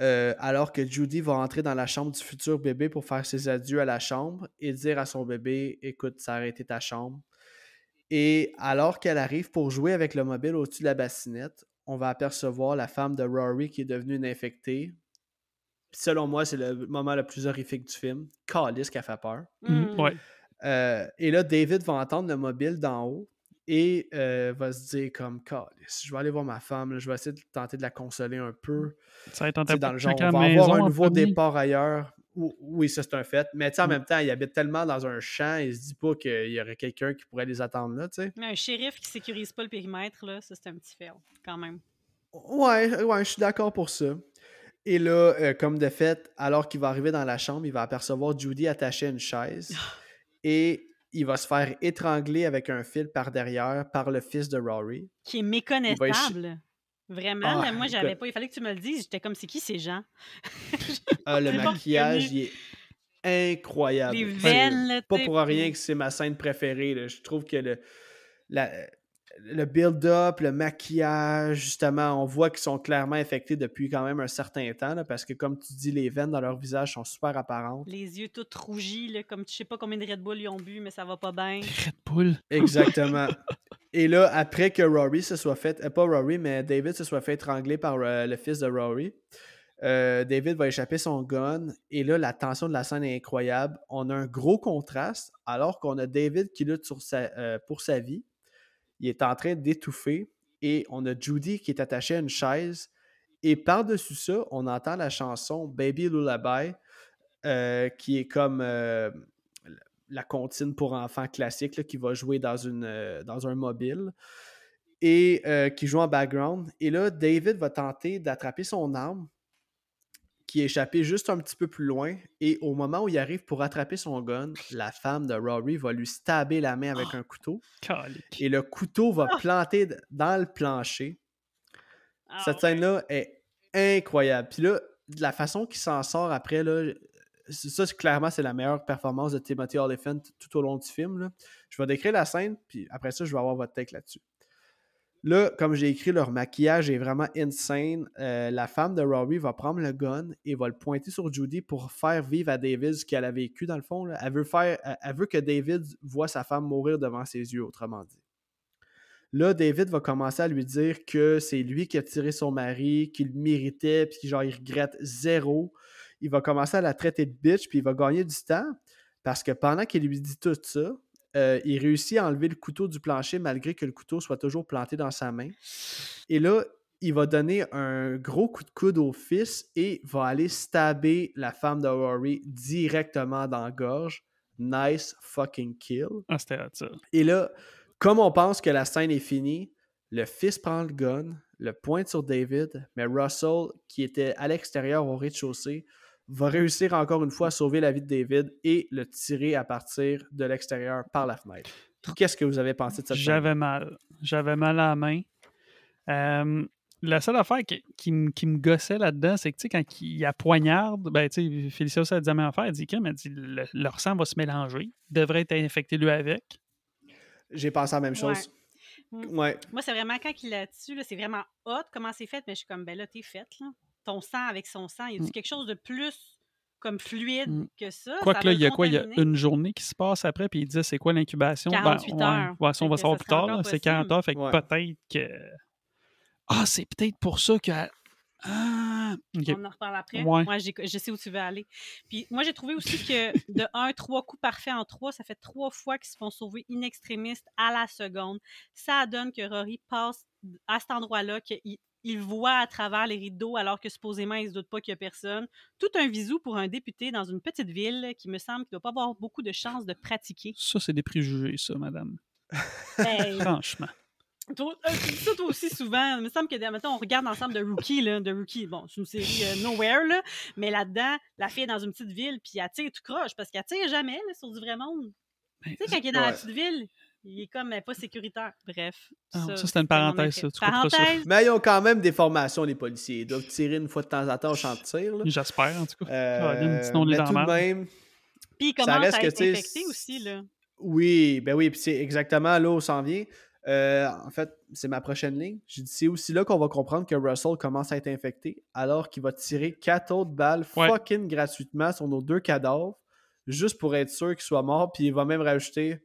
Euh, alors que Judy va entrer dans la chambre du futur bébé pour faire ses adieux à la chambre et dire à son bébé Écoute, ça a été ta chambre. Et alors qu'elle arrive pour jouer avec le mobile au-dessus de la bassinette, on va apercevoir la femme de Rory qui est devenue une infectée. Puis selon moi, c'est le moment le plus horrifique du film. Calice qui a fait peur. Mhm, ouais. Euh, et là, David va entendre le mobile d'en haut et euh, va se dire comme Calice, je vais aller voir ma femme, là, je vais essayer de tenter de la consoler un peu. Ça va être dans le genre, on va avoir un nouveau départ ailleurs. Ou- Oui, ça c'est un fait. Mais tu sais, en Mm. même temps, il habite tellement dans un champ, il se dit pas qu'il y aurait quelqu'un qui pourrait les attendre là, tu sais. Mais un shérif qui sécurise pas le périmètre, là, ça c'est un petit fail, quand même. Ouais, ouais, je suis d'accord pour ça. Et là, euh, comme de fait, alors qu'il va arriver dans la chambre, il va apercevoir Judy attachée à une chaise (laughs) et il va se faire étrangler avec un fil par derrière par le fils de Rory. Qui est va méconnaissable. Vraiment, Ah, moi j'avais pas. Il fallait que tu me le dises. J'étais comme c'est qui ces gens? Ah, le (laughs) maquillage, il est incroyable. Les C'est veines, Pas pour rien que c'est ma scène préférée. là. Je trouve que le, la- le build-up, le maquillage, justement, on voit qu'ils sont clairement infectés depuis quand même un certain temps, là, parce que comme tu dis, les veines dans leur visage sont super apparentes. Les yeux tout rougis, là, comme tu sais pas combien de Red Bull ils ont bu, mais ça va pas bien. Red Bull? Exactement. (laughs) Et là, après que Rory se soit fait, euh, pas Rory, mais David se soit fait étrangler par euh, le fils de Rory, euh, David va échapper son gun. Et là, la tension de la scène est incroyable. On a un gros contraste, alors qu'on a David qui lutte pour sa vie. Il est en train d'étouffer. Et on a Judy qui est attachée à une chaise. Et par-dessus ça, on entend la chanson Baby Lullaby, qui est comme la comptine pour enfants classique là, qui va jouer dans, une, euh, dans un mobile et euh, qui joue en background. Et là, David va tenter d'attraper son arme qui est échappée juste un petit peu plus loin. Et au moment où il arrive pour attraper son gun, la femme de Rory va lui stabber la main avec un couteau. Calique. Et le couteau va planter d- dans le plancher. Ah, Cette ouais. scène-là est incroyable. Puis là, de la façon qu'il s'en sort après, là, ça, clairement, c'est la meilleure performance de Timothy Olyphant tout au long du film. Je vais décrire la scène, puis après ça, je vais avoir votre take là-dessus. Là, comme j'ai écrit, leur maquillage est vraiment insane. Euh, la femme de Rory va prendre le gun et va le pointer sur Judy pour faire vivre à David ce qu'elle a vécu, dans le fond. Elle, veut que David voit sa femme mourir devant ses yeux, autrement dit. Là, David va commencer à lui dire que c'est lui qui a tiré son mari, qu'il méritait, puis genre, il regrette zéro. Il va commencer à la traiter de bitch, puis il va gagner du temps, parce que pendant qu'il lui dit tout ça, euh, il réussit à enlever le couteau du plancher malgré que le couteau soit toujours planté dans sa main. Et là, il va donner un gros coup de coude au fils et va aller stabber la femme de Rory directement dans la gorge. Nice fucking kill. Ah, c'était ça. Et là, comme on pense que la scène est finie, le fils prend le gun, le pointe sur David, mais Russell, qui était à l'extérieur au rez-de-chaussée, va réussir encore une fois à sauver la vie de David et le tirer à partir de l'extérieur par la fenêtre. Qu'est-ce que vous avez pensé de cette? J'avais mal. J'avais mal à la main. Euh, la seule affaire qui, qui me- qui me gossait là-dedans, c'est que, tu sais, quand il y a poignarde, ben, tu sais, Félicia aussi a dit la même affaire. Elle dit, elle dit, le- leur sang va se mélanger. Il devrait être infecté lui avec. J'ai pensé à la même chose. Ouais. Moi, c'est vraiment quand il l'a dessus, c'est vraiment hot comment c'est fait, mais je suis comme, ben là, t'es faite, là. Ton sang avec son sang, il y a Mm. quelque chose de plus comme fluide Mm. que ça? Quoique ça là, il y a quoi? Il y a une journée qui se passe après, puis il disait c'est quoi l'incubation? 48 ouais, heures. Ouais, on va savoir plus tard. C'est possible. 40 heures, fait que Ouais. peut-être que. Ah, c'est peut-être pour ça que. Ah. On en reparle après. Ouais. Moi, j'ai- je sais où tu veux aller. Puis moi, j'ai trouvé aussi que de (laughs) un, trois coups parfaits en trois, ça fait trois fois qu'ils se font sauver in extremis à la seconde. Ça donne que Rory passe à cet endroit-là, qu'il il voit à travers les rideaux alors que supposément il se doute pas qu'il y a personne. Tout un visou pour un député dans une petite ville qui me semble qu'il doit pas avoir beaucoup de chances de pratiquer. Ça, c'est des préjugés, ça, madame. Ben, Franchement. Euh, ça toi aussi souvent. Il me semble que, mettons, on regarde ensemble de Rookie, là, de Rookie. Bon, c'est une série euh, Nowhere, là, mais là-dedans, la fille est dans une petite ville, puis elle tire tout croche, parce qu'elle tire jamais là, sur du vrai monde. Ben, Tu sais, quand il est dans la petite ville, il est comme pas sécuritaire. Bref. Ah, ça, c'était une c'était mon parenthèse, ça, tu couperas ça. Parenthèse, Mais ils ont quand même des formations, les policiers. Ils doivent tirer une fois de temps en temps au champ de tir. là. J'espère, en tout cas. Euh, Caroline, sinon, on est mais dans tout de même, puis il ça commence reste à que, être tu sais, infecté aussi, là. Oui, ben oui, puis c'est exactement là où s'en vient. Euh, en fait, c'est ma prochaine ligne. J'ai dit, c'est aussi là qu'on va comprendre que Russell commence à être infecté, alors qu'il va tirer quatre autres balles Ouais. fucking gratuitement sur nos deux cadavres, juste pour être sûr qu'il soit mort, puis il va même rajouter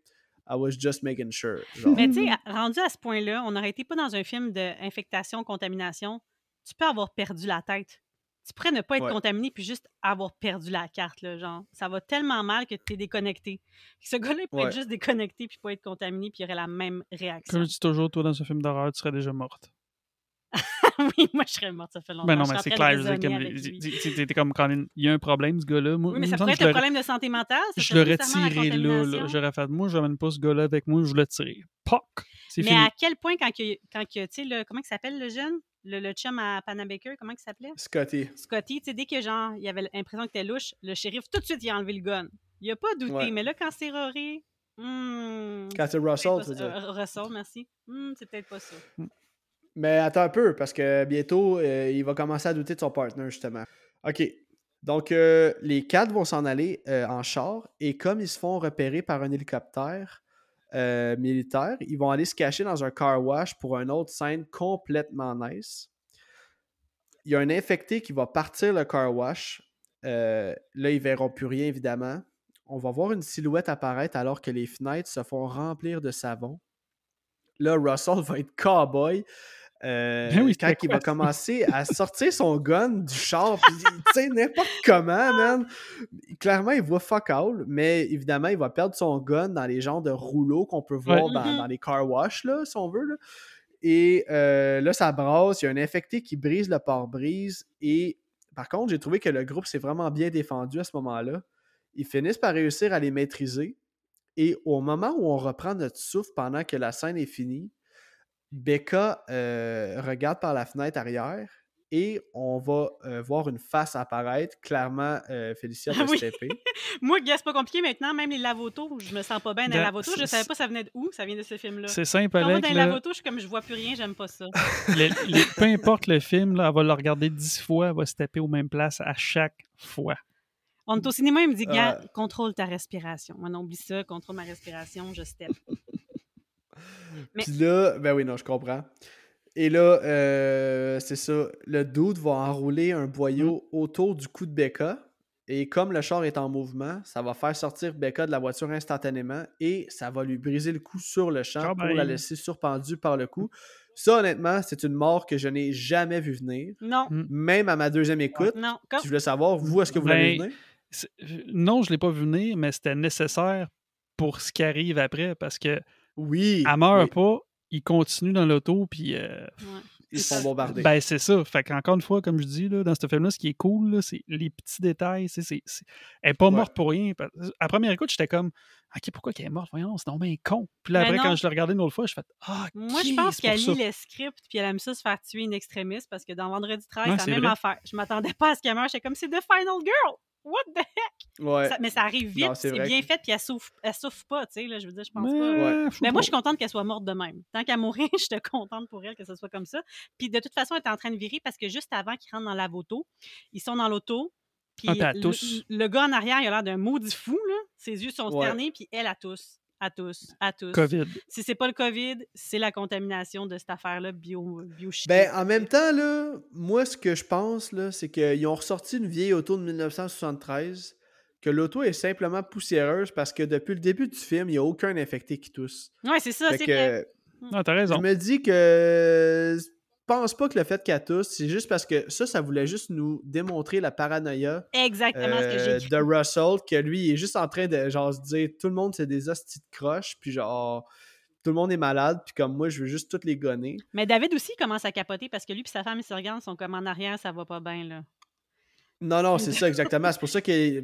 I was just making sure. (laughs) Genre. Mais tu sais, rendu à ce point-là, on n'aurait été pas dans un film d'infectation, contamination. Tu peux avoir perdu la tête. Tu pourrais ne pas être Ouais. contaminé puis juste avoir perdu la carte, là, genre. Ça va tellement mal que tu es déconnecté. Ce gars-là, il peut Ouais. être juste déconnecté puis pas être contaminé puis il aurait la même réaction. Comme je dis toujours, toi, dans un film d'horreur, tu serais déjà morte. (laughs) (laughs) oui, moi, je serais morte, ça fait longtemps. Ben non, Je mais c'est clair. je raisonner comme- quand il y a un problème, ce gars-là. Oui, mais ça pourrait être je un problème de santé mentale. ça Je la tiré là, là. J'aurais fait, moi, j'amène pas ce gars-là avec moi, je le tire. Poc! C'est Mais fini. à quel point, quand, que- quand que, tu sais, le- comment il s'appelle le jeune? Le, le chum à Panna Baker, comment il s'appelait? Scotty. Scotty, tu sais, dès que genre, il avait l'impression que t'es louche, le shérif, tout de suite, il a enlevé le gun. Il a pas douté, Ouais. mais là, quand c'est Rory, hmm, Quand c'est c'est Russell, veux ça. dire. Russell, merci. Hmm, c'est peut-être pas ça. Mais attends un peu, parce que bientôt, euh, il va commencer à douter de son partner, justement. OK. Donc, euh, les quatre vont s'en aller euh, en char, et comme ils se font repérer par un hélicoptère militaire, ils vont aller se cacher dans un car wash pour une autre scène complètement nice. Il y a un infecté qui va partir le car wash. Là, ils verront plus rien, évidemment. On va voir une silhouette apparaître alors que les fenêtres se font remplir de savon. Là, Russell (laughs) va être cowboy. Euh, Ben oui, quand il va commencer à (laughs) sortir son gun du char, tu sais, n'importe (laughs) comment, man. Clairement, il voit fuck all, mais évidemment, il va perdre son gun dans les genres de rouleaux qu'on peut voir Ouais. dans, dans les car wash, là, si on veut. Là. Et euh, là, ça brasse. Il y a un infecté qui brise le pare-brise. Et par contre, j'ai trouvé que le groupe s'est vraiment bien défendu à ce moment-là. Ils finissent par réussir à les maîtriser. Et au moment où on reprend notre souffle pendant que la scène est finie, Becca euh, regarde par la fenêtre arrière et on va euh, voir une face apparaître. Clairement, euh, Félicia Ah oui. se taper. (laughs) Moi, gars, c'est pas compliqué maintenant, même les lavotos, je me sens pas bien dans les lavotos. Je savais pas ça venait de où, ça vient de ce film-là. C'est simple, Quand on Alec. dans les là, lavotos, je suis comme, je vois plus rien, j'aime pas ça. (laughs) les- les- peu importe le film, là, elle va le regarder dix fois, elle va se taper aux mêmes places à chaque fois. On est au cinéma, il me dit, gars, Euh. contrôle ta respiration. Moi, non, oublie ça, contrôle ma respiration, je step. Mais- Puis là, ben oui, non, je comprends. Et là, euh, c'est ça. Le dude va enrouler un boyau Mm. autour du cou de Becca. Et comme le char est en mouvement, ça va faire sortir Becca de la voiture instantanément et ça va lui briser le cou sur le champ pour la laisser surpendue par le cou. Ça, honnêtement, c'est une mort que je n'ai jamais vu venir. Non, Mm. Même à ma deuxième écoute. non. Comme... Je voulais savoir, vous, est-ce que vous l'avez Ben, vu venir? Non, je l'ai pas vu venir, mais c'était nécessaire pour ce qui arrive après parce que Oui. elle meurt oui, pas, il continue dans l'auto, puis euh, Ouais. Ils se font bombarder. Ben, c'est ça. Fait qu'encore une fois, comme je dis, là, dans ce film-là, ce qui est cool, là, c'est les petits détails. c'est- Elle n'est pas Ouais. morte pour rien. À première écoute, j'étais comme, OK, pourquoi qu'elle est morte? Voyons, c'est donc bien con. Puis là, Ben après, non. quand je l'ai regardé une autre fois, je fais, Ah, Moi, je pense qu'elle lit le script puis elle aime ça se faire tuer une extrémiste parce que dans Vendredi 13, Ouais, c'est c'est la même vrai. affaire. Je m'attendais pas à ce qu'elle meure. J'étais comme, c'est The Final Girl! What the heck? Ouais. Ça- mais ça arrive vite, c'est bien que- fait, puis elle souffre, elle souffre pas, tu sais, là, je veux dire, je pense Mais, pas. Ouais. Mais moi, je suis contente qu'elle soit morte de même. Tant qu'à mourir, (laughs) je suis contente pour elle que ce soit comme ça. Puis de toute façon, elle est en train de virer parce que juste avant qu'ils rentrent dans la auto, ils sont dans l'auto. Puis Ah, le, le gars en arrière, il a l'air d'un maudit fou, là. Ses yeux sont Ouais. cernés, puis elle, a tous. À tous, à tous. COVID. Si c'est pas le COVID, c'est la contamination de cette affaire-là bio, bio Ben, en même temps, là, moi, ce que je pense, là, c'est qu'ils ont ressorti une vieille auto de 1973, que l'auto est simplement poussiéreuse parce que depuis le début du film, il n'y a aucun infecté qui tousse. Ouais, c'est ça, c'est que, vrai. Ah, t'as je raison. me dis que je pense pas que le fait qu'elle tousse, c'est juste parce que ça, ça voulait juste nous démontrer la paranoïa Exactement ce que j'ai euh, de Russell, que lui, il est juste en train de genre se dire tout le monde c'est des hosties de croche, puis genre tout le monde est malade, puis comme moi, je veux juste toutes les gonner. Mais David aussi commence à capoter parce que lui et sa femme, ils se regardent, ils sont comme en arrière, ça va pas bien, là. Non, non, c'est ça exactement. C'est pour ça que.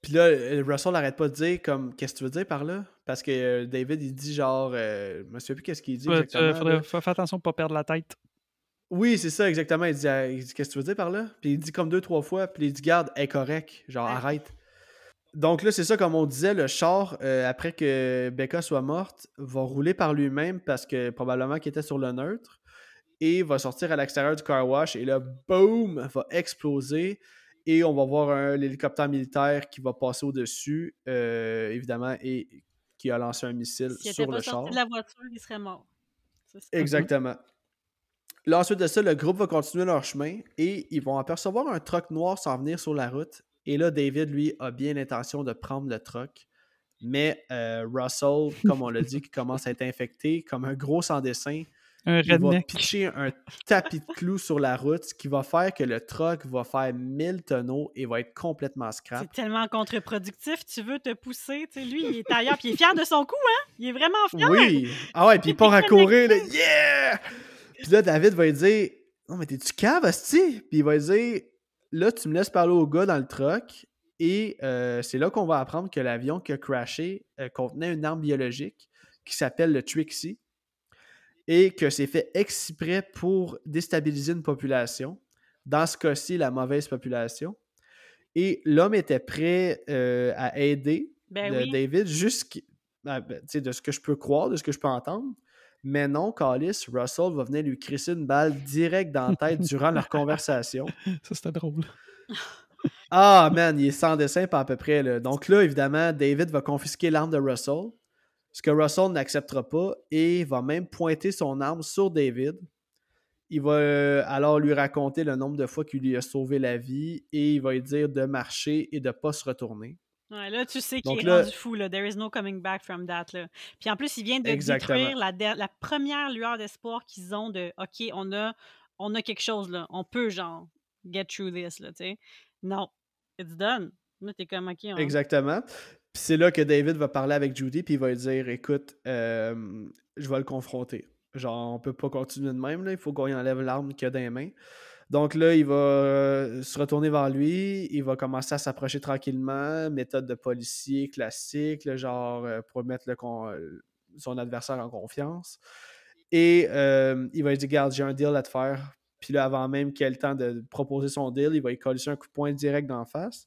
Puis là, euh, Russell n'arrête pas de dire comme qu'est-ce que tu veux dire par là? Parce que euh, David il dit genre euh, je me souviens plus qu'est-ce qu'il dit Ouais, exactement. faudrait là. fa- faire attention de pas perdre la tête. Oui, c'est ça exactement. Il dit, il dit, qu'est-ce que tu veux dire par là? Puis il dit comme deux, trois fois, puis il dit garde, est correct, genre Ouais. arrête. Donc là, c'est ça, comme on disait, le char, euh, après que Becca soit morte, va rouler par lui-même parce que probablement qu'il était sur le neutre et va sortir à l'extérieur du car wash et là, boum, va exploser et on va voir l'hélicoptère militaire qui va passer au-dessus, euh, évidemment, et qui a lancé un missile S'il était sur pas le sorti char. de la voiture, il serait mort. Ça. Exactement. Là, ensuite de ça, le groupe va continuer leur chemin et ils vont apercevoir un truck noir s'en venir sur la route. Et là, David, lui, a bien l'intention de prendre le truck. Mais euh, Russell, comme on l'a dit, qui (laughs) commence à être infecté, comme un gros sans-dessin, Un il va pitcher un tapis de clous sur la route, ce qui va faire que le truck va faire 1000 tonneaux et va être complètement scrap. C'est tellement contre-productif, tu veux te pousser, tu sais, lui, il est ailleurs, puis il est fier de son coup, hein? Il est vraiment fier! Oui! Ah ouais, puis il part à courir, là, yeah! Puis là, David va lui dire Non, mais t'es-tu cave, asti? Puis il va lui dire Là, tu me laisses parler au gars dans le truck. Et euh, c'est là qu'on va apprendre que l'avion qui a crashé euh, contenait une arme biologique qui s'appelle le Trixie. Et que c'est fait exprès pour déstabiliser une population. Dans ce cas-ci, la mauvaise population. Et l'homme était prêt euh, à aider Ben oui. David jusqu'à ben, de ce que je peux croire, de ce que je peux entendre. Mais non, Callis, Russell va venir lui crisser une balle direct dans la tête durant leur conversation. (laughs) Ça, c'était drôle. (laughs) Ah, man, il est sans dessin, pas à peu près. Là. Donc là, évidemment, David va confisquer l'arme de Russell, ce que Russell n'acceptera pas, et va même pointer son arme sur David. Il va euh, alors lui raconter le nombre de fois qu'il lui a sauvé la vie, et il va lui dire de marcher et de ne pas se retourner. Ouais, là, tu sais qu'il est là- rendu fou, là. There is no coming back from that, là. Puis en plus, il vient de Exactement. détruire la, première lueur d'espoir qu'ils ont de OK, on a, on a quelque chose, là. On peut, genre, get through this, là. Non. It's done. Là, t'es comme OK. on- Exactement. Puis c'est là que David va parler avec Judy, puis il va lui dire Écoute, euh, je vais le confronter. Genre, on peut pas continuer de même, là. il faut qu'on enlève l'arme qu'il a dans les mains. Donc là, il va euh, se retourner vers lui, il va commencer à s'approcher tranquillement, méthode de policier classique, là, genre euh, pour mettre le euh, son adversaire en confiance. Et il va lui dire Garde, j'ai un deal à te faire. Puis là, avant même qu'il ait le temps de proposer son deal, il va lui coller un coup de poing direct d'en face.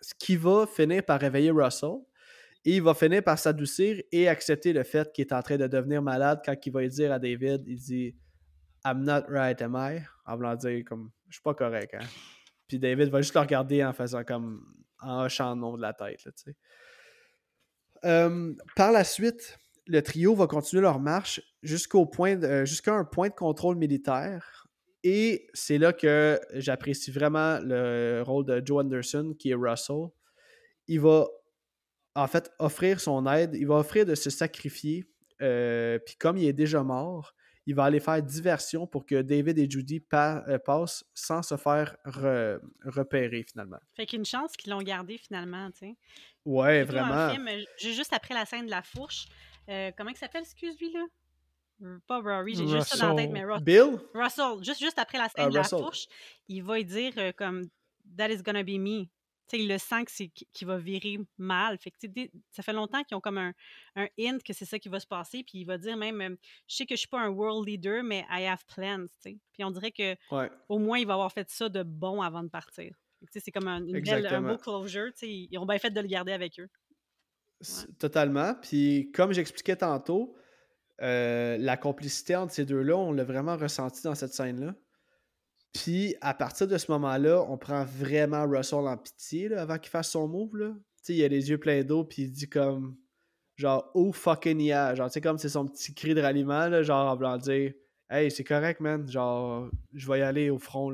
Ce qui va finir par réveiller Russell. Et il va finir par s'adoucir et accepter le fait qu'il est en train de devenir malade quand il va lui dire à David, il dit I'm not right, am I? En voulant dire comme je suis pas correct, hein? Puis David va juste le regarder en faisant comme en hochant le nom de la tête, là. Euh, par la suite, le trio va continuer leur marche jusqu'au point euh, jusqu'à un point de contrôle militaire. Et c'est là que j'apprécie vraiment le rôle de Joe Anderson, qui est Russell. Il va en fait offrir son aide, il va offrir de se sacrifier. euh, Puis comme il est déjà mort, il va aller faire diversion pour que David et Judy pa- euh, passent sans se faire re- repérer finalement. Fait qu'une chance qu'ils l'ont gardé, finalement, tu sais. Ouais, vraiment. euh, ju- juste après la scène de la fourche. euh, comment il s'appelle, excuse lui là? Pas Rory, j'ai juste ça dans la tête, mais Russell. Bill? Russell, juste, juste après la scène Ah, de la fourche, il va dire euh, comme That is gonna be me. Il le sent que c'est qu'il va virer mal. Fait que, dès- ça fait longtemps qu'ils ont comme un, un hint que c'est ça qui va se passer. Puis il va dire même euh, Je sais que je suis pas un world leader, mais I have plans. tu sais. Puis on dirait que Ouais. au moins il va avoir fait ça de bon avant de partir. Tu sais, C'est comme un, une belle- un beau closure. tu sais, Ils ont bien fait de le garder avec eux. Totalement. Puis comme j'expliquais tantôt, euh, la complicité entre ces deux-là, on l'a vraiment ressenti dans cette scène-là. Puis à partir de ce moment-là, on prend vraiment Russell en pitié avant qu'il fasse son move. Il a les yeux pleins d'eau, puis il dit comme genre oh fucking yeah. Genre, tu sais, comme c'est son petit cri de ralliement, genre en voulant dire Hey, c'est correct, man. Genre, je vais y aller au front.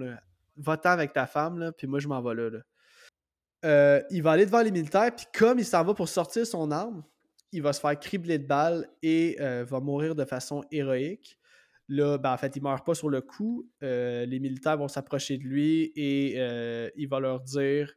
Va-t'en avec ta femme, puis moi je m'en vais là. là. Euh, il va aller devant les militaires, puis comme il s'en va pour sortir son arme, il va se faire cribler de balles et euh, va mourir de façon héroïque. Là, ben, en fait, il meurt pas sur le coup. Euh, les militaires vont s'approcher de lui et euh, il va leur dire.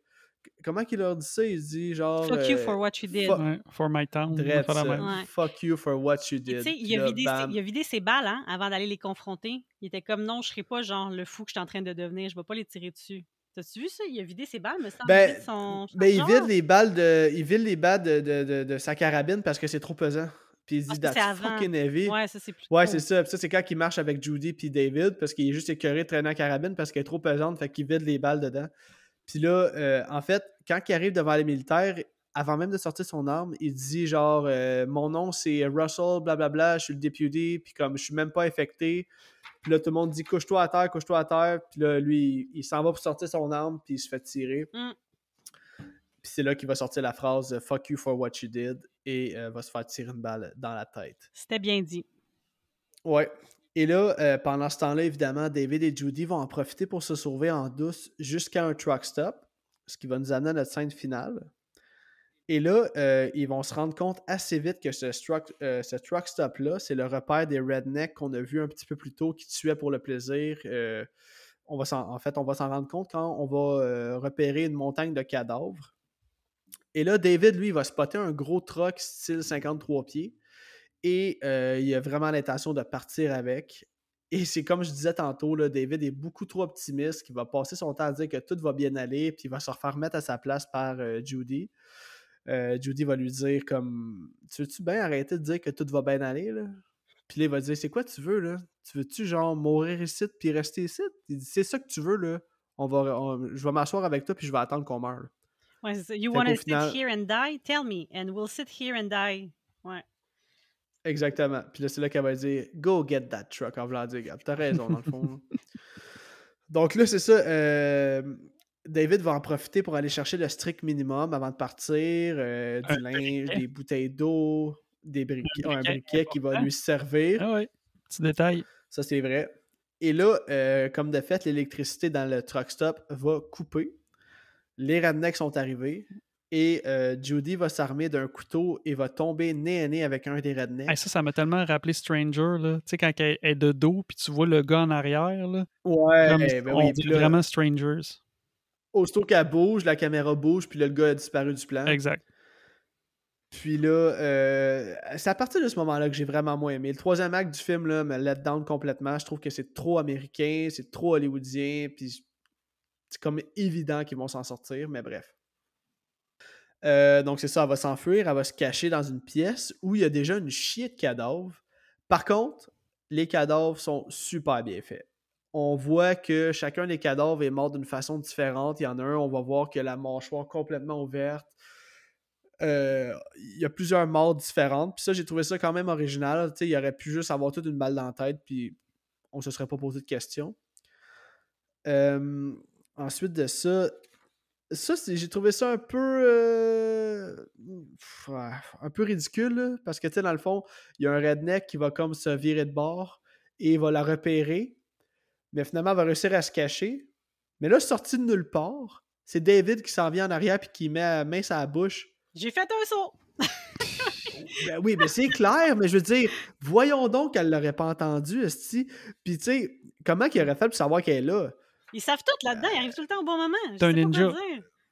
Comment qu'il leur dit ça? Il dit genre. Fuck you euh, for what you did. Ouais, for my town. Ça. Ouais. Fuck you for what you did. Puis il, a là, vidé ses- bam. il a vidé ses balles hein, avant d'aller les confronter. Il était comme non, je serai pas genre le fou que je suis en train de devenir, je vais pas les tirer dessus. T'as-tu vu ça? Il a vidé ses balles, me semble. Ben, son Ben, il vide les balles de, il vide les balles de, de, de- de sa carabine parce que c'est trop pesant. Puis il Ah, dit c'est that's fucking heavy. Ouais, ça c'est plus. Ouais, c'est ça. Puis ça, c'est quand il marche avec Judy puis David, parce qu'il est juste écœuré de traîner en carabine parce qu'elle est trop pesante, fait qu'il vide les balles dedans. Puis là, euh, en fait, quand il arrive devant les militaires, avant même de sortir son arme, il dit genre euh, Mon nom c'est Russell, blablabla, je suis le député, puis comme je suis même pas infecté. Puis là, tout le monde dit Couche-toi à terre, couche-toi à terre. Puis là, lui, il s'en va pour sortir son arme, puis il se fait tirer. Mm. Puis c'est là qu'il va sortir la phrase Fuck you for what you did et euh, va se faire tirer une balle dans la tête. C'était bien dit. Ouais. Et là, euh, pendant ce temps-là, évidemment, David et Judy vont en profiter pour se sauver en douce jusqu'à un truck stop, ce qui va nous amener à notre scène finale. Et là, euh, ils vont se rendre compte assez vite que ce, truck- euh, ce truck stop-là, c'est le repère des rednecks qu'on a vu un petit peu plus tôt qui tuaient pour le plaisir. Euh, on va en fait, on va s'en rendre compte quand on va repérer une montagne de cadavres. Et là, David, lui, il va spotter un gros truck style 53 pieds. Et euh, il a vraiment l'intention de partir avec. Et (laughs) c'est comme je disais tantôt, là, David est beaucoup trop optimiste, qu'il va passer son temps à dire que tout va bien aller, puis il va se refaire mettre à sa place par euh, Judy. Euh, Judy va lui dire comme Tu veux-tu bien arrêter de dire que tout va bien aller? Là? Puis là, il va dire C'est quoi tu veux là? Tu veux-tu genre mourir ici puis rester ici? Il dit C'est ça que tu veux là. On va, je vais m'asseoir avec toi puis je vais attendre qu'on meure. Ouais, ça. You want to sit final- here and die? Tell me, and we'll sit here and die. Ouais. Exactement. Puis là, c'est là qu'elle va dire Go get that truck en voulant dire Gab, T'as raison, dans le fond. (laughs) Donc là, c'est ça. euh, David va en profiter pour aller chercher le strict minimum avant de partir euh, du Un linge, briquet. des bouteilles d'eau, des briquets, Un un briquet, qui va lui servir. Ah ouais, petit détail. Ça, c'est vrai. Et là, euh, comme de fait, l'électricité dans le truck stop va couper. Les rednecks sont arrivés. Et euh, Judy va s'armer d'un couteau et va tomber nez à nez avec un des rednecks. Hey, ça, ça m'a tellement rappelé Stranger, là. Tu sais, quand elle est de dos, puis tu vois le gars en arrière, là. ouais, Comme, ben on oui. dit là, vraiment Strangers. Aussitôt qu'elle bouge, la caméra bouge, puis là, le gars a disparu du plan. Exact. Puis là, euh, c'est à partir de ce moment-là que j'ai vraiment moins aimé. Le troisième acte du film là, me let down complètement. Je trouve que c'est trop américain, c'est trop hollywoodien, puis c'est comme évident qu'ils vont s'en sortir, mais bref. Euh, donc c'est ça, elle va s'enfuir, elle va se cacher dans une pièce où il y a déjà une chier de cadavres. Par contre, les cadavres sont super bien faits. On voit que chacun des cadavres est mort d'une façon différente. Il y en a un, on va voir que la mâchoire complètement ouverte. Euh, il y a plusieurs morts différentes. Puis ça, j'ai trouvé ça quand même original. Il aurait pu juste avoir toute une balle dans la tête, puis on se serait pas posé de questions. Euh, ensuite de ça, ça j'ai trouvé ça un peu euh, un peu ridicule là, parce que tu sais dans le fond il y a un redneck qui va comme se virer de bord et il va la repérer mais finalement elle va réussir à se cacher mais là sorti de nulle part c'est David qui s'en vient en arrière puis qui met la main sur la bouche J'ai fait un saut! (laughs) ben oui, mais c'est clair, mais je veux dire, voyons donc qu'elle l'aurait pas entendu, esti. Puis tu sais, comment qu'il aurait fait pour savoir qu'elle est là? Ils savent tout là-dedans, ils arrivent tout le temps au bon moment. C'est un ninja.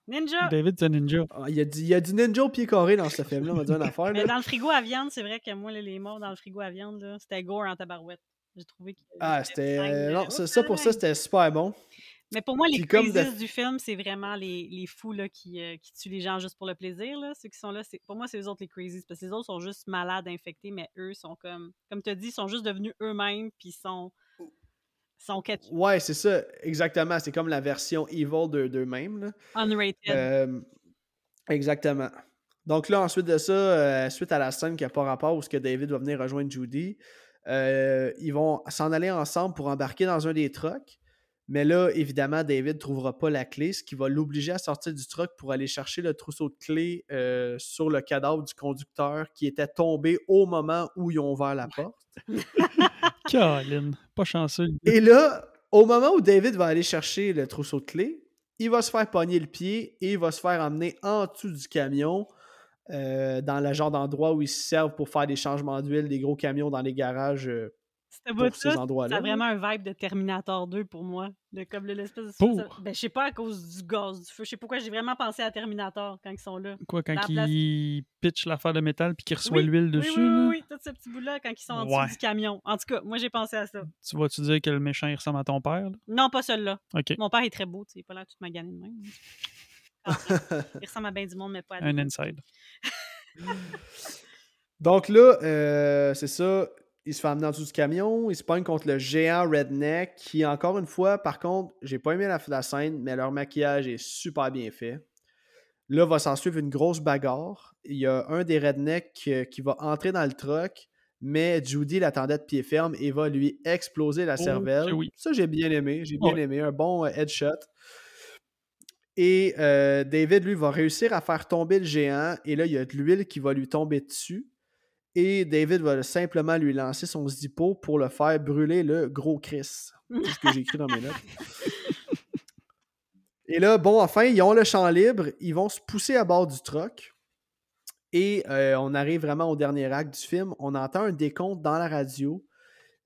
Ninja! David, c'est un ninja. Ah, Il y, a du, il y a du ninja au pied carré dans ce film-là, on va dire une affaire. Mais dans le frigo à viande, c'est vrai que moi, les morts dans le frigo à viande, c'était gore en tabarouette. J'ai trouvé que. Ah, c'était. Non, ça, Oh, ça, pour ça, c'était super bon. Mais pour moi, les comme de- crazies du film, c'est vraiment les, les fous là, qui, euh, qui tuent les gens juste pour le plaisir. Là. Ceux qui sont là, pour moi, c'est eux autres les crazies. Parce que les autres sont juste malades, infectés, mais eux sont comme, comme tu as dit, ils sont juste devenus eux-mêmes, puis ils sont Son. Ouais, c'est ça, exactement. C'est comme la version evil de- d'eux-mêmes. Unrated. Euh, exactement. Donc là, ensuite de ça, euh, suite à la scène qui n'a pas rapport où ce que David va venir rejoindre Judy, euh, ils vont s'en aller ensemble pour embarquer dans un des trucks. Mais là, évidemment, David ne trouvera pas la clé, ce qui va l'obliger à sortir du truck pour aller chercher le trousseau de clés euh, sur le cadavre du conducteur qui était tombé au moment où ils ont ouvert la porte. (laughs) Caroline, pas chanceux. Et là, au moment où David va aller chercher le trousseau de clés, il va se faire pogner le pied et il va se faire emmener en dessous du camion euh, dans le genre d'endroit où ils se servent pour faire des changements d'huile, des gros camions dans les garages euh, C'était pour ces endroits-là. Ça a vraiment un vibe de Terminator 2 pour moi. De, comme le- l'espèce de. Pour? ça- Ben, je sais pas à cause du gaz, du feu. Je sais pourquoi j'ai vraiment pensé à Terminator quand ils sont là. Quoi, quand La place- il pitch l'affaire de métal puis qu'il reçoit Oui, l'huile dessus, oui, oui, là, oui, tout ce petit bout-là quand ils sont en Ouais. dessous du camion. En tout cas, moi, j'ai pensé à ça. tu vas-tu dire que le méchant il ressemble à ton père? là? Non, pas celui-là. OK. Mon père est très beau, tu sais, pas l'air tout magané de même. Ah, (laughs) il ressemble à bien du monde, mais pas à Un inside. (laughs) Donc là, euh, c'est ça. Il se fait amener en dessous du camion. Il se pogne contre le géant Redneck qui, encore une fois, par contre, j'ai pas aimé la, la scène, mais leur maquillage est super bien fait. Là, va s'en suivre une grosse bagarre. Il y a un des Rednecks euh, qui va entrer dans le truck, mais Judy l'attendait de pied ferme et va lui exploser la Oh, cervelle. oui. Ça, j'ai bien aimé. J'ai bien aimé. Un bon euh, headshot. Et euh, David, lui, va réussir à faire tomber le géant. Et là, il y a de l'huile qui va lui tomber dessus. Et David va simplement lui lancer son zippo pour le faire brûler le gros Chris. (laughs) C'est ce que j'ai écrit dans mes notes. Et là, bon, enfin, ils ont le champ libre. Ils vont se pousser à bord du truck. Et euh, on arrive vraiment au dernier acte du film. On entend un décompte dans la radio.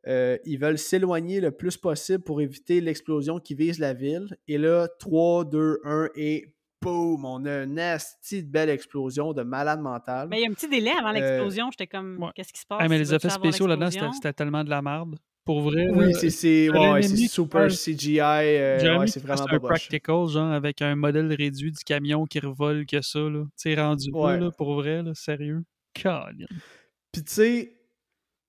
Euh, ils veulent s'éloigner le plus possible pour éviter l'explosion qui vise la ville. Et là, 3, 2, 1 et boum! On a une asti de belle explosion de malade mental. Mais il y a un petit délai avant Euh, l'explosion. J'étais comme, ouais. qu'est-ce qui se passe? Ah, mais les effets spéciaux là-dedans, c'était tellement de la merde. Pour vrai, Oui, c'est c'est- ouais, c'est super CGI. euh, ouais, c'est vraiment un practical, genre, avec un modèle réduit du camion qui revole que ça, là. Tu sais, rendu là, là, pour vrai, là, sérieux. Caroline. Puis tu sais,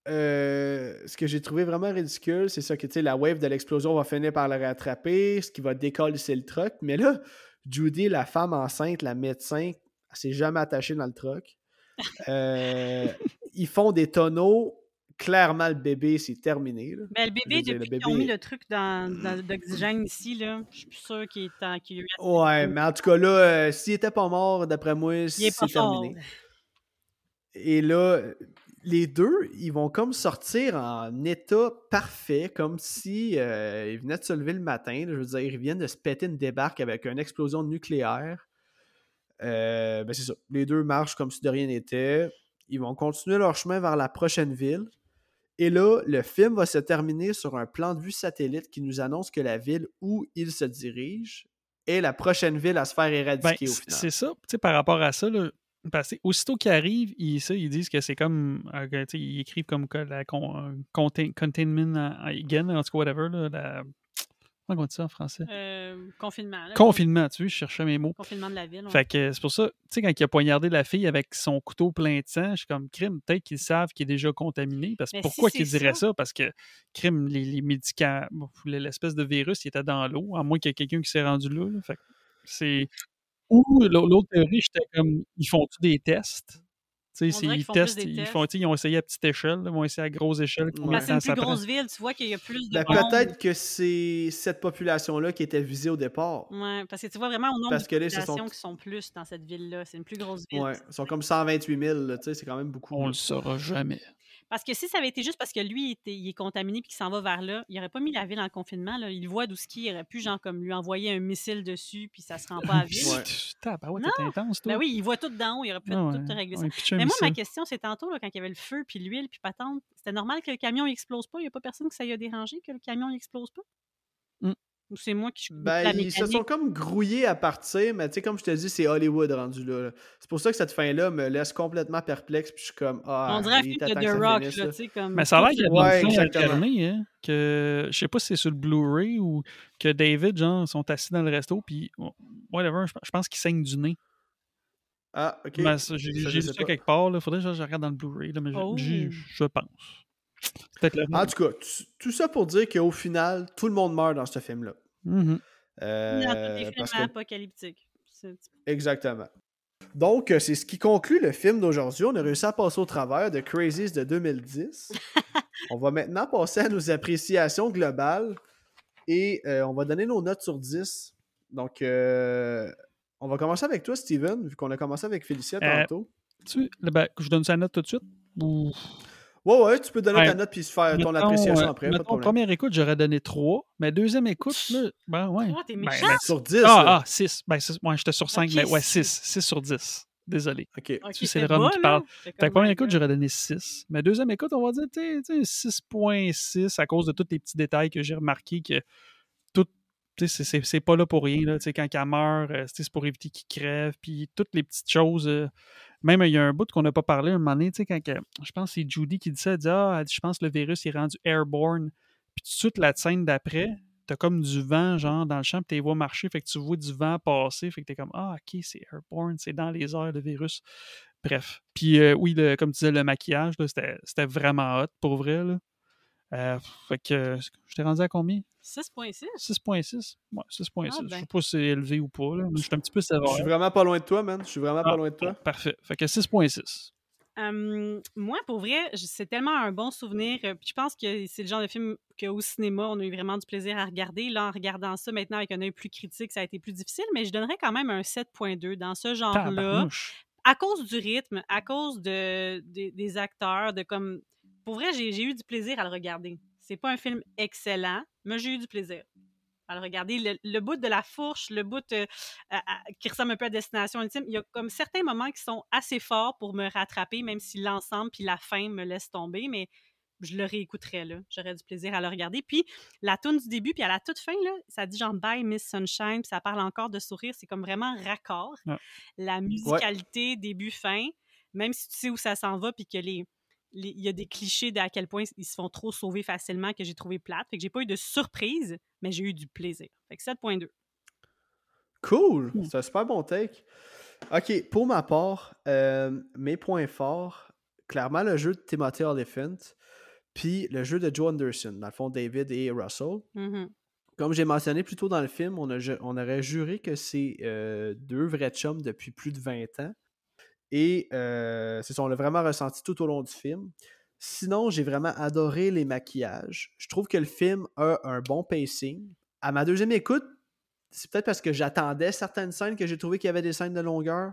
euh, ce que j'ai trouvé vraiment ridicule, c'est ça que tu sais, la wave de l'explosion va finir par le rattraper, ce qui va décoller le truck. Mais là, Judy, la femme enceinte, la médecin, elle s'est jamais attachée dans le truck. (laughs) Euh, ils font des tonneaux. Clairement, le bébé, c'est terminé. là. Ben, le bébé, depuis le qu'ils ont mis le truc dans, dans- d'oxygène ici, là, je suis plus sûre qu'il est en. qu'il y a Ouais, mais en tout cas, là, euh, s'il était pas mort, d'après moi, c'est terminé. Et là, les deux, ils vont comme sortir en état parfait, comme si euh, ils venaient de se lever le matin. là. je veux dire, ils viennent de se péter une débarque avec une explosion nucléaire. Euh, ben c'est ça. Les deux marchent comme si de rien n'était. Ils vont continuer leur chemin vers la prochaine ville. Et là, le film va se terminer sur un plan de vue satellite qui nous annonce que la ville où ils se dirigent est la prochaine ville à se faire Ben, éradiquer au c- final. c'est ça, tu sais, par rapport à ça, là, parce que aussitôt qu'ils arrivent, ils, ça, ils disent que c'est comme, euh, ils écrivent comme que la con- euh, contain- containment euh, again, en tout cas, whatever, là, la, comment on dit ça en français? Euh, confinement. là, Confinement, tu vois, je cherchais mes mots. Confinement de la ville. ouais. Fait que c'est pour ça, tu sais, quand il a poignardé la fille avec son couteau plein de sang, je suis comme, crime, peut-être qu'ils savent qu'il est déjà contaminé. Parce Mais pourquoi si qu'ils diraient ça-? Parce que, crime, les, les médicaments, l'espèce de virus, il était dans l'eau, à moins qu'il y ait quelqu'un qui s'est rendu là. là. Fait que c'est. Ou l'au- l'autre théorie, j'étais comme, ils font-tu des tests? Ils font plus testent, des ils, tests. font, ils ont essayé à petite échelle, là, ils ont essayé à grosse échelle. Ouais. c'est une ça plus prend. grosse ville, tu vois qu'il y a plus de Ben, monde. peut-être que c'est cette population-là qui était visée au départ. Ouais, parce que tu vois vraiment au nombre Parce de que là, ce populations sont- qui sont plus dans cette ville-là. C'est une plus grosse ville. Ouais, ils sont comme 128 000, là, tu sais, c'est quand même beaucoup. On le saura jamais. Parce que si ça avait été juste parce que lui, il, était- il est contaminé puis qu'il s'en va vers là, il aurait pas mis la ville en confinement. Là. Il voit d'où ce qui il aurait pu, genre, comme lui envoyer un missile dessus puis ça se rend pas à ville. Ouais. T'es intense, toi. Ben oui, il voit tout d'en haut, il aurait pu Ah tout régler ça. Mais moi, ma question, c'est tantôt, là, quand il y avait le feu, puis l'huile, puis patente, c'était normal que le camion n'explose pas? Il n'y a pas personne que ça y a dérangé, que le camion n'explose pas? Mm. Ou c'est moi qui suis Ben, la ils se sont comme grouillés à partir, mais tu sais, comme je te dis, c'est Hollywood rendu là. là. C'est pour ça que cette fin-là me laisse complètement perplexe, puis je suis comme, ah, On dirait de The que ça Rock, finisse, là, là. tu sais, comme... Mais ça a l'air qu'il y a Ouais, une alternée, hein, que je sais pas si c'est sur le Blu-ray ou que David, genre, sont assis dans le resto, puis whatever, je, je pense qu'ils saignent du nez. Ah, ok. J'ai sais ça quelque part, là. faudrait que je, regarde dans le Blu-ray, là, mais je- Oh. je pense. Peut-être le En tout cas, tu- tout ça pour dire qu'au final, tout le monde meurt dans ce film-là. Euh, Dans tous les films parce que- apocalyptiques. Exactement. Donc, euh, c'est ce qui conclut le film d'aujourd'hui. On a réussi à passer au travers de Crazies de 2010. (laughs) on va maintenant passer à nos appréciations globales et euh, on va donner nos notes sur 10. Donc, euh, on va commencer avec toi, Steven, vu qu'on a commencé avec Félicia Euh, tantôt. Tu, ben, je donne sa note tout de suite? Ou... Ouais, ouais, tu peux donner Ouais. ta note puis se faire ton appréciation euh, après. Pas de mettons, problème. première écoute, j'aurais donné 3. Mais deuxième écoute, là, ben ouais. Oh, t'es Ben, méchant. ben, Sur 10. ah, là. ah, 6. Ben, six- ouais, j'étais sur 5, Ok, mais ouais, six. 6. 6 sur 10. Désolé. OK. Ok, c'est le rhum bas, qui parle. J'étais Fait que comme, première écoute, j'aurais donné 6. Mais deuxième écoute, on va dire, tu sais, tu sais, 6.6 à cause de tous les petits détails que j'ai remarqué que tout. tu sais, C'est c'est- c'est pas là pour rien. Là, tu sais, quand elle meurt, euh, c'est pour éviter qu'il crève. Puis toutes les petites choses. euh, même il y a un bout qu'on n'a pas parlé un moment donné. tu sais, Quand je pense que c'est Judy qui dit ça. Elle dit Ah, je pense que le virus est rendu airborne. Puis tout de suite, la scène d'après, t'as comme du vent, genre, dans le champ, puis t'es vois marcher. Fait que tu vois du vent passer. Fait que t'es comme Ah, ok, c'est airborne. C'est dans les airs, le virus. Bref. Puis euh, oui, comme tu disais, le maquillage, c'était vraiment hot pour vrai. Là. Euh, fait que je t'ai rendu à combien? 6.6. 6.6 Ouais, 6.6. Ah, Je ben. sais pas si c'est élevé ou pas. Là. Je suis un petit peu Je sévère. suis vraiment pas loin de toi, man. Je suis vraiment pas Ah, loin de toi. Parfait. Fait que 6.6. Hum, moi, pour vrai, je- c'est tellement un bon souvenir. euh, Puis je pense que c'est le genre de film qu'au cinéma, on a eu vraiment du plaisir à regarder. Là, en regardant ça maintenant avec un œil plus critique, ça a été plus difficile, mais je donnerais quand même un 7.2 dans ce genre-là. À cause du rythme, à cause de, des acteurs, de comme. Pour vrai, j'ai eu du plaisir à le regarder. C'est pas un film excellent, mais j'ai eu du plaisir à le regarder. Le, le bout de la fourche, le bout euh, à- à- qui ressemble un peu à Destination Ultime, il y a comme certains moments qui sont assez forts pour me rattraper, même si l'ensemble puis la fin me laisse tomber, mais je le réécouterais, là. J'aurais du plaisir à le regarder. Puis la tune du début, puis à la toute fin, là, ça dit genre « Bye, Miss Sunshine », puis ça parle encore de sourire. C'est comme vraiment raccord. Ouais. La musicalité, début-fin, même si tu sais où ça s'en va, puis que les... Il y a des clichés d'à quel point ils se font trop sauver facilement que j'ai trouvé plate. Fait que j'ai pas eu de surprise, mais j'ai eu du plaisir. Fait que 7.2. Cool, Hmm. c'est un super bon take. Ok, pour ma part, euh, mes points forts, clairement le jeu de Timothy Oliphant, puis le jeu de Joe Anderson, dans le fond David et Russell. Mhm. Comme j'ai mentionné plus tôt dans le film, on, a on aurait juré que c'est euh, deux vrais chums depuis plus de 20 ans. Et euh, c'est ça, on l'a vraiment ressenti tout au long du film. Sinon, j'ai vraiment adoré les maquillages. Je trouve que le film a un bon pacing. À ma deuxième écoute, c'est peut-être parce que j'attendais certaines scènes que j'ai trouvé qu'il y avait des scènes de longueur.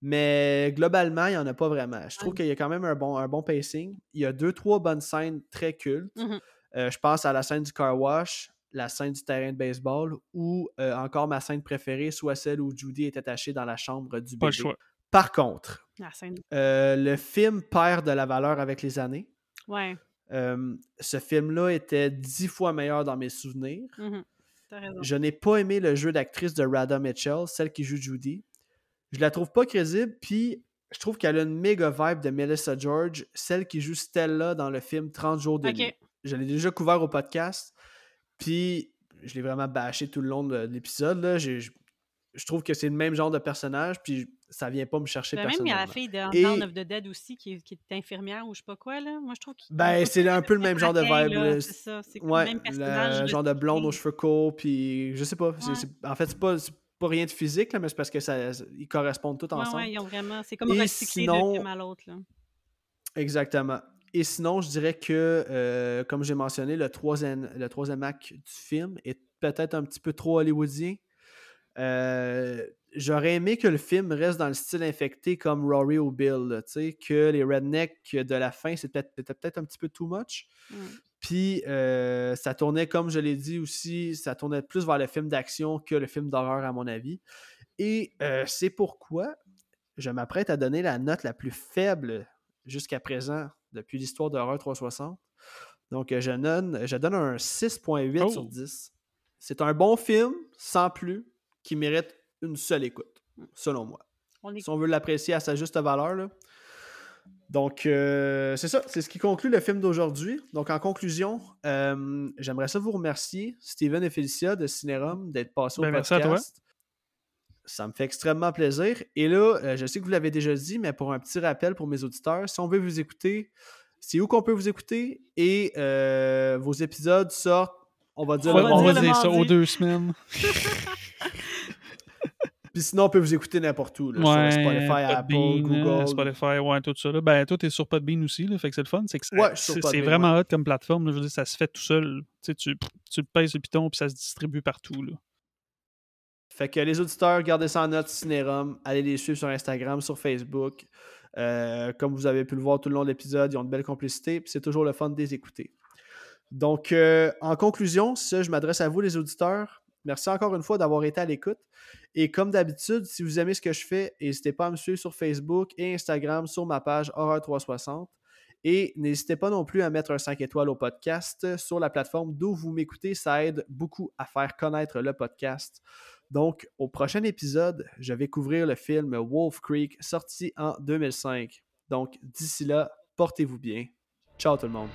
Mais globalement, il n'y en a pas vraiment. Je trouve qu'il y a quand même un bon, un bon pacing. Il y a deux, trois bonnes scènes très cultes. Mhm. Euh, je pense à la scène du car wash, la scène du terrain de baseball, ou euh, encore ma scène préférée, soit celle où Judy est attachée dans la chambre du Pas le bébé. choix. Par contre, scène. euh, le film perd de la valeur avec les années. Ouais. Euh, ce film-là était dix fois meilleur dans mes souvenirs. Mhm. Raison. Je n'ai pas aimé le jeu d'actrice de Rada Mitchell, celle qui joue Judy. Je la trouve pas crédible, puis je trouve qu'elle a une méga vibe de Melissa George, celle qui joue Stella dans le film 30 jours de Ok. nuit. Je l'ai déjà couvert au podcast, puis je l'ai vraiment bâché tout le long de l'épisode. Je, je trouve que c'est le même genre de personnage, puis ça vient pas me chercher Ben, même il y a la personnellement. fille de Et- Dawn of the Dead aussi qui est, qui est infirmière ou je sais pas quoi là. Moi je trouve Ben, c'est un peu le même genre de vibe. C'est ça, c'est Ouais, le même personnage. le genre de blonde aux cheveux courts, puis je sais pas. Ouais. en fait, c'est pas, pas rien de physique, là, mais c'est parce que ça, ils correspondent tous ensemble. ouais, ils ont vraiment. C'est comme Et recyclé sinon- d'un film à l'autre là. Exactement. Et sinon, je dirais que, euh, comme j'ai mentionné, le troisième, le troisième acte du film est peut-être un petit peu trop hollywoodien. Euh, J'aurais aimé que le film reste dans le style infecté comme Rory ou Bill, tu sais, que les rednecks de la fin, c'était peut-être un petit peu too much. Mm. Puis euh, ça tournait, comme je l'ai dit aussi, ça tournait plus vers le film d'action que le film d'horreur, à mon avis. Et euh, c'est pourquoi je m'apprête à donner la note la plus faible jusqu'à présent depuis l'histoire d'horreur 360. Donc, je donne, je donne un 6.8 Oh. sur 10. C'est un bon film, sans plus, qui mérite une seule écoute, selon moi. On est Si on veut l'apprécier à sa juste valeur. là. Donc, euh, c'est ça. C'est ce qui conclut le film d'aujourd'hui. Donc, en conclusion, euh, j'aimerais ça vous remercier, Steven et Félicia de Cinérum, d'être passés au Ben, merci podcast. à toi. Ça me fait extrêmement plaisir. Et là, euh, je sais que vous l'avez déjà dit, mais pour un petit rappel pour mes auditeurs, si on veut vous écouter, c'est où qu'on peut vous écouter et euh, vos épisodes sortent, on va dire, On va, on on va dire dire ça aux deux semaines. (laughs) Puis sinon, on peut vous écouter n'importe où, là, Ouais, sur Spotify, Apple, Podbean, Google. euh, Spotify, ouais, tout ça. Là. Ben, tout est sur Podbean aussi, là, fait que c'est le fun. C'est Ouais, c'est vraiment hot comme plateforme. là. je veux dire, ça se fait tout seul. Tu, tu, le pèses le piton puis ça se distribue partout. Là. Fait que les auditeurs, gardez ça en note, Cinérum. Allez les suivre sur Instagram, sur Facebook. Euh, comme vous avez pu le voir tout le long de l'épisode, ils ont de belles complicités, puis c'est toujours le fun de les écouter. Donc, euh, en conclusion, ça, je m'adresse à vous, les auditeurs. Merci encore une fois d'avoir été à l'écoute. Et comme d'habitude, si vous aimez ce que je fais, n'hésitez pas à me suivre sur Facebook et Instagram sur ma page Horreur360. Et n'hésitez pas non plus à mettre un 5 étoiles au podcast sur la plateforme d'où vous m'écoutez. Ça aide beaucoup à faire connaître le podcast. Donc, au prochain épisode, je vais couvrir le film Wolf Creek, sorti en 2005. Donc, d'ici là, portez-vous bien. Ciao tout le monde.